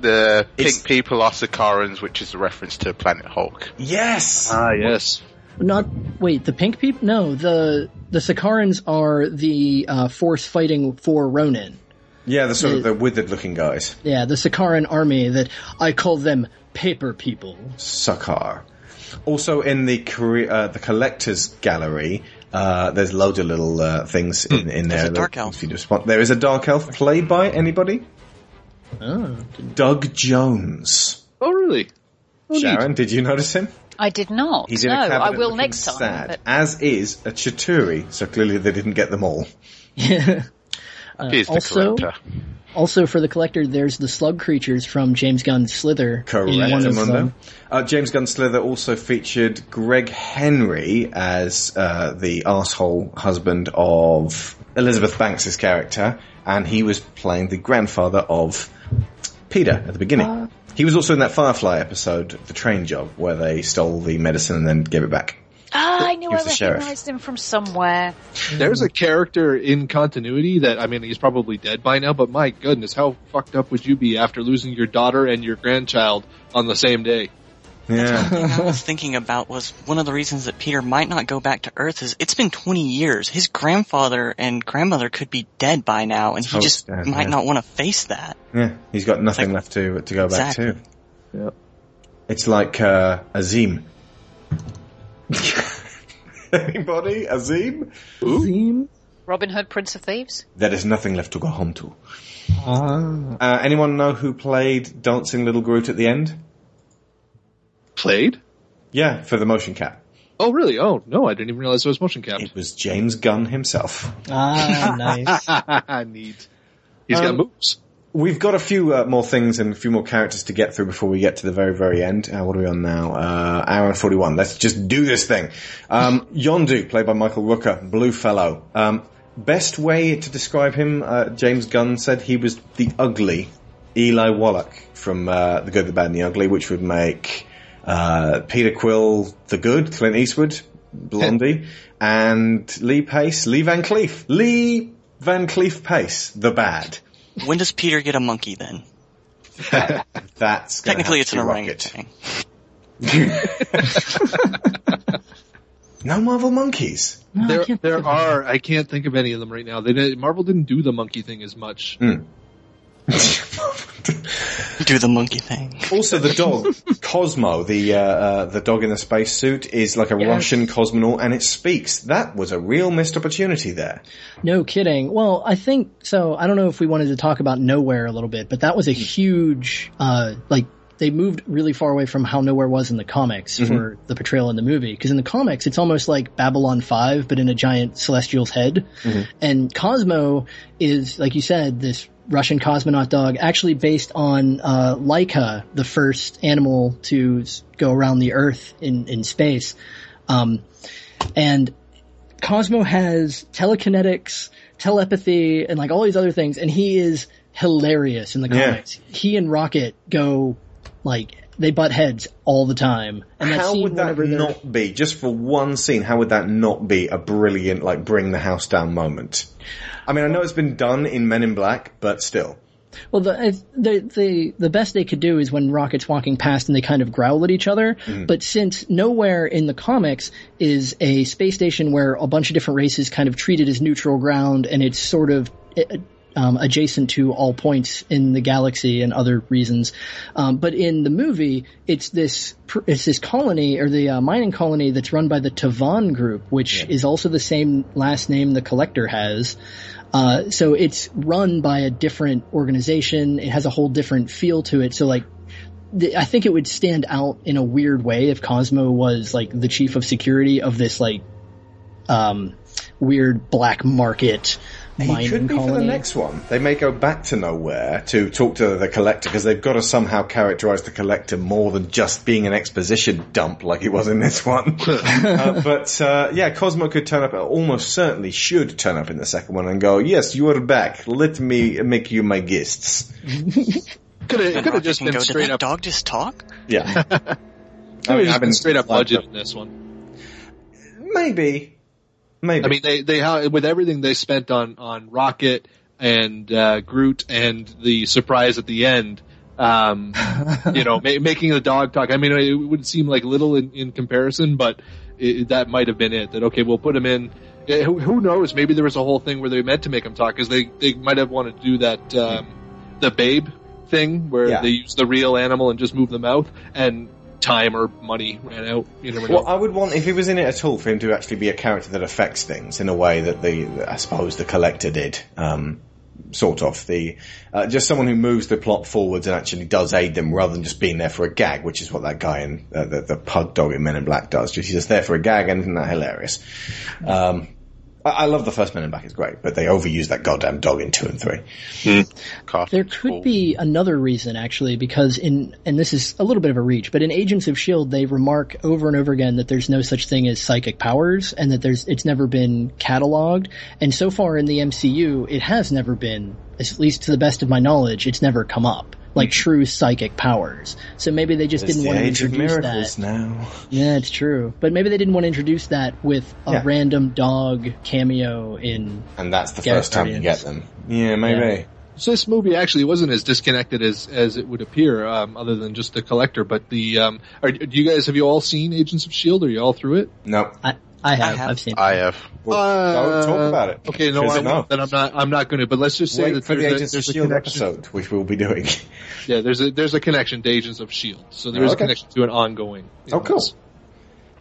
The pink people are Sakarans, which is a reference to Planet Hulk. Yes. Ah, yes. Not wait, the pink people? No, the the Sakarans are the uh, force fighting for Ronan. Yeah, the sort of the withered-looking guys. Yeah, the Sakaran army that I call them paper people. Sakar. Also in the Korea, uh, the collector's gallery, uh, there's loads of little uh, things in, in there. There's a dark that- elf. you just spot- There is a dark elf played by anybody? Oh. Doug Jones. Oh, really? Sharon, did you notice him? I did not. He's in no, a cabinet I will next time. sad, But as is a Chitauri, so clearly they didn't get them all. Uh, He's the also, collector. also for the collector, there's the slug creatures from James Gunn's Slither. Correct, one of them. Uh, James Gunn's Slither also featured Greg Henry as uh, the asshole husband of Elizabeth Banks' character, and he was playing the grandfather of Peter at the beginning. He was also in that Firefly episode, The Train Job, where they stole the medicine and then gave it back. ah, I knew He I was sheriff. recognised him from somewhere. There's a character in continuity that, I mean, he's probably dead by now, but my goodness, how fucked up would you be after losing your daughter and your grandchild on the same day? Yeah. thing I was thinking about was one of the reasons that Peter might not go back to Earth is it's been 20 years. His grandfather and grandmother could be dead by now, and he Oh, just dead, might yeah. not want to face that. Yeah, he's got nothing left to to go back to. Yep. It's like uh, Azeem. Anybody? Azeem? Azeem? Robin Hood, Prince of Thieves. There is nothing left to go home to. Ah. Uh, anyone know who played Dancing Little Groot at the end? Played? Yeah, for the motion cap. Oh, really? Oh, no, I didn't even realize it was motion capped. It was James Gunn himself. Ah, nice. Neat. He's got Um, moves. We've got a few uh, more things and a few more characters to get through before we get to the very, very end. Uh, what are we on now? Uh, hour and 41. Let's just do this thing. Um, Yondu, played by Michael Rooker, Blue Fellow. Um, best way to describe him, uh, James Gunn said he was the ugly Eli Wallach from uh, The Good, the Bad, and the Ugly, which would make uh, Peter Quill the good, Clint Eastwood, Blondie, and Lee Pace, Lee Van Cleef, Lee Van Cleef Pace, the bad. When does Peter get a monkey then? That's Technically have it's to an be Rocket. orangutan. No Marvel monkeys. there, there are. I can't think of any of them right now. They did, Marvel didn't do the monkey thing as much. Hmm. Do the monkey thing. Also, the dog Cosmo, the uh, uh, the dog in the spacesuit, is like a Yes. Russian cosmonaut, and it speaks. That was a real missed opportunity there. No kidding. Well, I think so. I don't know if we wanted to talk about Knowhere a little bit, but that was a huge, uh, like they moved really far away from how Knowhere was in the comics Mhm. for the portrayal in the movie. Because in the comics, it's almost like Babylon 5, but in a giant celestial's head. Mhm. And Cosmo is, like you said, this Russian cosmonaut dog, actually based on uh, Laika, the first animal to go around the Earth in in space. Um, and Cosmo has telekinetics, telepathy, and like all these other things, and he is hilarious in the Yeah. comics. He and Rocket go like they butt heads all the time. And that how scene would that not be, just for one scene, how would that not be a brilliant, like, bring the house down moment? I mean, I know it's been done in Men in Black, but still. Well, the, the the the best they could do is when Rocket's walking past and they kind of growl at each other. Mhm. But since Knowhere in the comics is a space station where a bunch of different races kind of treated as neutral ground, and it's sort of uh, um, adjacent to all points in the galaxy and other reasons. Um, but in the movie, it's this it's this colony or the uh, mining colony that's run by the Tivan group, which is also the same last name the Collector has. Uh, so it's run by a different organization. It has a whole different feel to it. So like, the, I think it would stand out in a weird way if Cosmo was like the chief of security of this like, um, weird black market He mining could be colony. for the next one. They may go back to Knowhere to talk to the collector because they've got to somehow characterize the collector more than just being an exposition dump like it was in this one. uh, but uh, yeah, Cosmo could turn up. Almost certainly should turn up in the second one and go, "Yes, you are back. Let me make you my guests." Could have could have just been go, straight Did that up. dog just talk? Yeah, I mean, I've been straight up budget in this one. maybe. Maybe. I mean, they they with everything they spent on on Rocket and uh, Groot and the surprise at the end. Um, you know, ma- making the dog talk. I mean, it would seem like little in, in comparison, but it, that might have been it. That okay, we'll put him in. eh, Who, who knows? Maybe there was a whole thing where they meant to make him talk because they they might have wanted to do that um, the Babe thing where Yeah. they use the real animal and just move the mouth and time or money ran out. You never know. Well, I would want if he was in it at all for him to actually be a character that affects things in a way that the I suppose the collector did. Um, sort of the uh, just someone who moves the plot forwards and actually does aid them rather than just being there for a gag, which is what that guy in uh, the, the pug dog in Men in Black does. Just he's just there for a gag, and isn't that hilarious? Um, I, I love the first Men in Black; it's great, but they overuse that goddamn dog in two and three. Hmm. There could be another reason actually, because in, and this is a little bit of a reach, but in Agents of S.H.I.E.L.D. They remark over and over again that there's no such thing as psychic powers and that there's, it's never been cataloged. And so far in the MCU, it has never been, at least to the best of my knowledge, it's never come up. Like true psychic powers. So maybe they just It's didn't the want to age of introduce miracles that. now. Yeah, it's true. But maybe they didn't want to introduce that with a Yeah. random dog cameo in And that's the Gareth first time you get them. Yeah, maybe. Yeah. So this movie actually wasn't as disconnected as as it would appear, um, other than just the collector. But the um, are, do you guys have you all seen Agents of Shield? Are you all through it? No, I I have, have. I've seen. I have. Well, talk about it. Okay, no, I won't. Then I'm not. I'm not going to. But let's just say Wait that for the there's, a, Agents of there's a Shield episode, which we'll be doing. Yeah, there's a there's a connection to Agents of Shield. So there is Okay. a connection to an ongoing. Oh, cool.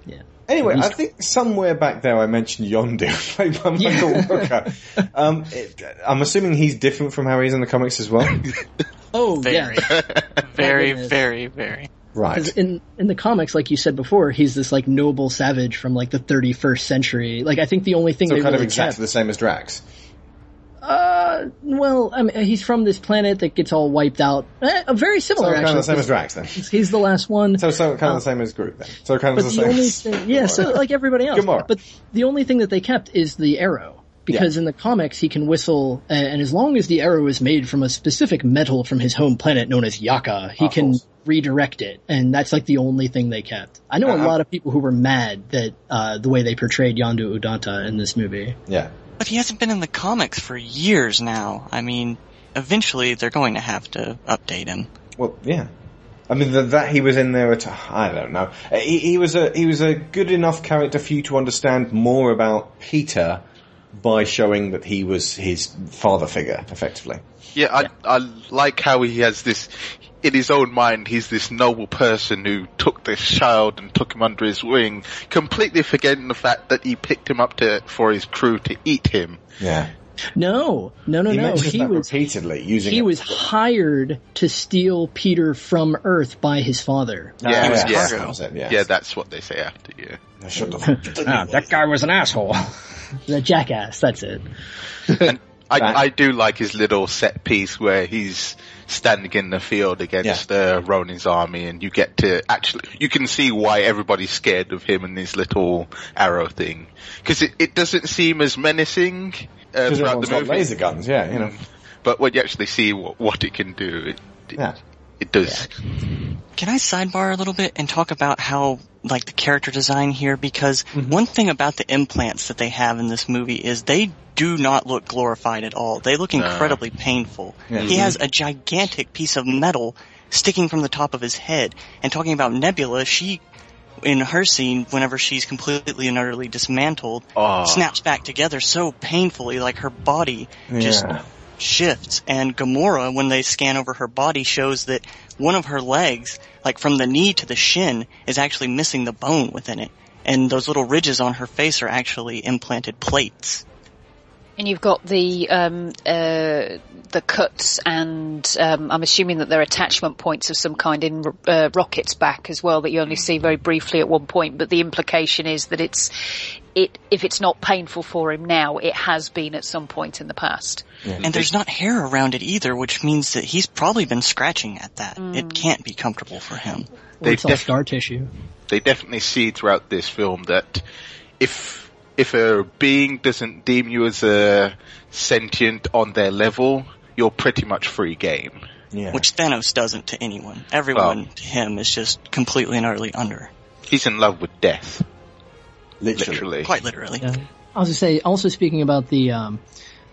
Yeah. Anyway, I think somewhere back there I mentioned Yondu, played by Michael Rooker. Um, it, I'm assuming he's different from how he is in the comics as well. Oh, Very, yeah. very, goodness. very, very. Right. Because in in the comics, like you said before, he's this like noble savage from like the 31st century. Like I think the only thing So they kind of exactly kept, the same as Drax. uh, well, I mean, he's from this planet that gets all wiped out. Eh, very So similar, kind actually. of the same as Drax then. He's- the last one. So, so kind of Uh, the same as Groot then. So kind of the, the same. only thing, yeah, so like everybody else. Gamora. But the only thing that they kept is the arrow. Because in the comics, he can whistle, and, as long as the arrow is made from a specific metal from his home planet known as Yaka, he can. Redirect it, and that's like the only thing they kept. I know a Uh, lot of people who were mad that uh, the way they portrayed Yondu Udonta in this movie. yeah. But he hasn't been in the comics for years now. I mean, eventually they're going to have to update him. Well, yeah. I mean, that, that he was in there at, I don't know. Uh, He, he was a, he was a good enough character for you to understand more about Peter by showing that he was his father figure, effectively. Yeah, I, I like how he has this, in his own mind, he's this noble person who took this child and took him under his wing, completely forgetting the fact that he picked him up to, for his crew to eat him. Yeah. No, no, no, he no. mentions He that was repeatedly using. he it- was hired to steal Peter from Earth by his father. Yeah, Oh, was yeah, cargo. was it, yes. Yeah, that's what they say after. Yeah. Shut the Ah, that guy was an asshole. the jackass. That's it. and I, I do like his little set piece where he's standing in the field against uh, Ronan's army, and you get to actually you can see why everybody's scared of him and his little arrow thing because it, it doesn't seem as menacing uh, 'Cause throughout everyone's the got movie. laser guns, yeah, you know. But when you actually see what, what it can do, it it, it does. Can I sidebar a little bit and talk about how, like, the character design here? Because Mm-hmm. one thing about the implants that they have in this movie is they do not look glorified at all. They look No. incredibly painful. Yeah. He has a gigantic piece of metal sticking from the top of his head. And talking about Nebula, she, in her scene, whenever she's completely and utterly dismantled, Oh. snaps back together so painfully, like her body just Yeah. Shifts and Gamora when they scan over her body shows that one of her legs, like from the knee to the shin, is actually missing the bone within it. And those little ridges on her face are actually implanted plates. And you've got the um, uh, the cuts, and um, I'm assuming that they're attachment points of some kind in uh, Rocket's back as well that you only see very briefly at one point. But the implication is that it's it if it's not painful for him now, it has been at some point in the past. And there's not hair around it either, which means that he's probably been scratching at that. Mm. It can't be comfortable for him. They it's all def- scar tissue. they definitely see throughout this film that if if a being doesn't deem you as a sentient on their level, you're pretty much free game. Yeah. Which Thanos doesn't to anyone. Everyone to him is just completely and utterly under. He's in love with death. Literally. Quite literally. Yeah. I was gonna say, also speaking about the um,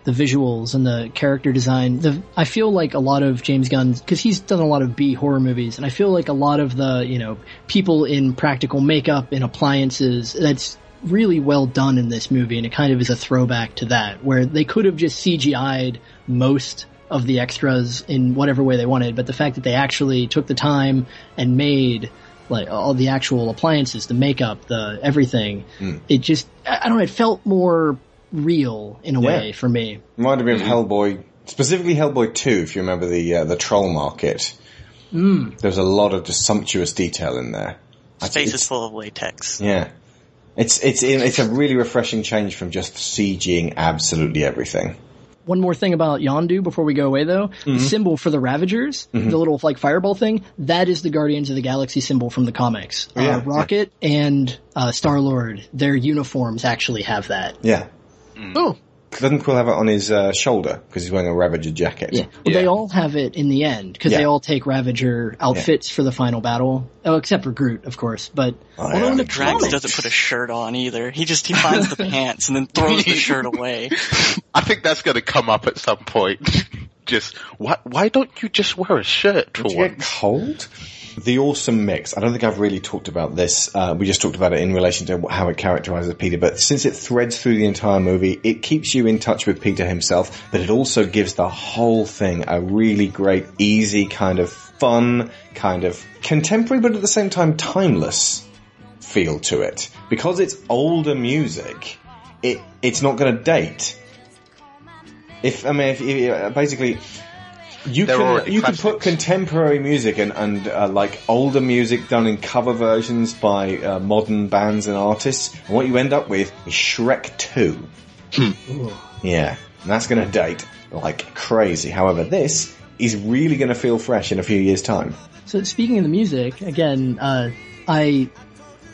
the visuals and the character design, the I feel like a lot of James Gunn because he's done a lot of B horror movies, and I feel like a lot of the you know people in practical makeup and appliances that's really well done in this movie, and it kind of is a throwback to that where they could have just CGI'd most of the extras in whatever way they wanted, but the fact that they actually took the time and made like all the actual appliances, the makeup, the everything, Mm. it just I I don't know, it felt more real in a Yeah. way for me. Reminded me of Hellboy, specifically Hellboy 2, if you remember the uh, the troll market. Mm. There's a lot of just sumptuous detail in there. Space It's- is full of latex. Yeah. It's, it's, it's a really refreshing change from just CGing absolutely everything. One more thing about Yondu before we go away though. The Mhm. symbol for the Ravagers, Mhm. the little like fireball thing, that is the Guardians of the Galaxy symbol from the comics. Oh, yeah. uh, Rocket and uh, Star-Lord, their uniforms actually have that. Yeah. Oh. Doesn't Quill have it on his uh, shoulder because he's wearing a Ravager jacket? Yeah. Well, they all have it in the end because they all take Ravager outfits for the final battle. Oh, except for Groot, of course. But although in the Drax comics- doesn't put a shirt on either. He just he finds the pants and then throws the shirt away. I think that's going to come up at some point. just why why don't you just wear a shirt for Would get once? cold? The awesome mix. I don't think I've really talked about this. Uh, we just talked about it in relation to how it characterizes Peter, but since it threads through the entire movie, it keeps you in touch with Peter himself, but it also gives the whole thing a really great, easy kind of fun, kind of contemporary, but at the same time timeless feel to it. Because it's older music, it, it's not going to date. If, I mean, if, if basically, you They're can already you can put contemporary music and and uh, like older music done in cover versions by uh, modern bands and artists, and what you end up with is Shrek Two. Yeah, and that's going to date like crazy. However, this is really going to feel fresh in a few years' time. So speaking of the music, again, uh, I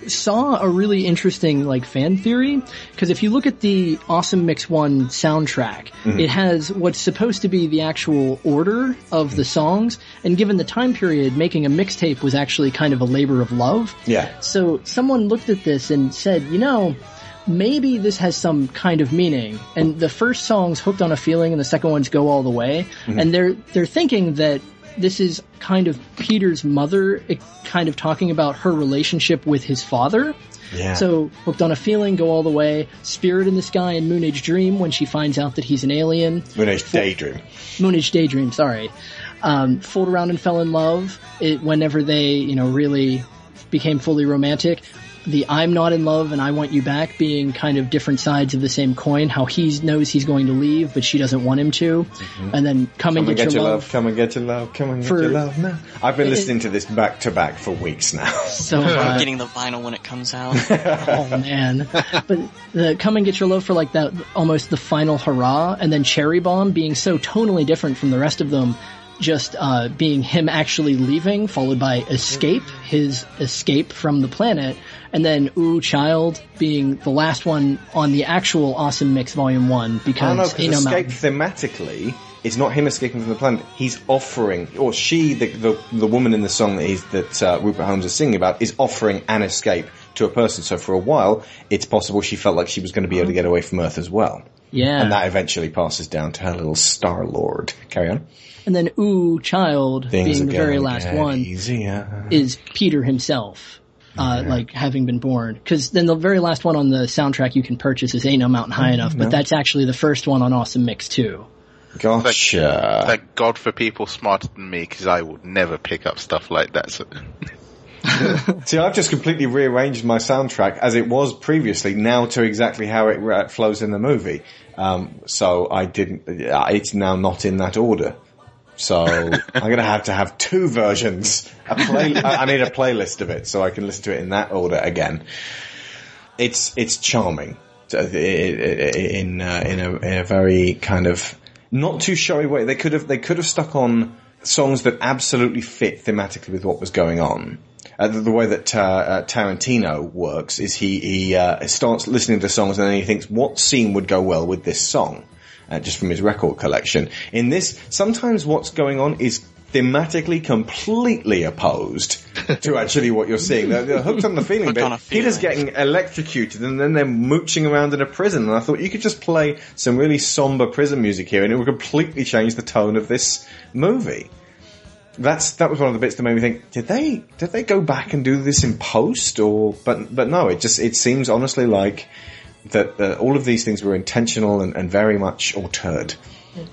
saw a really interesting like fan theory because if you look at the Awesome Mix One soundtrack, Mhm. it has what's supposed to be the actual order of the songs, and given the time period, making a mixtape was actually kind of a labor of love. Yeah. So someone looked at this and said, you know, maybe this has some kind of meaning. And the first song's hooked on a feeling and the second one's go all the way. Mhm. And they're, they're thinking that this is kind of Peter's mother eh, kind of talking about her relationship with his father. Yeah. So, hooked on a feeling, go all the way. Spirit in the sky and Moon Age Dream when she finds out that he's an alien. Moon Age Daydream. Moon Age Daydream, sorry. Um, fooled around and fell in love it, whenever they, you know, really became fully romantic. The I'm not in love and I want you back being kind of different sides of the same coin. How he knows he's going to leave, but she doesn't want him to. And then come, and get, your, love. Come and get your love. Come and get For- your love now. I've been It- listening to this back to back for weeks now. So I'm uh, getting the vinyl when it comes out. oh man! But the come and get your love for like that almost the final hurrah, and then Cherry Bomb being so tonally different from the rest of them. Just uh, being him actually leaving, followed by escape, his escape from the planet, and then Ooh Child being the last one on the actual Awesome Mix Volume One I because don't know, escape Mountain. thematically is not him escaping from the planet. He's offering, or she, the the, the woman in the song that that uh, Rupert Holmes is singing about, is offering an escape to a person. So for a while, it's possible she felt like she was going to be able to get away from Earth as well. Yeah. And that eventually passes down to her little Star Lord. Carry on. And then Ooh Child Things being the very last one. Easier. is Peter himself, uh, like having been born. Cause then the very last one on the soundtrack you can purchase is Ain't No Mountain High Enough, no. but that's actually the first one on Awesome Mix too. Gotcha. Thank God for people smarter than me, because I would never pick up stuff like that. So. See, I've just completely rearranged my soundtrack as it was previously now to exactly how it uh, flows in the movie. Um, so I didn't, uh, it's now not in that order. So I'm going to have to have two versions. A play, I I need a playlist of it so I can listen to it in that order again. It's, it's charming uh, in, uh, in a, in a very kind of not too showy way. They could have, they could have stuck on songs that absolutely fit thematically with what was going on. Uh, the, the way that uh, uh, Tarantino works is he he uh, starts listening to songs and then he thinks what scene would go well with this song, uh, just from his record collection. In this, sometimes what's going on is thematically completely opposed to actually what you're seeing. They're, they're hooked on the feeling bit. Peter's getting electrocuted and then they're mooching around in a prison. And I thought you could just play some really somber prison music here and it would completely change the tone of this movie that's that was one of the bits that made me think did they did they go back and do this in post or but but no it just it seems honestly like that all of these things were intentional and, and very much altered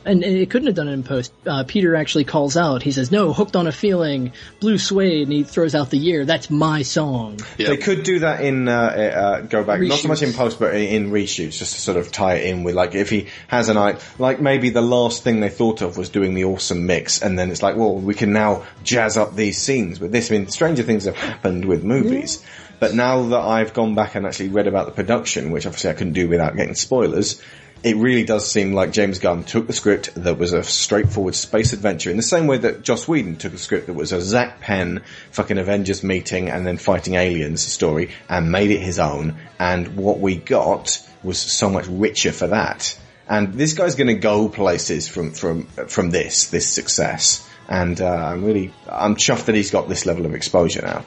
And it couldn't have done it in post. Uh, Peter actually calls out. He says, "No, hooked on a feeling, blue suede," and he throws out the year. That's my song. Yeah. they could do that in uh, uh, go back not so much in post but in, in reshoots just to sort of tie it in with like if he has an eye like maybe the last thing they thought of was doing the awesome mix and then it's like well we can now jazz up these scenes with this I mean stranger things have happened with movies But now that I've gone back and actually read about the production, which obviously I couldn't do without getting spoilers, it really does seem like James Gunn took the script that was a straightforward space adventure in the same way that Joss Whedon took a script that was a Zak Penn fucking Avengers meeting and then fighting aliens story and made it his own. And what we got was so much richer for that. And this guy's going to go places from from from this this success. And uh, I'm really I'm chuffed that he's got this level of exposure now.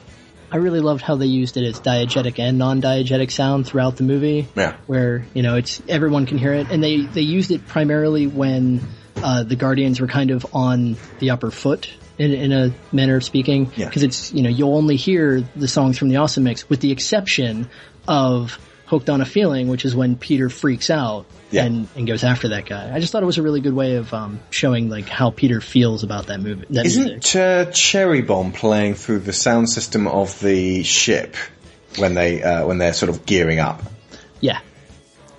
I really loved how they used it as diegetic and non-diegetic sound throughout the movie. Yeah. Where, you know, it's, everyone can hear it. And they, they used it primarily when, uh, the Guardians were kind of on the upper foot. In, in a manner of speaking, Yeah. because it's you know you'll only hear the songs from the Awesome Mix, with the exception of "Hooked on a Feeling," which is when Peter freaks out Yeah. and, and goes after that guy. I just thought it was a really good way of um, showing like how Peter feels about that movie. That. Isn't uh, Cherry Bomb playing through the sound system of the ship when they uh, when they're sort of gearing up?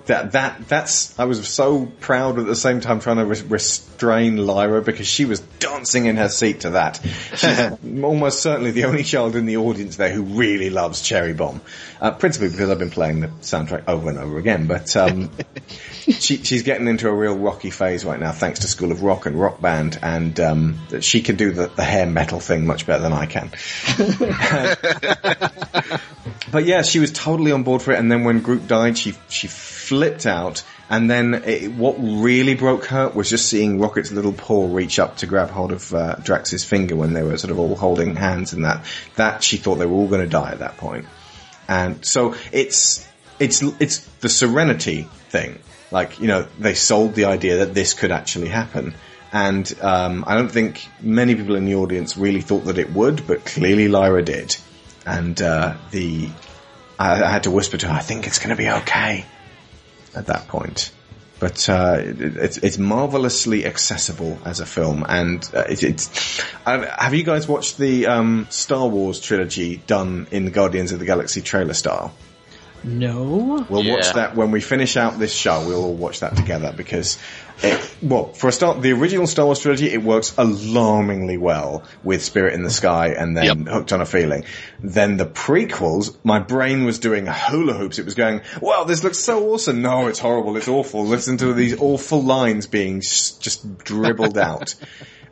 That that that's I was so proud at the same time trying to res- restrain Lyra because she was dancing in her seat to that. She's almost certainly the only child in the audience there who really loves Cherry Bomb, uh, principally because I've been playing the soundtrack over and over again. But um, she, she's getting into a real rocky phase right now, thanks to School of Rock and Rock Band, and um, that she can do the, the hair metal thing much better than I can. but yeah, she was totally on board for it. And then when Groot died, she she flipped out. And then it, what really broke her was just seeing Rocket's little paw reach up to grab hold of uh, Drax's finger when they were sort of all holding hands and that. That she thought they were all going to die at that point. And so it's it's it's the serenity thing. Like you know, they sold the idea that this could actually happen. And um, I don't think many people in the audience really thought that it would, but clearly Lyra did. And uh, the I, I had to whisper to her, "I think it's going to be okay." At that point, But uh, it, it's it's marvelously accessible as a film, and uh, it, it's. Uh, have you guys watched the um, Star Wars trilogy done in the Guardians of the Galaxy trailer style? No. We'll watch that when we finish out this show. We'll all watch that together because, it, well, for a start, the original Star Wars trilogy it works alarmingly well with Spirit in the Sky and then Hooked on a Feeling. Then the prequels, my brain was doing hula hoops. It was going, "Wow, this looks so awesome." No, it's horrible. It's awful. Listen to these awful lines being just dribbled out.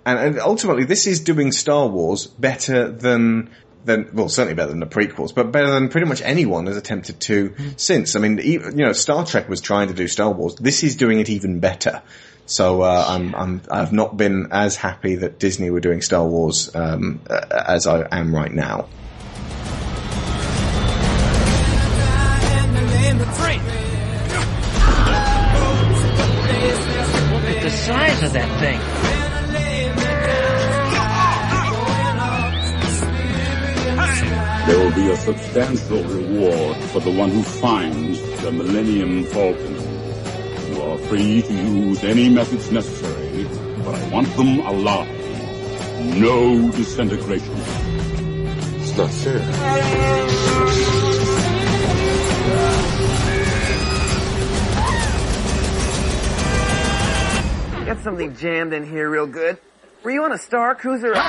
And, and ultimately, this is doing Star Wars better than than well, certainly better than the prequels, but better than pretty much anyone has attempted to since. I mean, you know, Star Trek was trying to do Star Wars. This is doing it even better. So uh, I'm, I'm I've not been as happy that Disney were doing Star Wars um, as I am right now. Look at the size of that thing. There will be a substantial reward for the one who finds the Millennium Falcon. You are free to use any methods necessary, but I want them alive. No disintegration. It's not fair. Got something jammed in here real good. Were you on a Star Cruiser? What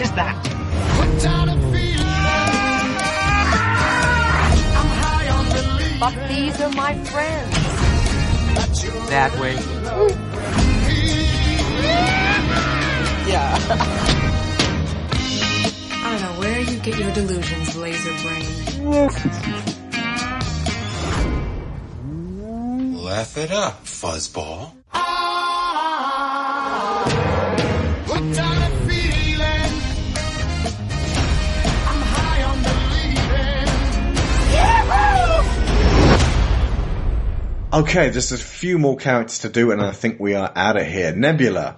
is that? But these are my friends. That way. Yeah. I don't know where you get your delusions, laser brain. Laugh it up, fuzzball. Okay, just a few more characters to do, and I think we are out of here. Nebula.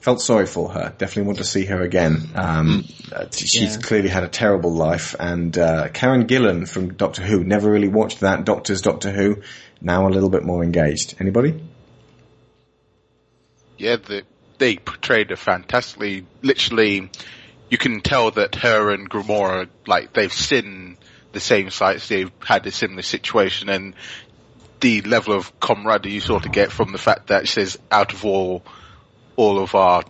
Felt sorry for her. Definitely want to see her again. Um, she's Yeah. clearly had a terrible life. And uh, Karen Gillan from Doctor Who. Never really watched that. Doctor's Doctor Who. Now a little bit more engaged. Anybody? Yeah, the, they portrayed her fantastically. Literally, you can tell that her and Gamora, like, they've seen the same sights, they've had a similar situation, and the level of camaraderie you sort of get from the fact that she says, out of all, all of our,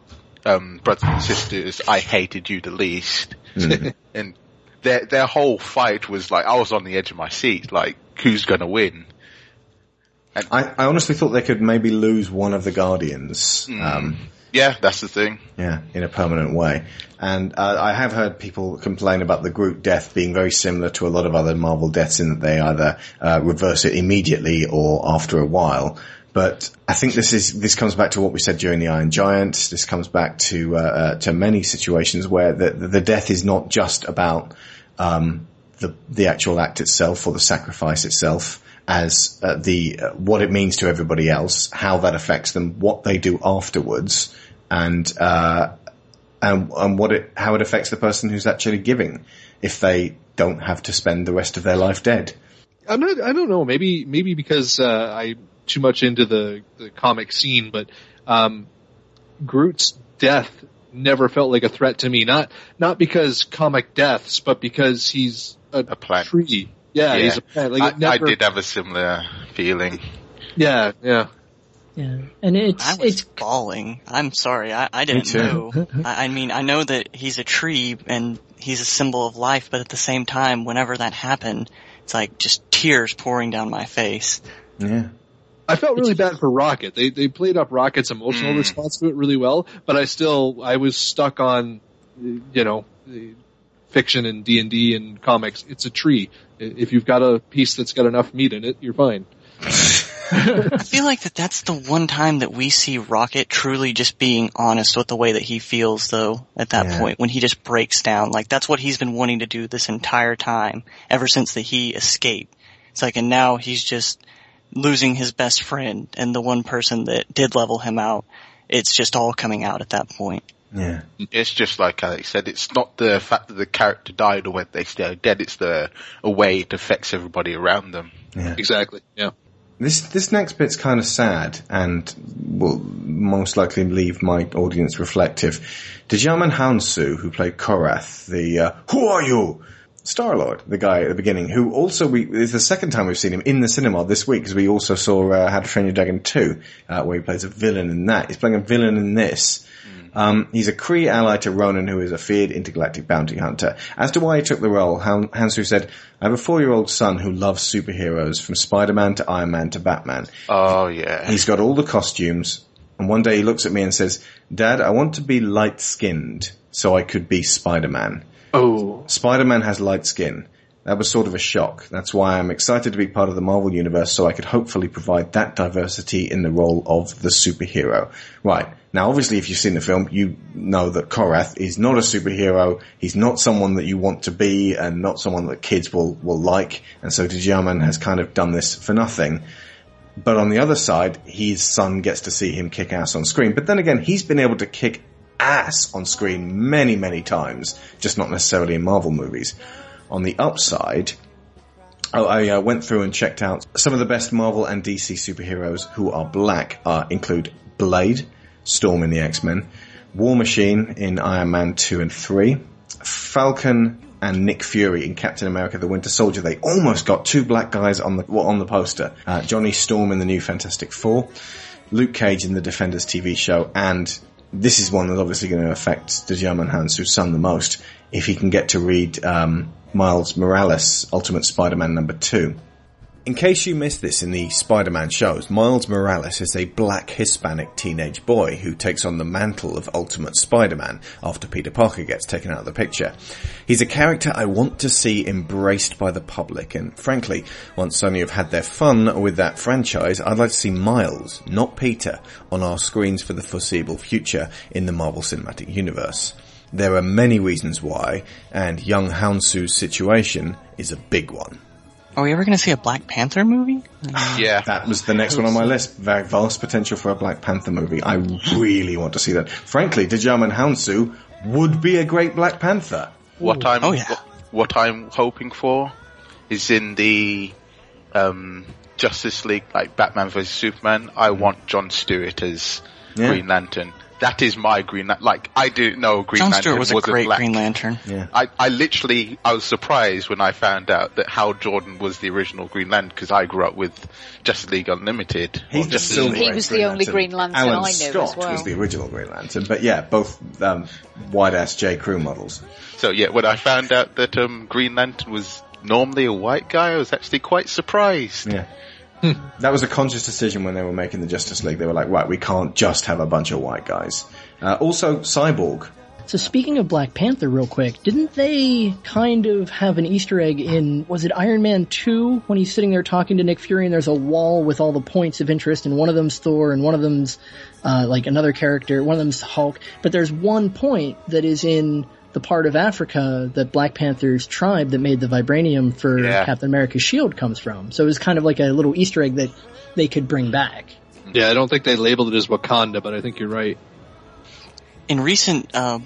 um, brothers and sisters, I hated you the least. Mhm. and their, their whole fight was like, I was on the edge of my seat, like, who's gonna win? I, I honestly thought they could maybe lose one of the Guardians. Mm. Um, Yeah, that's the thing. Yeah, in a permanent way. And uh, I have heard people complain about the Groot death being very similar to a lot of other Marvel deaths in that they either uh, reverse it immediately or after a while. But I think this is this comes back to what we said during the Iron Giant. This comes back to uh, uh, to many situations where the the death is not just about um, the the actual act itself or the sacrifice itself, as uh, the uh, what it means to everybody else, how that affects them, what they do afterwards, and uh, and and what it how it affects the person who's actually giving if they don't have to spend the rest of their life dead. I'm not. I don't know. Maybe maybe because uh, I'm too much into the the comic scene, but um, Groot's death never felt like a threat to me. Not not because comic deaths, but because he's a, plant. tree. Yeah, he's a plant. Like I, never, I did have a similar feeling. Yeah, yeah. Yeah, and it's I was it's bawling. I'm sorry, I, I didn't too. know. I, I mean, I know that he's a tree and he's a symbol of life, but at the same time, whenever that happened, it's like just tears pouring down my face. Yeah. I felt really bad for Rocket. They they played up Rocket's emotional mm. response to it really well, but I still I was stuck on, you know, the fiction and D and D and comics. It's a tree. If you've got a piece that's got enough meat in it, you're fine. I feel like that that's the one time that we see Rocket truly just being honest with the way that he feels though at that Yeah. point when he just breaks down. Like that's what he's been wanting to do this entire time ever since that he escaped. It's like and now he's just losing his best friend and the one person that did level him out. It's just all coming out at that point. Yeah. It's just like Alex said, it's not the fact that the character died or whether they stay dead, it's the a way it affects everybody around them. Yeah. Exactly. Yeah. This this next bit's kind of sad and will most likely leave my audience reflective. Djimon Hounsou, who played Korath, the uh, "Who are you?" Star Lord, the guy at the beginning, who also we is the second time we've seen him in the cinema this week because we also saw uh, How to Train Your Dragon two, uh, where he plays a villain in that. He's playing a villain in this. Um, he's a Kree ally to Ronan, who is a feared intergalactic bounty hunter. As to why he took the role, Han- Hounsou said, "I have a four-year-old son who loves superheroes, from Spider-Man to Iron Man to Batman. Oh yeah. He's got all the costumes, and one day he looks at me and says, Dad, I want to be light skinned so I could be Spider-Man. Oh. Spider-Man has light skin. That was sort of a shock. That's why I'm excited to be part of the Marvel Universe so I could hopefully provide that diversity in the role of the superhero. Right. Now obviously if you've seen the film, you know that Korath is not a superhero. He's not someone that you want to be and not someone that kids will, will like. And so Djimon has kind of done this for nothing. But on the other side, his son gets to see him kick ass on screen. But then again, he's been able to kick ass on screen many, many times, just not necessarily in Marvel movies. On the upside, oh, I uh, went through and checked out some of the best Marvel and DC superheroes who are black uh, include Blade, Storm in the X-Men, War Machine in Iron Man 2 and 3, Falcon and Nick Fury in Captain America: The Winter Soldier. They almost got two black guys on the on the poster. Uh, Johnny Storm in the new Fantastic Four, Luke Cage in the Defenders TV show, and this is one that's obviously going to affect Djimon Hounsou's son the most if he can get to read um, Miles Morales Ultimate Spider-Man number two. In case you missed this in the Spider-Man shows, Miles Morales is a black Hispanic teenage boy who takes on the mantle of Ultimate Spider-Man after Peter Parker gets taken out of the picture. He's a character I want to see embraced by the public and frankly, once Sony have had their fun with that franchise, I'd like to see Miles, not Peter, on our screens for the foreseeable future in the Marvel Cinematic Universe. There are many reasons why, and young Hounsou's situation is a big one. Are we ever going to see a Black Panther movie? Yeah. That was the next one on my list. Very vast potential for a Black Panther movie. I really want to see that. Frankly, Djimon Hounsou would be a great Black Panther. What I'm Oh, yeah. what, what I'm hoping for is in the um, Justice League, like Batman vs Superman. I want John Stewart as Yeah. Green Lantern. That is my Green Lantern. Like I didn't know Green John Lantern Stewart was a wasn't great black. Green Lantern. Yeah. I, I literally, I was surprised when I found out that Hal Jordan was the original Green Lantern because I grew up with Justice League Unlimited. He's or the Justice League. He was the only Green Lantern Alan I knew Scott as well. was the original Green Lantern, but yeah, both um, wide-ass J. Crew models. So yeah, when I found out that um, Green Lantern was normally a white guy, I was actually quite surprised. Yeah. That was a conscious decision when they were making the Justice League. They were like, right, we can't just have a bunch of white guys. Uh, also, Cyborg. So speaking of Black Panther real quick, didn't they kind of have an Easter egg in, was it Iron Man 2 when he's sitting there talking to Nick Fury and there's a wall with all the points of interest and one of them's Thor and one of them's, uh, like another character, one of them's Hulk, but there's one point that is in the part of Africa that Black Panther's tribe that made the vibranium for Yeah. Captain America's shield comes from. So it was kind of like a little Easter egg that they could bring back. Yeah, I don't think they labeled it as Wakanda, but I think you're right. In recent uh,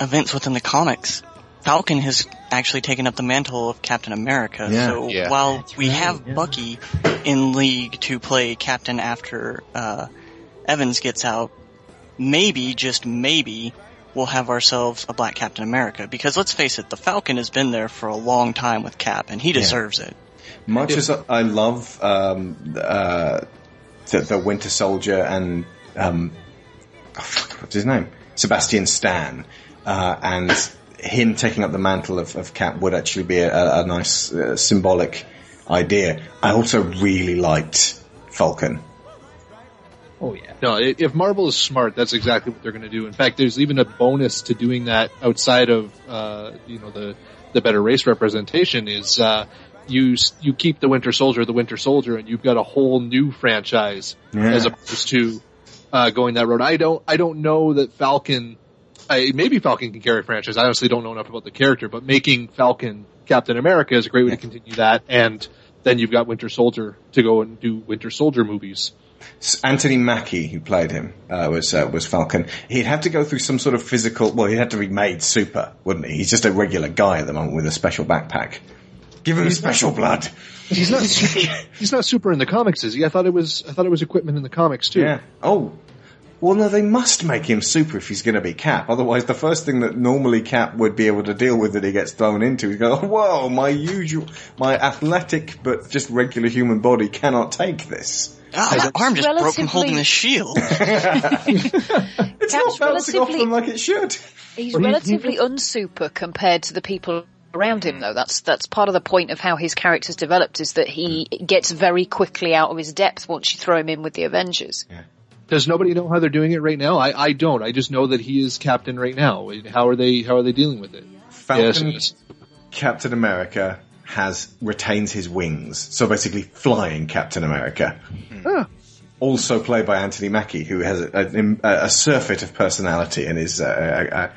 events within the comics, Falcon has actually taken up the mantle of Captain America. Yeah. So Yeah. while we have Bucky in league to play Captain after uh, Evans gets out, maybe, just maybe, we'll have ourselves a Black Captain America. Because let's face it, the Falcon has been there for a long time with Cap, and he deserves it. Much as I love um, uh, the, the Winter Soldier and um, oh, what's his name, Sebastian Stan, uh, and him taking up the mantle of, of Cap would actually be a, a nice uh, symbolic idea. I also really liked Falcon. Oh yeah. No, if Marvel is smart, that's exactly what they're going to do. In fact, there's even a bonus to doing that outside of uh, you know the the better race representation is uh, you you keep the Winter Soldier the Winter Soldier, and you've got a whole new franchise Yeah. as opposed to uh, going that road. I don't I don't know that Falcon. I, maybe Falcon can carry a franchise. I honestly don't know enough about the character, but making Falcon Captain America is a great way to continue that. And then you've got Winter Soldier to go and do Winter Soldier movies. Anthony Mackie, who played him, uh, was uh, was Falcon. He'd have to go through some sort of physical. Well, he'd have to be made super, wouldn't he? He's just a regular guy at the moment with a special backpack. Give him special blood. He's not. Super, he's not super in the comics, is he? I thought it was. I thought it was equipment in the comics too. Yeah. Oh. Well, no, they must make him super if he's going to be Cap. Otherwise, the first thing that normally Cap would be able to deal with that he gets thrown into is go, oh, whoa, my usual, my athletic but just regular human body cannot take this. Ah, my arm just broke from holding the shield. It's not bouncing off them like it should. He's Well, he- he- relatively unsuper compared to the people around him though. That's, that's part of the point of how his character's developed is that he gets very quickly out of his depth once you throw him in with the Avengers. Does nobody know how they're doing it right now? I, I don't. I just know that he is captain right now. How are they? How are they dealing with it? Falcon, Yes. Captain America has retains his wings, so basically flying Captain America. Ah. Also played by Anthony Mackie, who has a, a, a surfeit of personality and is a,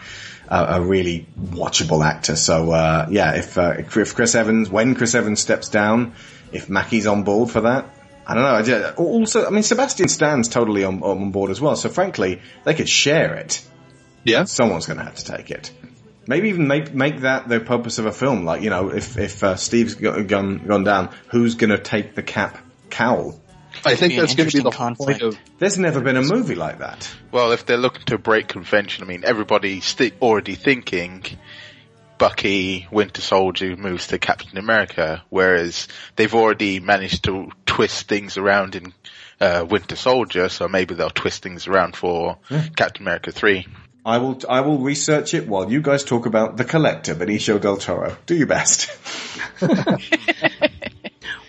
a, a, a really watchable actor. So uh, yeah, if, uh, if Chris Evans, when Chris Evans steps down, if Mackie's on board for that, I don't know. I just, also, I mean, Sebastian Stan's totally on, on board as well. So frankly, they could share it. Yeah, someone's going to have to take it. Maybe even make make that the purpose of a film. Like you know, if if uh, Steve's go- gone gone down, who's going to take the cap cowl? I think that's going to be the whole point of. There's never been a movie like that. Well, if they're looking to break convention, I mean, everybody's sti- already thinking Bucky, Winter Soldier moves to Captain America, whereas they've already managed to twist things around in uh, Winter Soldier, so maybe they'll twist things around for Captain America 3. I will I will research it while you guys talk about the collector, Benicio del Toro. Do your best.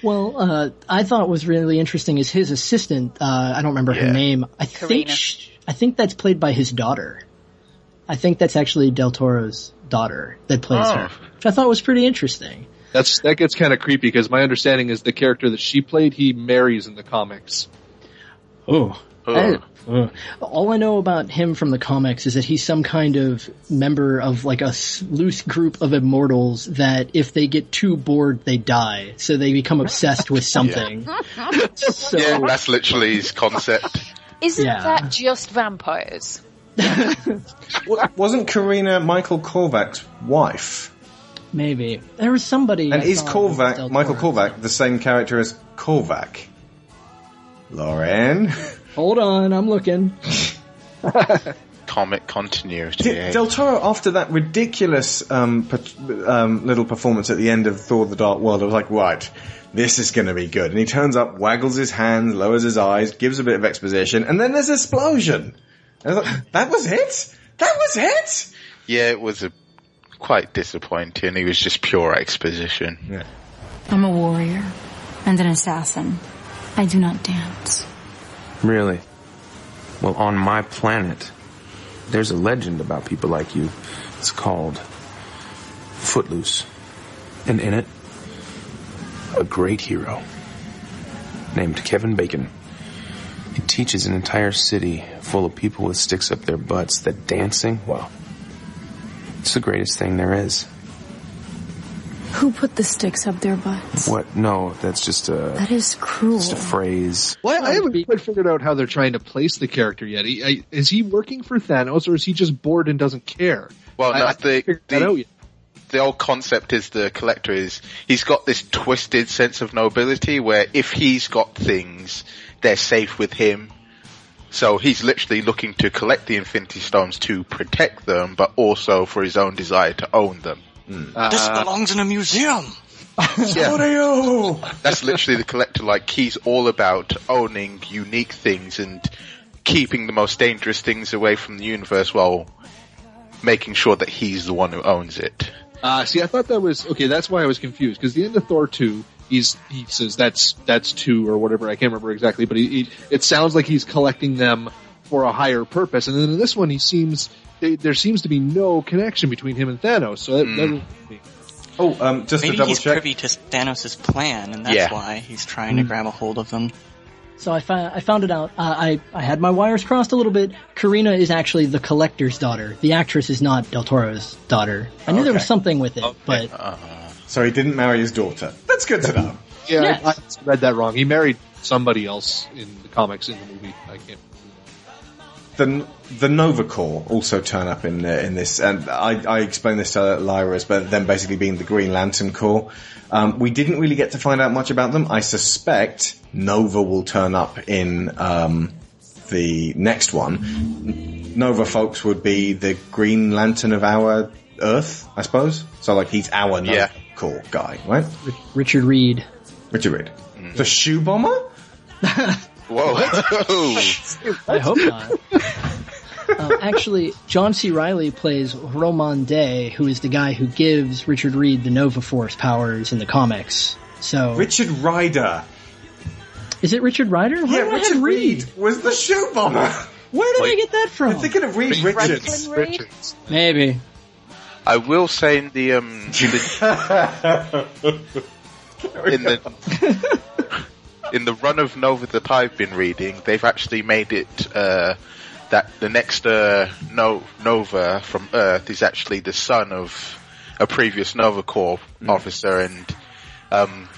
Well, uh, I thought what was really interesting is his assistant. Uh, I don't remember her name. I think sh- I think that's played by his daughter. I think that's actually Del Toro's daughter that plays Oh. her, which I thought was pretty interesting. That's that gets kind of creepy because my understanding is the character that she played he marries in the comics. Oh. I- uh, all I know about him from the comics is that he's some kind of member of like a loose group of immortals that if they get too bored, they die. So they become obsessed with something. So, Yeah, that's literally his concept. Isn't Yeah. that just vampires? Wasn't Carina Michael Korvac's wife? Maybe there was somebody. And I is thought Korvac Michael Toro. Korvac the same character as Korvac? Lauren. Hold on, I'm looking. Comic continuity. Did eh? Del Toro, after that ridiculous um, pat- um, little performance at the end of Thor: The Dark World, I was like, right, this is going to be good. And he turns up, waggles his hands, lowers his eyes, gives a bit of exposition, and then there's an explosion. And I was like, that was it. That was it. Yeah, it was a quite disappointing. He was just pure exposition. Yeah. I'm a warrior and an assassin. I do not dance. Really? Well, on my planet, there's a legend about people like you. It's called Footloose. And in it, a great hero named Kevin Bacon. He teaches an entire city full of people with sticks up their butts that dancing, well, it's the greatest thing there is. Who put the sticks up their butts? What? No, that's just a, That is cruel. just a phrase. Well, I haven't quite figured out how they're trying to place the character yet. He, I, is he working for Thanos or is he just bored and doesn't care? Well, I- no, I the, the, the old concept is the collector is, he's got this twisted sense of nobility where if he's got things, they're safe with him. So he's literally looking to collect the Infinity Stones to protect them, but also for his own desire to own them. This belongs in a museum. Yeah. That's literally the collector. Like he's all about owning unique things and keeping the most dangerous things away from the universe while making sure that he's the one who owns it. Uh, see, I thought that was okay. That's why I was confused because the end of Thor two, he's he says that's that's two or whatever. I can't remember exactly, but he, he it sounds like he's collecting them for a higher purpose. And then in this one, he seems they, there seems to be no connection between him and Thanos. So that, that was. Oh, um, just Maybe to double he's check. privy to Thanos' plan, and that's Yeah. why he's trying to grab a hold of them. So I, fi- I found it out. Uh, I I had my wires crossed a little bit. Carina is actually the collector's daughter. The actress is not Del Toro's daughter. I knew there was something with it, but So he didn't marry his daughter. That's good to know. Yeah, Yes. I, I read that wrong. He married somebody else in the comics in the movie. I can't. The the Nova Corps also turn up in uh, in this, and I, I explained this to Lyra as but them basically being the Green Lantern Corps. Um, we didn't really get to find out much about them. I suspect Nova will turn up in um, the next one. Nova folks would be the Green Lantern of our Earth, I suppose. So like he's our Nova Yeah. Corps guy, right? Richard Reed. Richard Reed, the shoe bomber. Whoa! I hope not. um, actually, John C. Reilly plays Rhomann Dey, who is the guy who gives Richard Reed the Nova Force powers in the comics. So Richard Ryder. Is it Richard Ryder? Why Yeah, do I have Richard Reed was the shoe bomber. Where did I get that from? I'm thinking of Reed Richards. Franklin Reed? Maybe. I will say in the um in the, in the run of Nova that I've been reading, they've actually made it uh, that the next uh, no- Nova from Earth is actually the son of a previous Nova Corps officer, and um,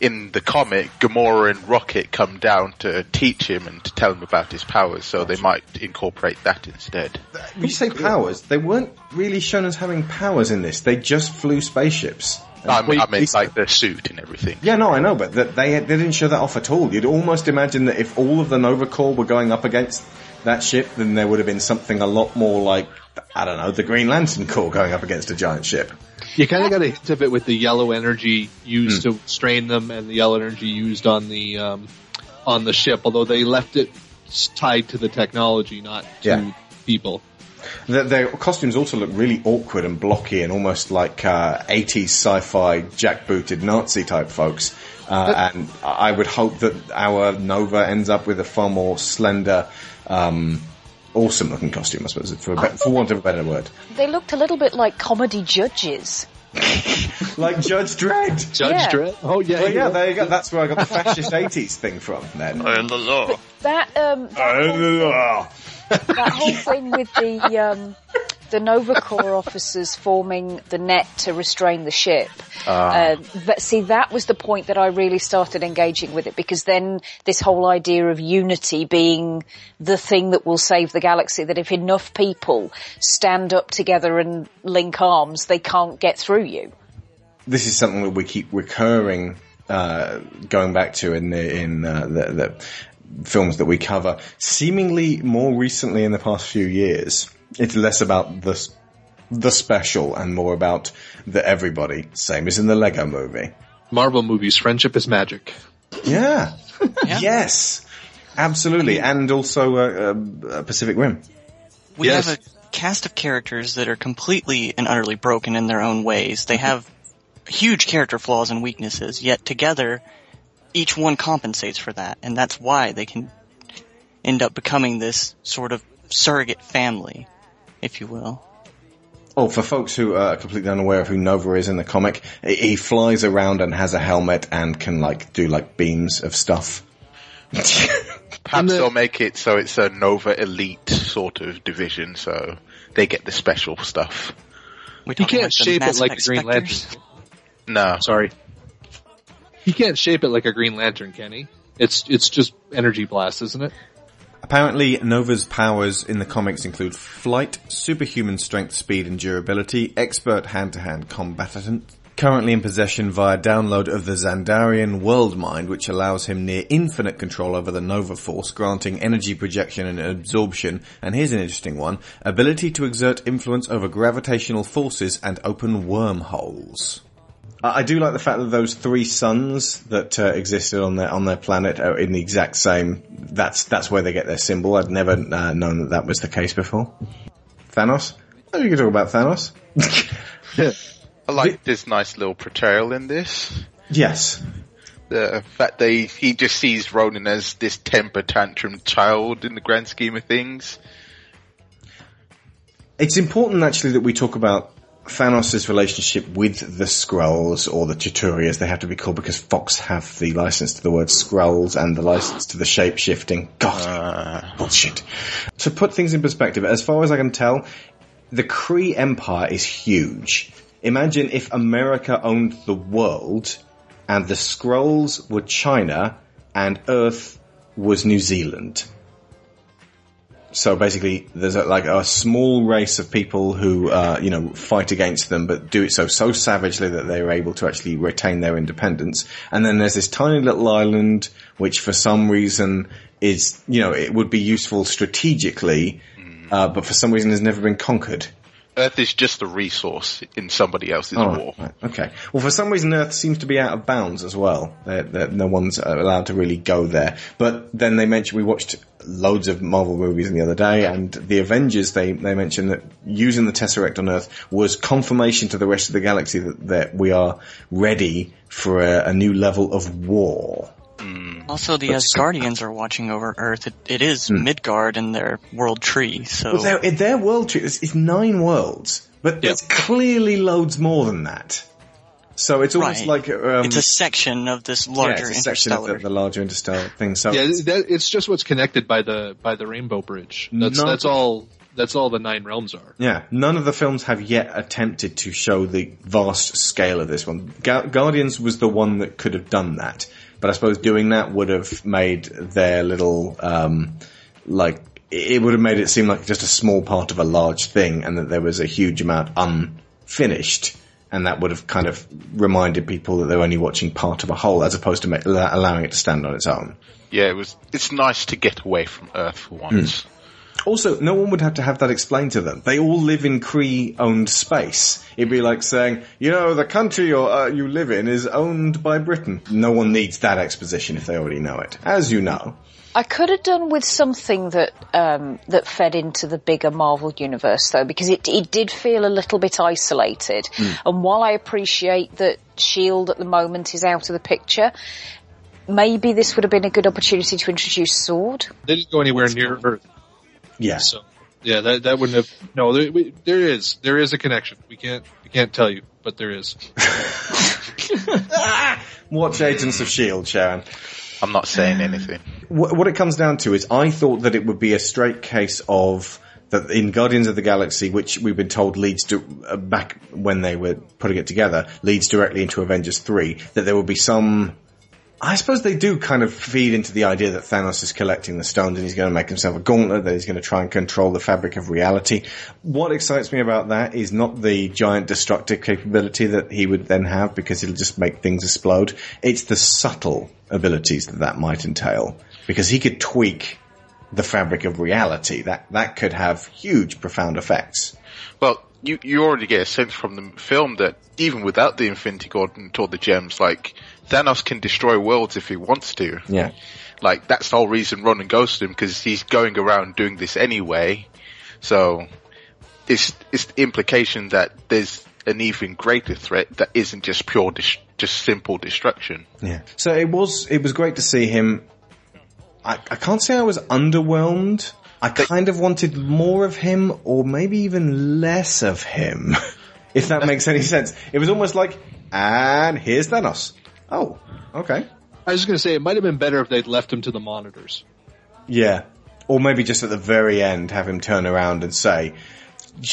in the comic, Gamora and Rocket come down to teach him and to tell him about his powers. So they might incorporate that instead. When you say powers, they weren't really shown as having powers in this. They just flew spaceships. I mean, I mean like the suit and everything. Yeah, no, I know, but that they they didn't show that off at all. You'd almost imagine that if all of the Nova Corps were going up against that ship, then there would have been something a lot more like I don't know, the Green Lantern Corps going up against a giant ship. You kind of got a hint of it with the yellow energy used to strain them and the yellow energy used on the um, on the ship. Although they left it tied to the technology, not to Yeah. people. Their, their costumes also look really awkward and blocky and almost like uh, 80s sci-fi jackbooted Nazi type folks. Uh, and I would hope that our Nova ends up with a far more slender, um, awesome looking costume, I suppose, for, a be- for want of a better word. They looked a little bit like comedy judges. like Judge Dredd. Judge Yeah. Dredd? Oh yeah, Well, yeah, yeah. there you go. That's where I got the fascist 80s thing from then. I am the law. That um, that, that whole thing with the um, the Nova Corps officers forming the net to restrain the ship. Ah. Uh, but see, that was the point that I really started engaging with it because then this whole idea of unity being the thing that will save the galaxy. That if enough people stand up together and link arms, they can't get through you. this is something that we keep recurring, uh, going back to in the, in, uh, the, the films that we cover. Seemingly more recently in the past few years, it's less about the, the special and more about the everybody. Same as in the Lego movie. Marvel movies, friendship is magic. Yeah. Yes. Absolutely. And also, uh, uh, Pacific Rim. We Yes. have a cast of characters that are completely and utterly broken in their own ways. They have huge character flaws and weaknesses, yet together, each one compensates for that, and that's why they can end up becoming this sort of surrogate family, if you will. Oh, for folks who are completely unaware of who Nova is in the comic, he he flies around and has a helmet and can like do like beams of stuff. Perhaps they'll make it so it's a Nova Elite sort of division, so they get the special stuff. We He can't shape it like a Green Lantern. No. Sorry. He can't shape it like a Green Lantern, can he? It's it's just energy blast, isn't it? Apparently, Nova's powers in the comics include flight, superhuman strength, speed, and durability, expert hand-to-hand combatant, currently in possession via download of the Xandarian World Mind, which allows him near infinite control over the Nova Force, granting energy projection and absorption, and here's an interesting one, ability to exert influence over gravitational forces and open wormholes. I do like the fact that those three suns that uh, existed on their on their planet are in the exact same. That's that's where they get their symbol. I'd never uh, known that that was the case before. Thanos. Oh, you can talk about Thanos. I like this nice little portrayal in this. Yes. The fact that he, he just sees Ronan as this temper tantrum child in the grand scheme of things. It's important actually that we talk about Thanos' relationship with the Skrulls or the Chitauri as they have to be called because Fox have the license to the word Skrulls and the license to the shape shifting. God, uh. bullshit. To put things in perspective, as far as I can tell, the Kree Empire is huge. Imagine if America owned the world and the Skrulls were China and Earth was New Zealand. So basically, there's a, like a small race of people who, uh, you know, fight against them, but do it so so savagely that they're able to actually retain their independence. And then there's this tiny little island, which for some reason is, you know, it would be useful strategically, uh, but for some reason has never been conquered. Earth is just a resource in somebody else's Oh, war. right, okay. Well, for some reason, Earth seems to be out of bounds as well. That that no one's allowed to really go there. But then they mentioned we watched loads of Marvel movies the other day, and the Avengers. They they mentioned that using the Tesseract on Earth was confirmation to the rest of the galaxy that, that we are ready for a, a new level of war. Mm. Also, the But- uh, Asgardians are watching over Earth. It, it is hmm. Midgard and their world tree, so Well, their, their world tree is, is nine worlds, but there's clearly loads more than that. So it's almost Right. like um, it's a section of this yeah, larger it's a section of interstellar. the, the larger interstellar thing. So yeah, that, it's just what's connected by the by the Rainbow Bridge. That's Not- that's all. That's all the nine realms are. Yeah, none of the films have yet attempted to show the vast scale of this one. Gu- Guardians was the one that could have done that, but I suppose doing that would have made their little, um, like, it would have made it seem like just a small part of a large thing and that there was a huge amount unfinished. And that would have kind of reminded people that they're only watching part of a whole as opposed to ma- allow- allowing it to stand on its own. Yeah, it was. It's nice to get away from Earth for once. Also, no one would have to have that explained to them. They all live in Kree-owned space. It'd be like saying, you know, the country you're, uh, you live in is owned by Britain. No one needs that exposition if they already know it. As you know. I could have done with something that um, that fed into the bigger Marvel universe, though, because it it did feel a little bit isolated. And while I appreciate that Shield at the moment is out of the picture, maybe this would have been a good opportunity to introduce Sword. They didn't go anywhere near Earth. Yeah. So yeah, that that wouldn't have. No, there, we, there is there is a connection. We can't we can't tell you, but there is. Watch Agents of S.H.I.E.L.D., Sharon. I'm not saying anything. What, what it comes down to is I thought that it would be a straight case of that in Guardians of the Galaxy, which we've been told leads to, uh, back when they were putting it together, leads directly into Avengers 3, that there would be some I suppose they do kind of feed into the idea that Thanos is collecting the stones and he's going to make himself a gauntlet, that he's going to try and control the fabric of reality. What excites me about that is not the giant destructive capability that he would then have because it'll just make things explode. It's the subtle abilities that that might entail because he could tweak the fabric of reality. That, that could have huge, profound effects. Well, you you already get a sense from the film that even without the Infinity Gauntlet or the gems, like Thanos can destroy worlds if he wants to. Yeah. Like that's the whole reason Ronan goes to him because he's going around doing this anyway. So it's it's the implication that there's an even greater threat that isn't just pure dis- just simple destruction. Yeah. So it was it was great to see him. I, I can't say I was underwhelmed. I kind of wanted more of him, or maybe even less of him, if that makes any sense. It was almost like, and here's Thanos. Oh, okay. I was just going to say it might have been better if they'd left him to the monitors. Yeah. Or maybe just at the very end have him turn around and say,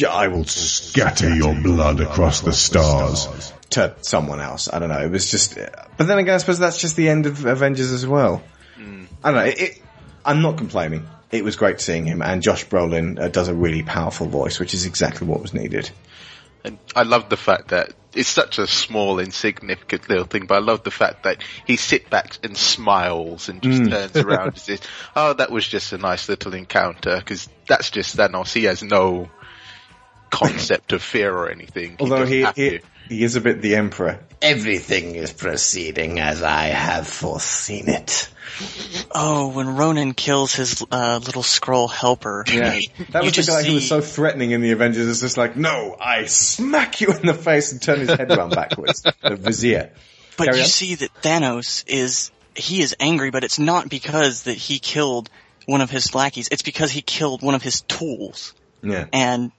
I will Scatter your blood across the stars. to someone else. I don't know. It was just, but then again, I suppose that's just the end of Avengers as well. I don't know. It, it, I'm not complaining. It was great seeing him, and Josh Brolin uh, does a really powerful voice, which is exactly what was needed. And I love the fact that it's such a small, insignificant little thing, but I love the fact that he sits back and smiles and just Mm. turns around and says, "Oh, that was just a nice little encounter," because that's just Thanos. He has no concept of fear or anything. Although he, he to. He is a bit the emperor. Everything is proceeding as I have foreseen it. Oh, when Ronan kills his uh, little Skrull helper. Yeah, that was the just guy who was so threatening in the Avengers. It's just like, no, I smack you in the face and turn his head around backwards. The vizier. But Carry you on. see that Thanos is he is angry, but it's not because that he killed one of his lackeys. It's because he killed one of his tools. Yeah. And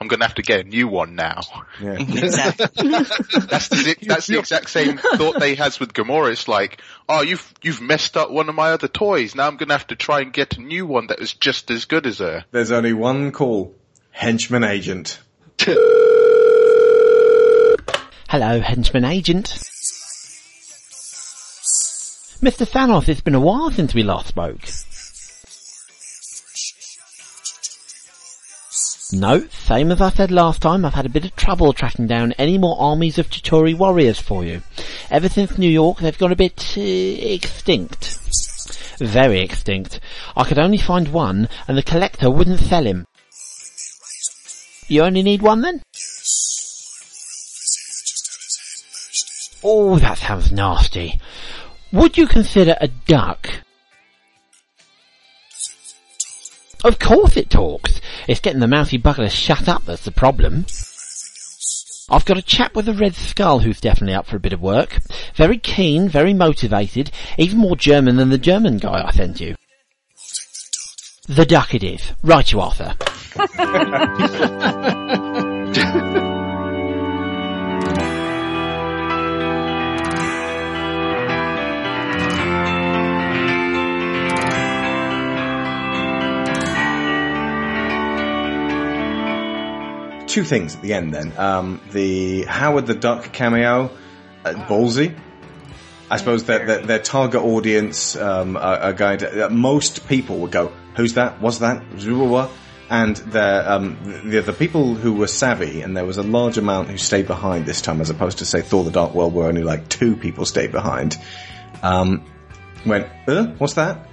I'm gonna have to get a new one now. Yeah. exactly. That's the that's the exact same thought they has with Gamora. It's like, oh, you've you've messed up one of my other toys. Now I'm gonna have to try and get a new one that is just as good as her. There's only one call. Henchman agent. Hello, henchman agent. Mr. Thanos, it's been a while since we last spoke. No, same as I said last time, I've had a bit of trouble tracking down any more armies of Chitauri warriors for you. Ever since New York, they've gone a bit uh, extinct. Very extinct. I could only find one, and the collector wouldn't sell him. You only need one then? Oh, that sounds nasty. Would you consider a duck? Of course it talks. It's getting the mousy bugger to shut up that's the problem. I've got a chap with a red skull who's definitely up for a bit of work. Very keen, very motivated, even more German than the German guy I sent you. The duck it is. Right you Arthur. Two things at the end then. Um, the Howard the Duck cameo, uh, ballsy. I suppose that their, their target audience um, are, are going to. Uh, most people would go, "Who's that? What's that?" And the, um, the the people who were savvy, and there was a large amount who stayed behind this time, as opposed to say Thor: The Dark World, where only like two people stayed behind. Um, went, uh, what's that?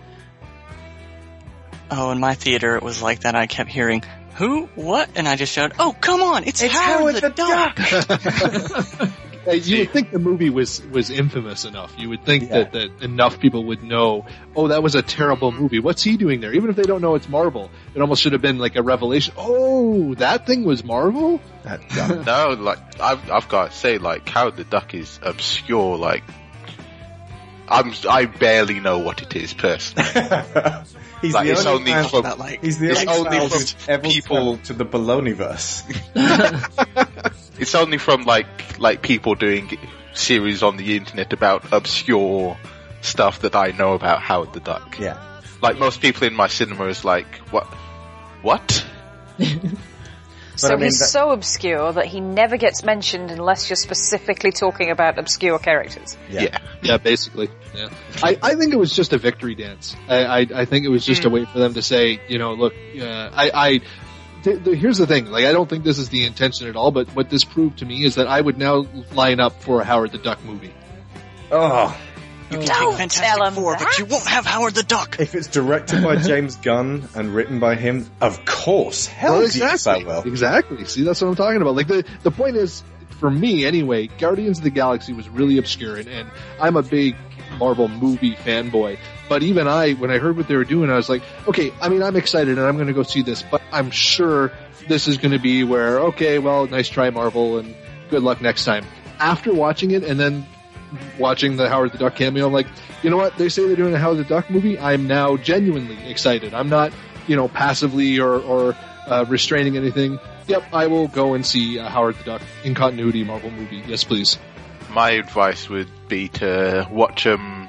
Oh, in my theater it was like that. I kept hearing, who? What? And I just shouted, oh, come on, it's, Howard, the, Duck! Uh, you would think the movie was was infamous enough. You would think that, that enough people would know. Oh, that was a terrible movie. What's he doing there? Even if they don't know it's Marvel, it almost should have been like a revelation. Oh, that thing was Marvel. no, like I've I've got to say, like Howard the Duck is obscure. Like I'm I barely know what it is personally. He's like the it's only only fan- from that, like- he's the it's only only from ever people to the Baloneyverse. It's only from like like people doing series on the internet about obscure stuff that I know about Howard the Duck. Yeah. Like most people in my cinema is like, what? What? So he's so obscure that he never gets mentioned unless you're specifically talking about obscure characters. Yeah. Yeah, basically. Yeah. I, I think it was just a victory dance. I, I, I think it was just a way for them to say, you know, look, uh, I, I, th- th- here's the thing, like, I don't think this is the intention at all, but what this proved to me is that I would now line up for a Howard the Duck movie. Oh. You can Don't take Fantastic tell him Four, but you won't have Howard the Duck. If it's directed by James Gunn and written by him, of course, hell Well, yes, I will. Exactly. See, that's what I'm talking about. Like the the point is, for me anyway, Guardians of the Galaxy was really obscure, and, and I'm a big Marvel movie fanboy. But even I, when I heard what they were doing, I was like, okay, I mean, I'm excited and I'm going to go see this, but I'm sure this is going to be where, okay, well, nice try, Marvel, and good luck next time. After watching it and then watching the Howard the Duck cameo, I'm like, you know what? They say they're doing a Howard the Duck movie. I'm now genuinely excited. I'm not, you know, passively or, or uh, restraining anything. Yep, I will go and see uh, Howard the Duck in continuity Marvel movie. Yes, please. My advice would be to watch um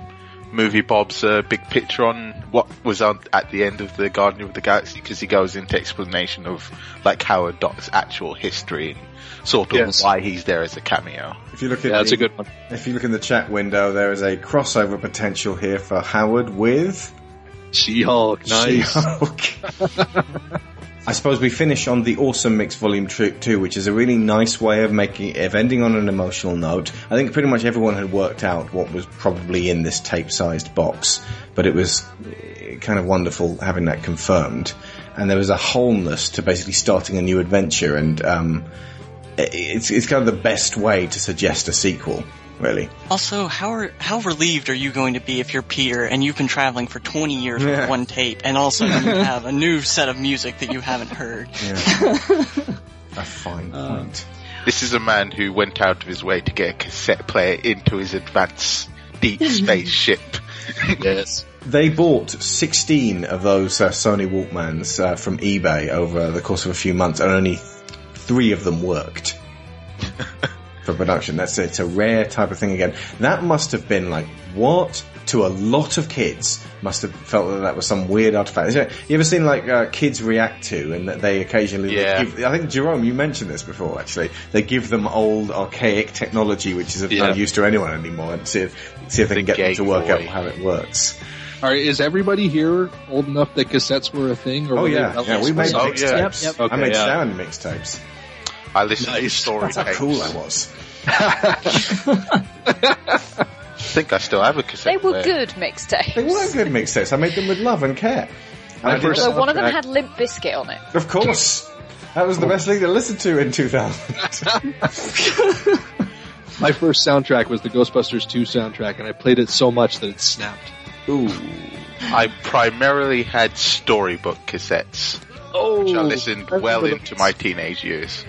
MovieBob's uh, big picture on what was on at the end of the Guardian of the Galaxy because he goes into explanation of like Howard Duck's actual history and sort of Yes. why he's there as a cameo. If you look at Yeah, that's a good one. If you look in the chat window, there is a crossover potential here for Howard with She-Hulk. Nice. She-Hulk. I suppose we finish on the awesome mix volume tr- two, which is a really nice way of making of ending on an emotional note. I think pretty much everyone had worked out what was probably in this tape-sized box, but it was eh, kind of wonderful having that confirmed. And there was a wholeness to basically starting a new adventure, and um, i- it's it's kind of the best way to suggest a sequel, really. Also, how are, how relieved are you going to be if you're Peter and you've been traveling for 20 years Yeah. with one tape and all of a sudden you have a new set of music that you haven't heard? A fine Uh, point. This is a man who went out of his way to get a cassette player into his advanced deep spaceship. yes. They bought 16 of those uh, Sony Walkmans uh, from eBay over the course of a few months, and only three of them worked for production. That's it's a rare type of thing again. That must have been like what to a lot of kids must have felt that that was some weird artifact. Is You ever seen like uh, kids react to, and that they occasionally they Yeah. give, I think Jerome, you mentioned this before. Actually, they give them old archaic technology, which is of no Yeah. use to anyone anymore, and see if see if they The can get them to Game work out how it works. All right, is everybody here old enough that cassettes were a thing? Or Oh were they yeah, yeah. We made relatively- mixtapes. I made sound mixtapes. I listened to story That's how tapes. cool I was. I think I still have a cassette. They were player. good mixtapes. They were good mixtapes. I made them with love and care. And I did one of them soundtrack- had Limp Bizkit on it. Of course. That was the best thing to listen to in 2000. My first soundtrack was the Ghostbusters 2 soundtrack, and I played it so much that it snapped. Ooh. I primarily had storybook cassettes, Oh, which I oh, listened well into my teenage years.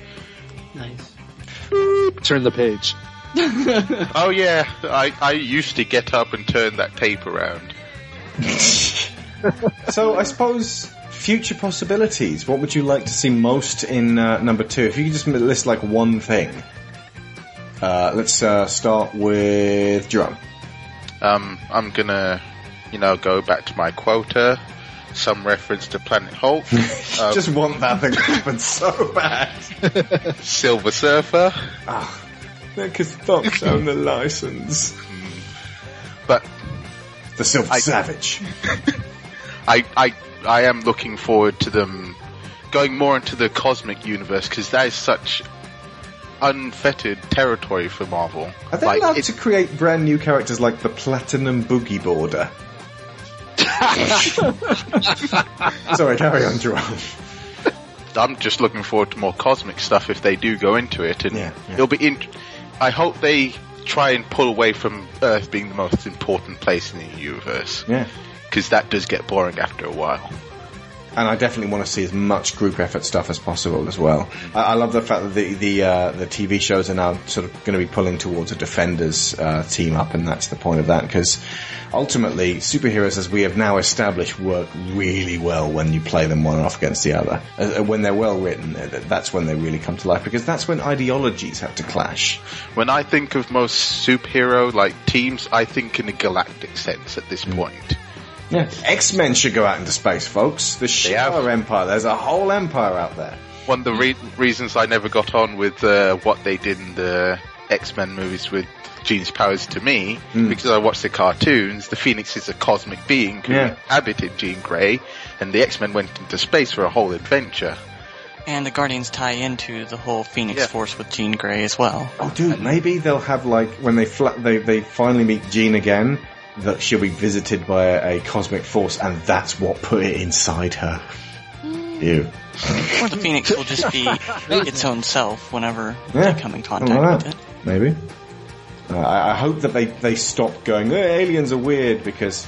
Nice. Turn the page. Oh yeah, I, I used to get up and turn that tape around. so I suppose future possibilities. What would you like to see most in uh, number two? If you could just list like one thing. Uh, let's uh, start with Jerome. Um, I'm gonna, you know, go back to my quota. Some reference to Planet Hulk. um, just want that thing to happen so bad. Silver Surfer. Ah, because Fox own the license. But the Silver I- Savage. I, I, I am looking forward to them going more into the cosmic universe because that is such unfettered territory for Marvel. Are they Like, allowed it- to create brand new characters like the Platinum Boogie Border? Sorry, carry on, Jerome. I'm just looking forward to more cosmic stuff if they do go into it, and Yeah, yeah. it'll be. In- I hope they try and pull away from Earth being the most important place in the universe, Yeah. because that does get boring after a while. And I definitely want to see as much group effort stuff as possible as well. I, I love the fact that the the, uh, the TV shows are now sort of going to be pulling towards a Defenders uh, team up, and that's the point of that because ultimately superheroes, as we have now established, work really well when you play them one off against the other. Uh, when they're well written, uh, that's when they really come to life because that's when ideologies have to clash. When I think of most superhero like teams, I think in a galactic sense at this point. Yeah, X Men should go out into space, folks. The Shi'ar Empire. There's a whole empire out there. One of the re- reasons I never got on with uh, what they did in the X Men movies with Jean's powers to me, Mm. because I watched the cartoons, the Phoenix is a cosmic being who Yeah. inhabited Jean Grey, and the X Men went into space for a whole adventure. And the Guardians tie into the whole Phoenix Force with Jean Grey as well. Oh, dude, maybe they'll have like when they fla- they they finally meet Jean again. That she'll be visited by a, a cosmic force, and that's what put it inside her. Ew. Or the Phoenix will just be its own self whenever Yeah. they come in contact like with it. Maybe. Uh, I, I hope that they, they stop going, "Eh, aliens are weird because,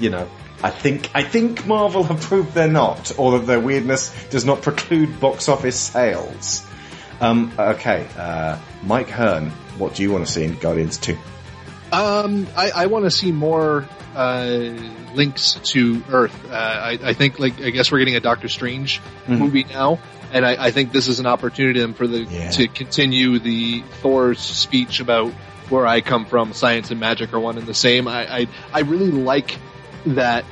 you know, I think, I think Marvel have proved they're not, or that their weirdness does not preclude box office sales. Um, okay, uh, Mike Hearn, what do you want to see in Guardians 2? Um, I, I want to see more uh, links to Earth. Uh, I, I think, like, I guess we're getting a Doctor Strange Mhm. movie now, and I, I think this is an opportunity for the to continue the Thor's speech about where I come from. Science and magic are one and the same. I, I, I really like that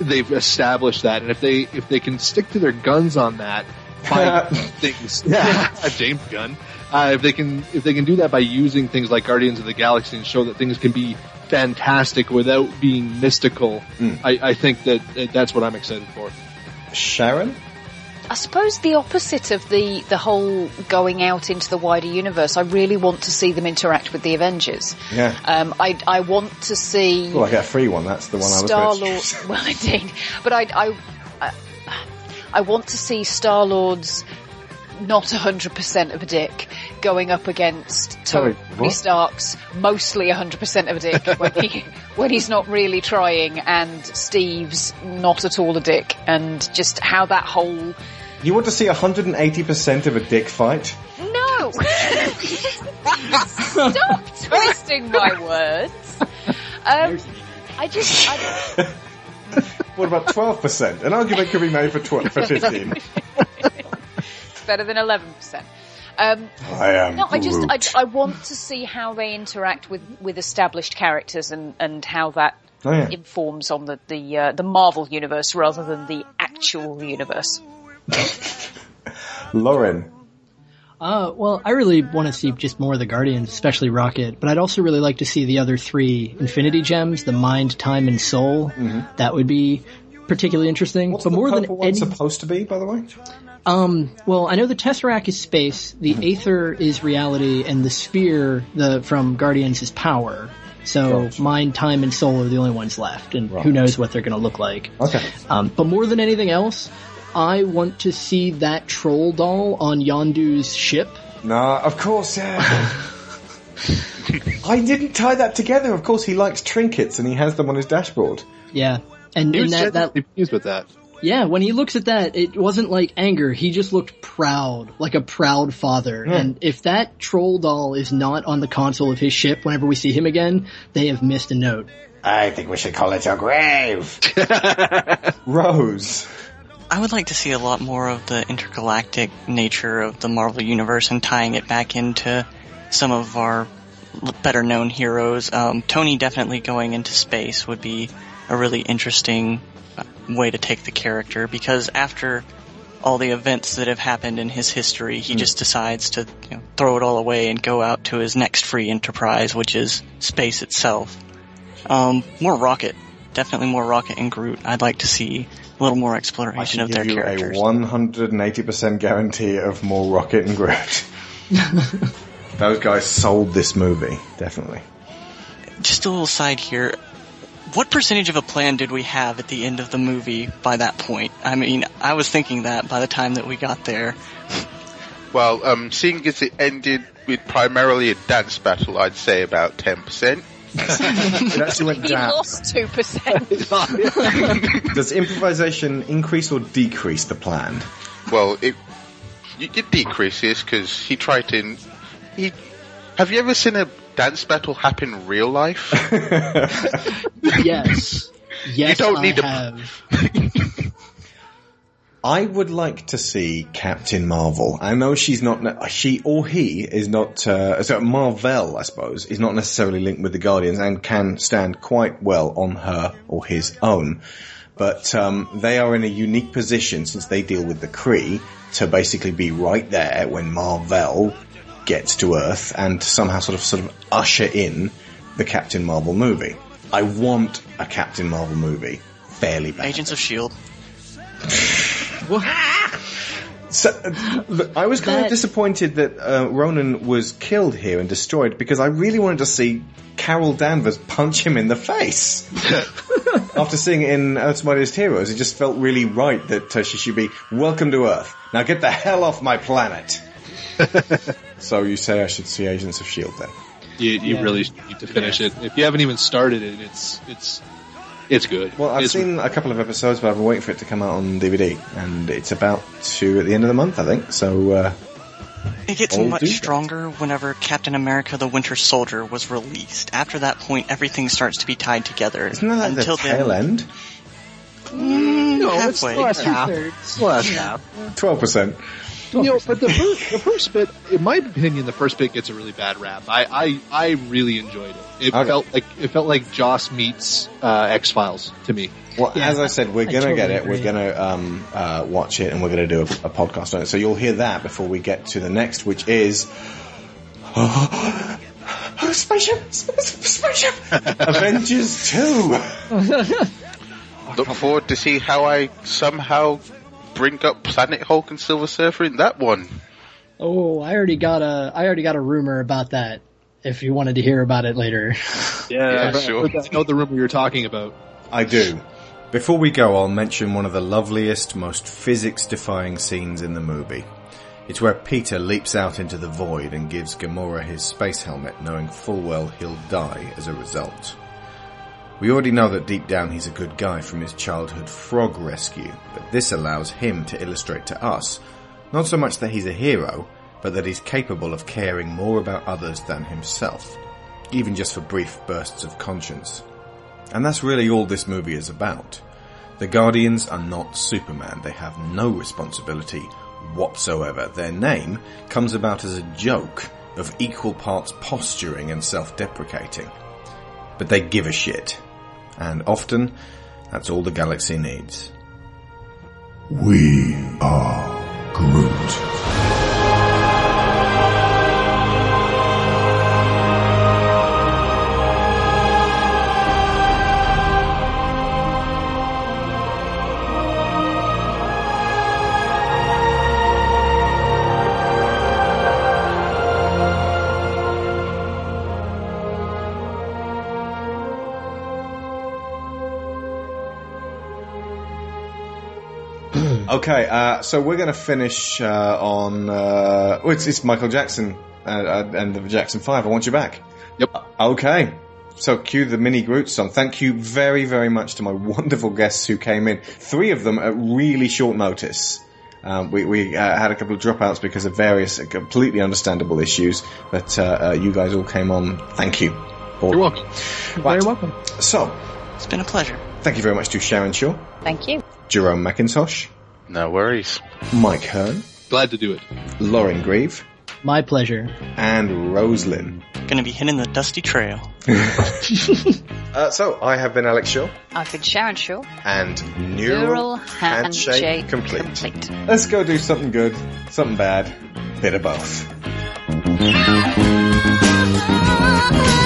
they've established that, and if they if they can stick to their guns on that, find things. Yeah, James Gunn. Uh, if they can if they can do that by using things like Guardians of the Galaxy and show that things can be fantastic without being mystical, I, I think that that that's what I'm excited for. Sharon? I suppose the opposite of the, the whole going out into the wider universe, I really want to see them interact with the Avengers. Yeah. Um, I, I want to see Well, I get a free one, that's the one I was Star Lord. Well, indeed, but I, I, I, I want to see Star Lord's not 100% of a dick going up against Tony? Stark's mostly 100% of a dick when he when he's not really trying, and Steve's not at all a dick, and just how that whole You want to see 180% of a dick fight? no. Stop twisting my words. Um, I just. I, What about 12%? An argument could be made for, tw- for 15. it's better than 11%. Um, I am no, I just I, I want to see how they interact with, with established characters and, and how that Oh, yeah. informs on the the, uh, the Marvel universe rather than the actual universe. Lauren. Uh, well, I really want to see just more of the Guardians, especially Rocket, but I'd also really like to see the other three Infinity Gems, the Mind, Time, and Soul. That would be particularly interesting. but more than Purple one any, supposed to be, by the way? Um, well, I know the Tesseract is space, the Aether is reality, and the Sphere, the from Guardians, is power. So Mind, Time, and Soul are the only ones left, and Right. who knows what they're going to look like. Okay. Um, but more than anything else, I want to see that troll doll on Yondu's ship. Nah, of course, yeah. I didn't tie that together. Of course, he likes trinkets and he has them on his dashboard. Yeah, and, He and was that, that genuinely pleased with that. Yeah, when he looks at that, it wasn't like anger. He just looked proud, like a proud father. Yeah. And if that troll doll is not on the console of his ship whenever we see him again, they have missed a note. I think we should call it your grave. Rose. I would like to see a lot more of the intergalactic nature of the Marvel Universe and tying it back into some of our better known heroes. Um, Tony definitely going into space would be a really interesting way to take the character because after all the events that have happened in his history, he just decides to you know, throw it all away and go out to his next free enterprise, which is space itself. Um, more Rocket. Definitely more Rocket and Groot. I'd like to see a little more exploration can of their give you characters. a 180% guarantee of more Rocket and Groot. Those guys sold this movie, definitely. Just a little side here. What percentage of a plan did we have at the end of the movie by that point? I mean, I was thinking that by the time that we got there. Well, um, seeing as it ended with primarily a dance battle, I'd say about 10%. It actually went He down. lost two percent. Does improvisation increase or decrease the plan? Well, it, it it decreases because he tried to. He, have you ever seen a dance battle happen in real life? Yes. Yes, you don't I need to- have. I would like to see Captain Marvel. I know she's not, ne- she or he is not, uh, so Marvel, I suppose, is not necessarily linked with the Guardians and can stand quite well on her or his own. But, um, they are in a unique position since they deal with the Kree to basically be right there when Marvel gets to Earth and somehow sort of, sort of usher in the Captain Marvel movie. I want a Captain Marvel movie fairly bad. Agents of S.H.I.E.L.D. So, uh, look, I was kind of disappointed that uh, Ronan was killed here and destroyed because I really wanted to see Carol Danvers punch him in the face. After seeing it in Earth's Mightiest Heroes, it just felt really right that uh, she should be welcome to Earth. Now get the hell off my planet. so you say I should see Agents of Shield then? You, you Yeah. really need to finish it. If you haven't even started it, it's it's it's good. Well, I've It's- seen a couple of episodes, but I've been waiting for it to come out on DVD, and it's about to at the end of the month, I think. So uh, It gets All much do that. stronger whenever Captain America the Winter Soldier was released. After that point, everything starts to be tied together. isn't that like the tail then, end? Mm, no, it's halfway. the last half. Two-thirds. It's the last half. Twelve percent. You know, but the first, the first bit, in my opinion, the first bit gets a really bad rap. I, I, I really enjoyed it. It Okay. felt like it felt like Joss meets uh, X Files to me. Well, Yeah, as I said, we're I gonna totally get it. agree. We're gonna um, uh, watch it, and we're gonna do a, a podcast on it. So you'll hear that before we get to the next, which is spaceship, sp- sp- spaceship, Avengers Two. Look forward to see how I somehow bring up Planet Hulk and Silver Surfer in that one. Oh, I already got a, I already got a rumor about that. If you wanted to hear about it later. Yeah, I sure. I know the rumor you're talking about. I do. Before we go, I'll mention one of the loveliest, most physics-defying scenes in the movie. It's where Peter leaps out into the void and gives Gamora his space helmet, knowing full well he'll die as a result. We already know that deep down he's a good guy from his childhood frog rescue, but this allows him to illustrate to us not so much that he's a hero, but that he's capable of caring more about others than himself, even just for brief bursts of conscience. And that's really all this movie is about. The Guardians are not Superman. They have no responsibility whatsoever. Their name comes about as a joke of equal parts posturing and self-deprecating. But they give a shit. And often, that's all the galaxy needs. We are Groot. Okay, uh, so we're going to finish uh, on. Uh, oh, it's, it's Michael Jackson uh, uh, and the Jackson Five. I want you back. Yep. Okay. So cue the mini Groot song. Thank you very, very much to my wonderful guests who came in. Three of them at really short notice. Um, we we uh, had a couple of dropouts because of various uh, completely understandable issues, but uh, uh, you guys all came on. Thank you. You're welcome. Right. Very welcome. So, It's been a pleasure. thank you very much to Sharon Shaw, Thank you. Jerome McIntosh, No worries. Mike Hearn, Glad to do it. Lauren Grieve, My pleasure. and Roselyn. Gonna be hitting the dusty trail. Uh, so, I have been Alex Shaw, I've been Sharon Shaw. and Neural, Neural Handshake, Handshake complete. complete. Let's go do something good, something bad, bit of both.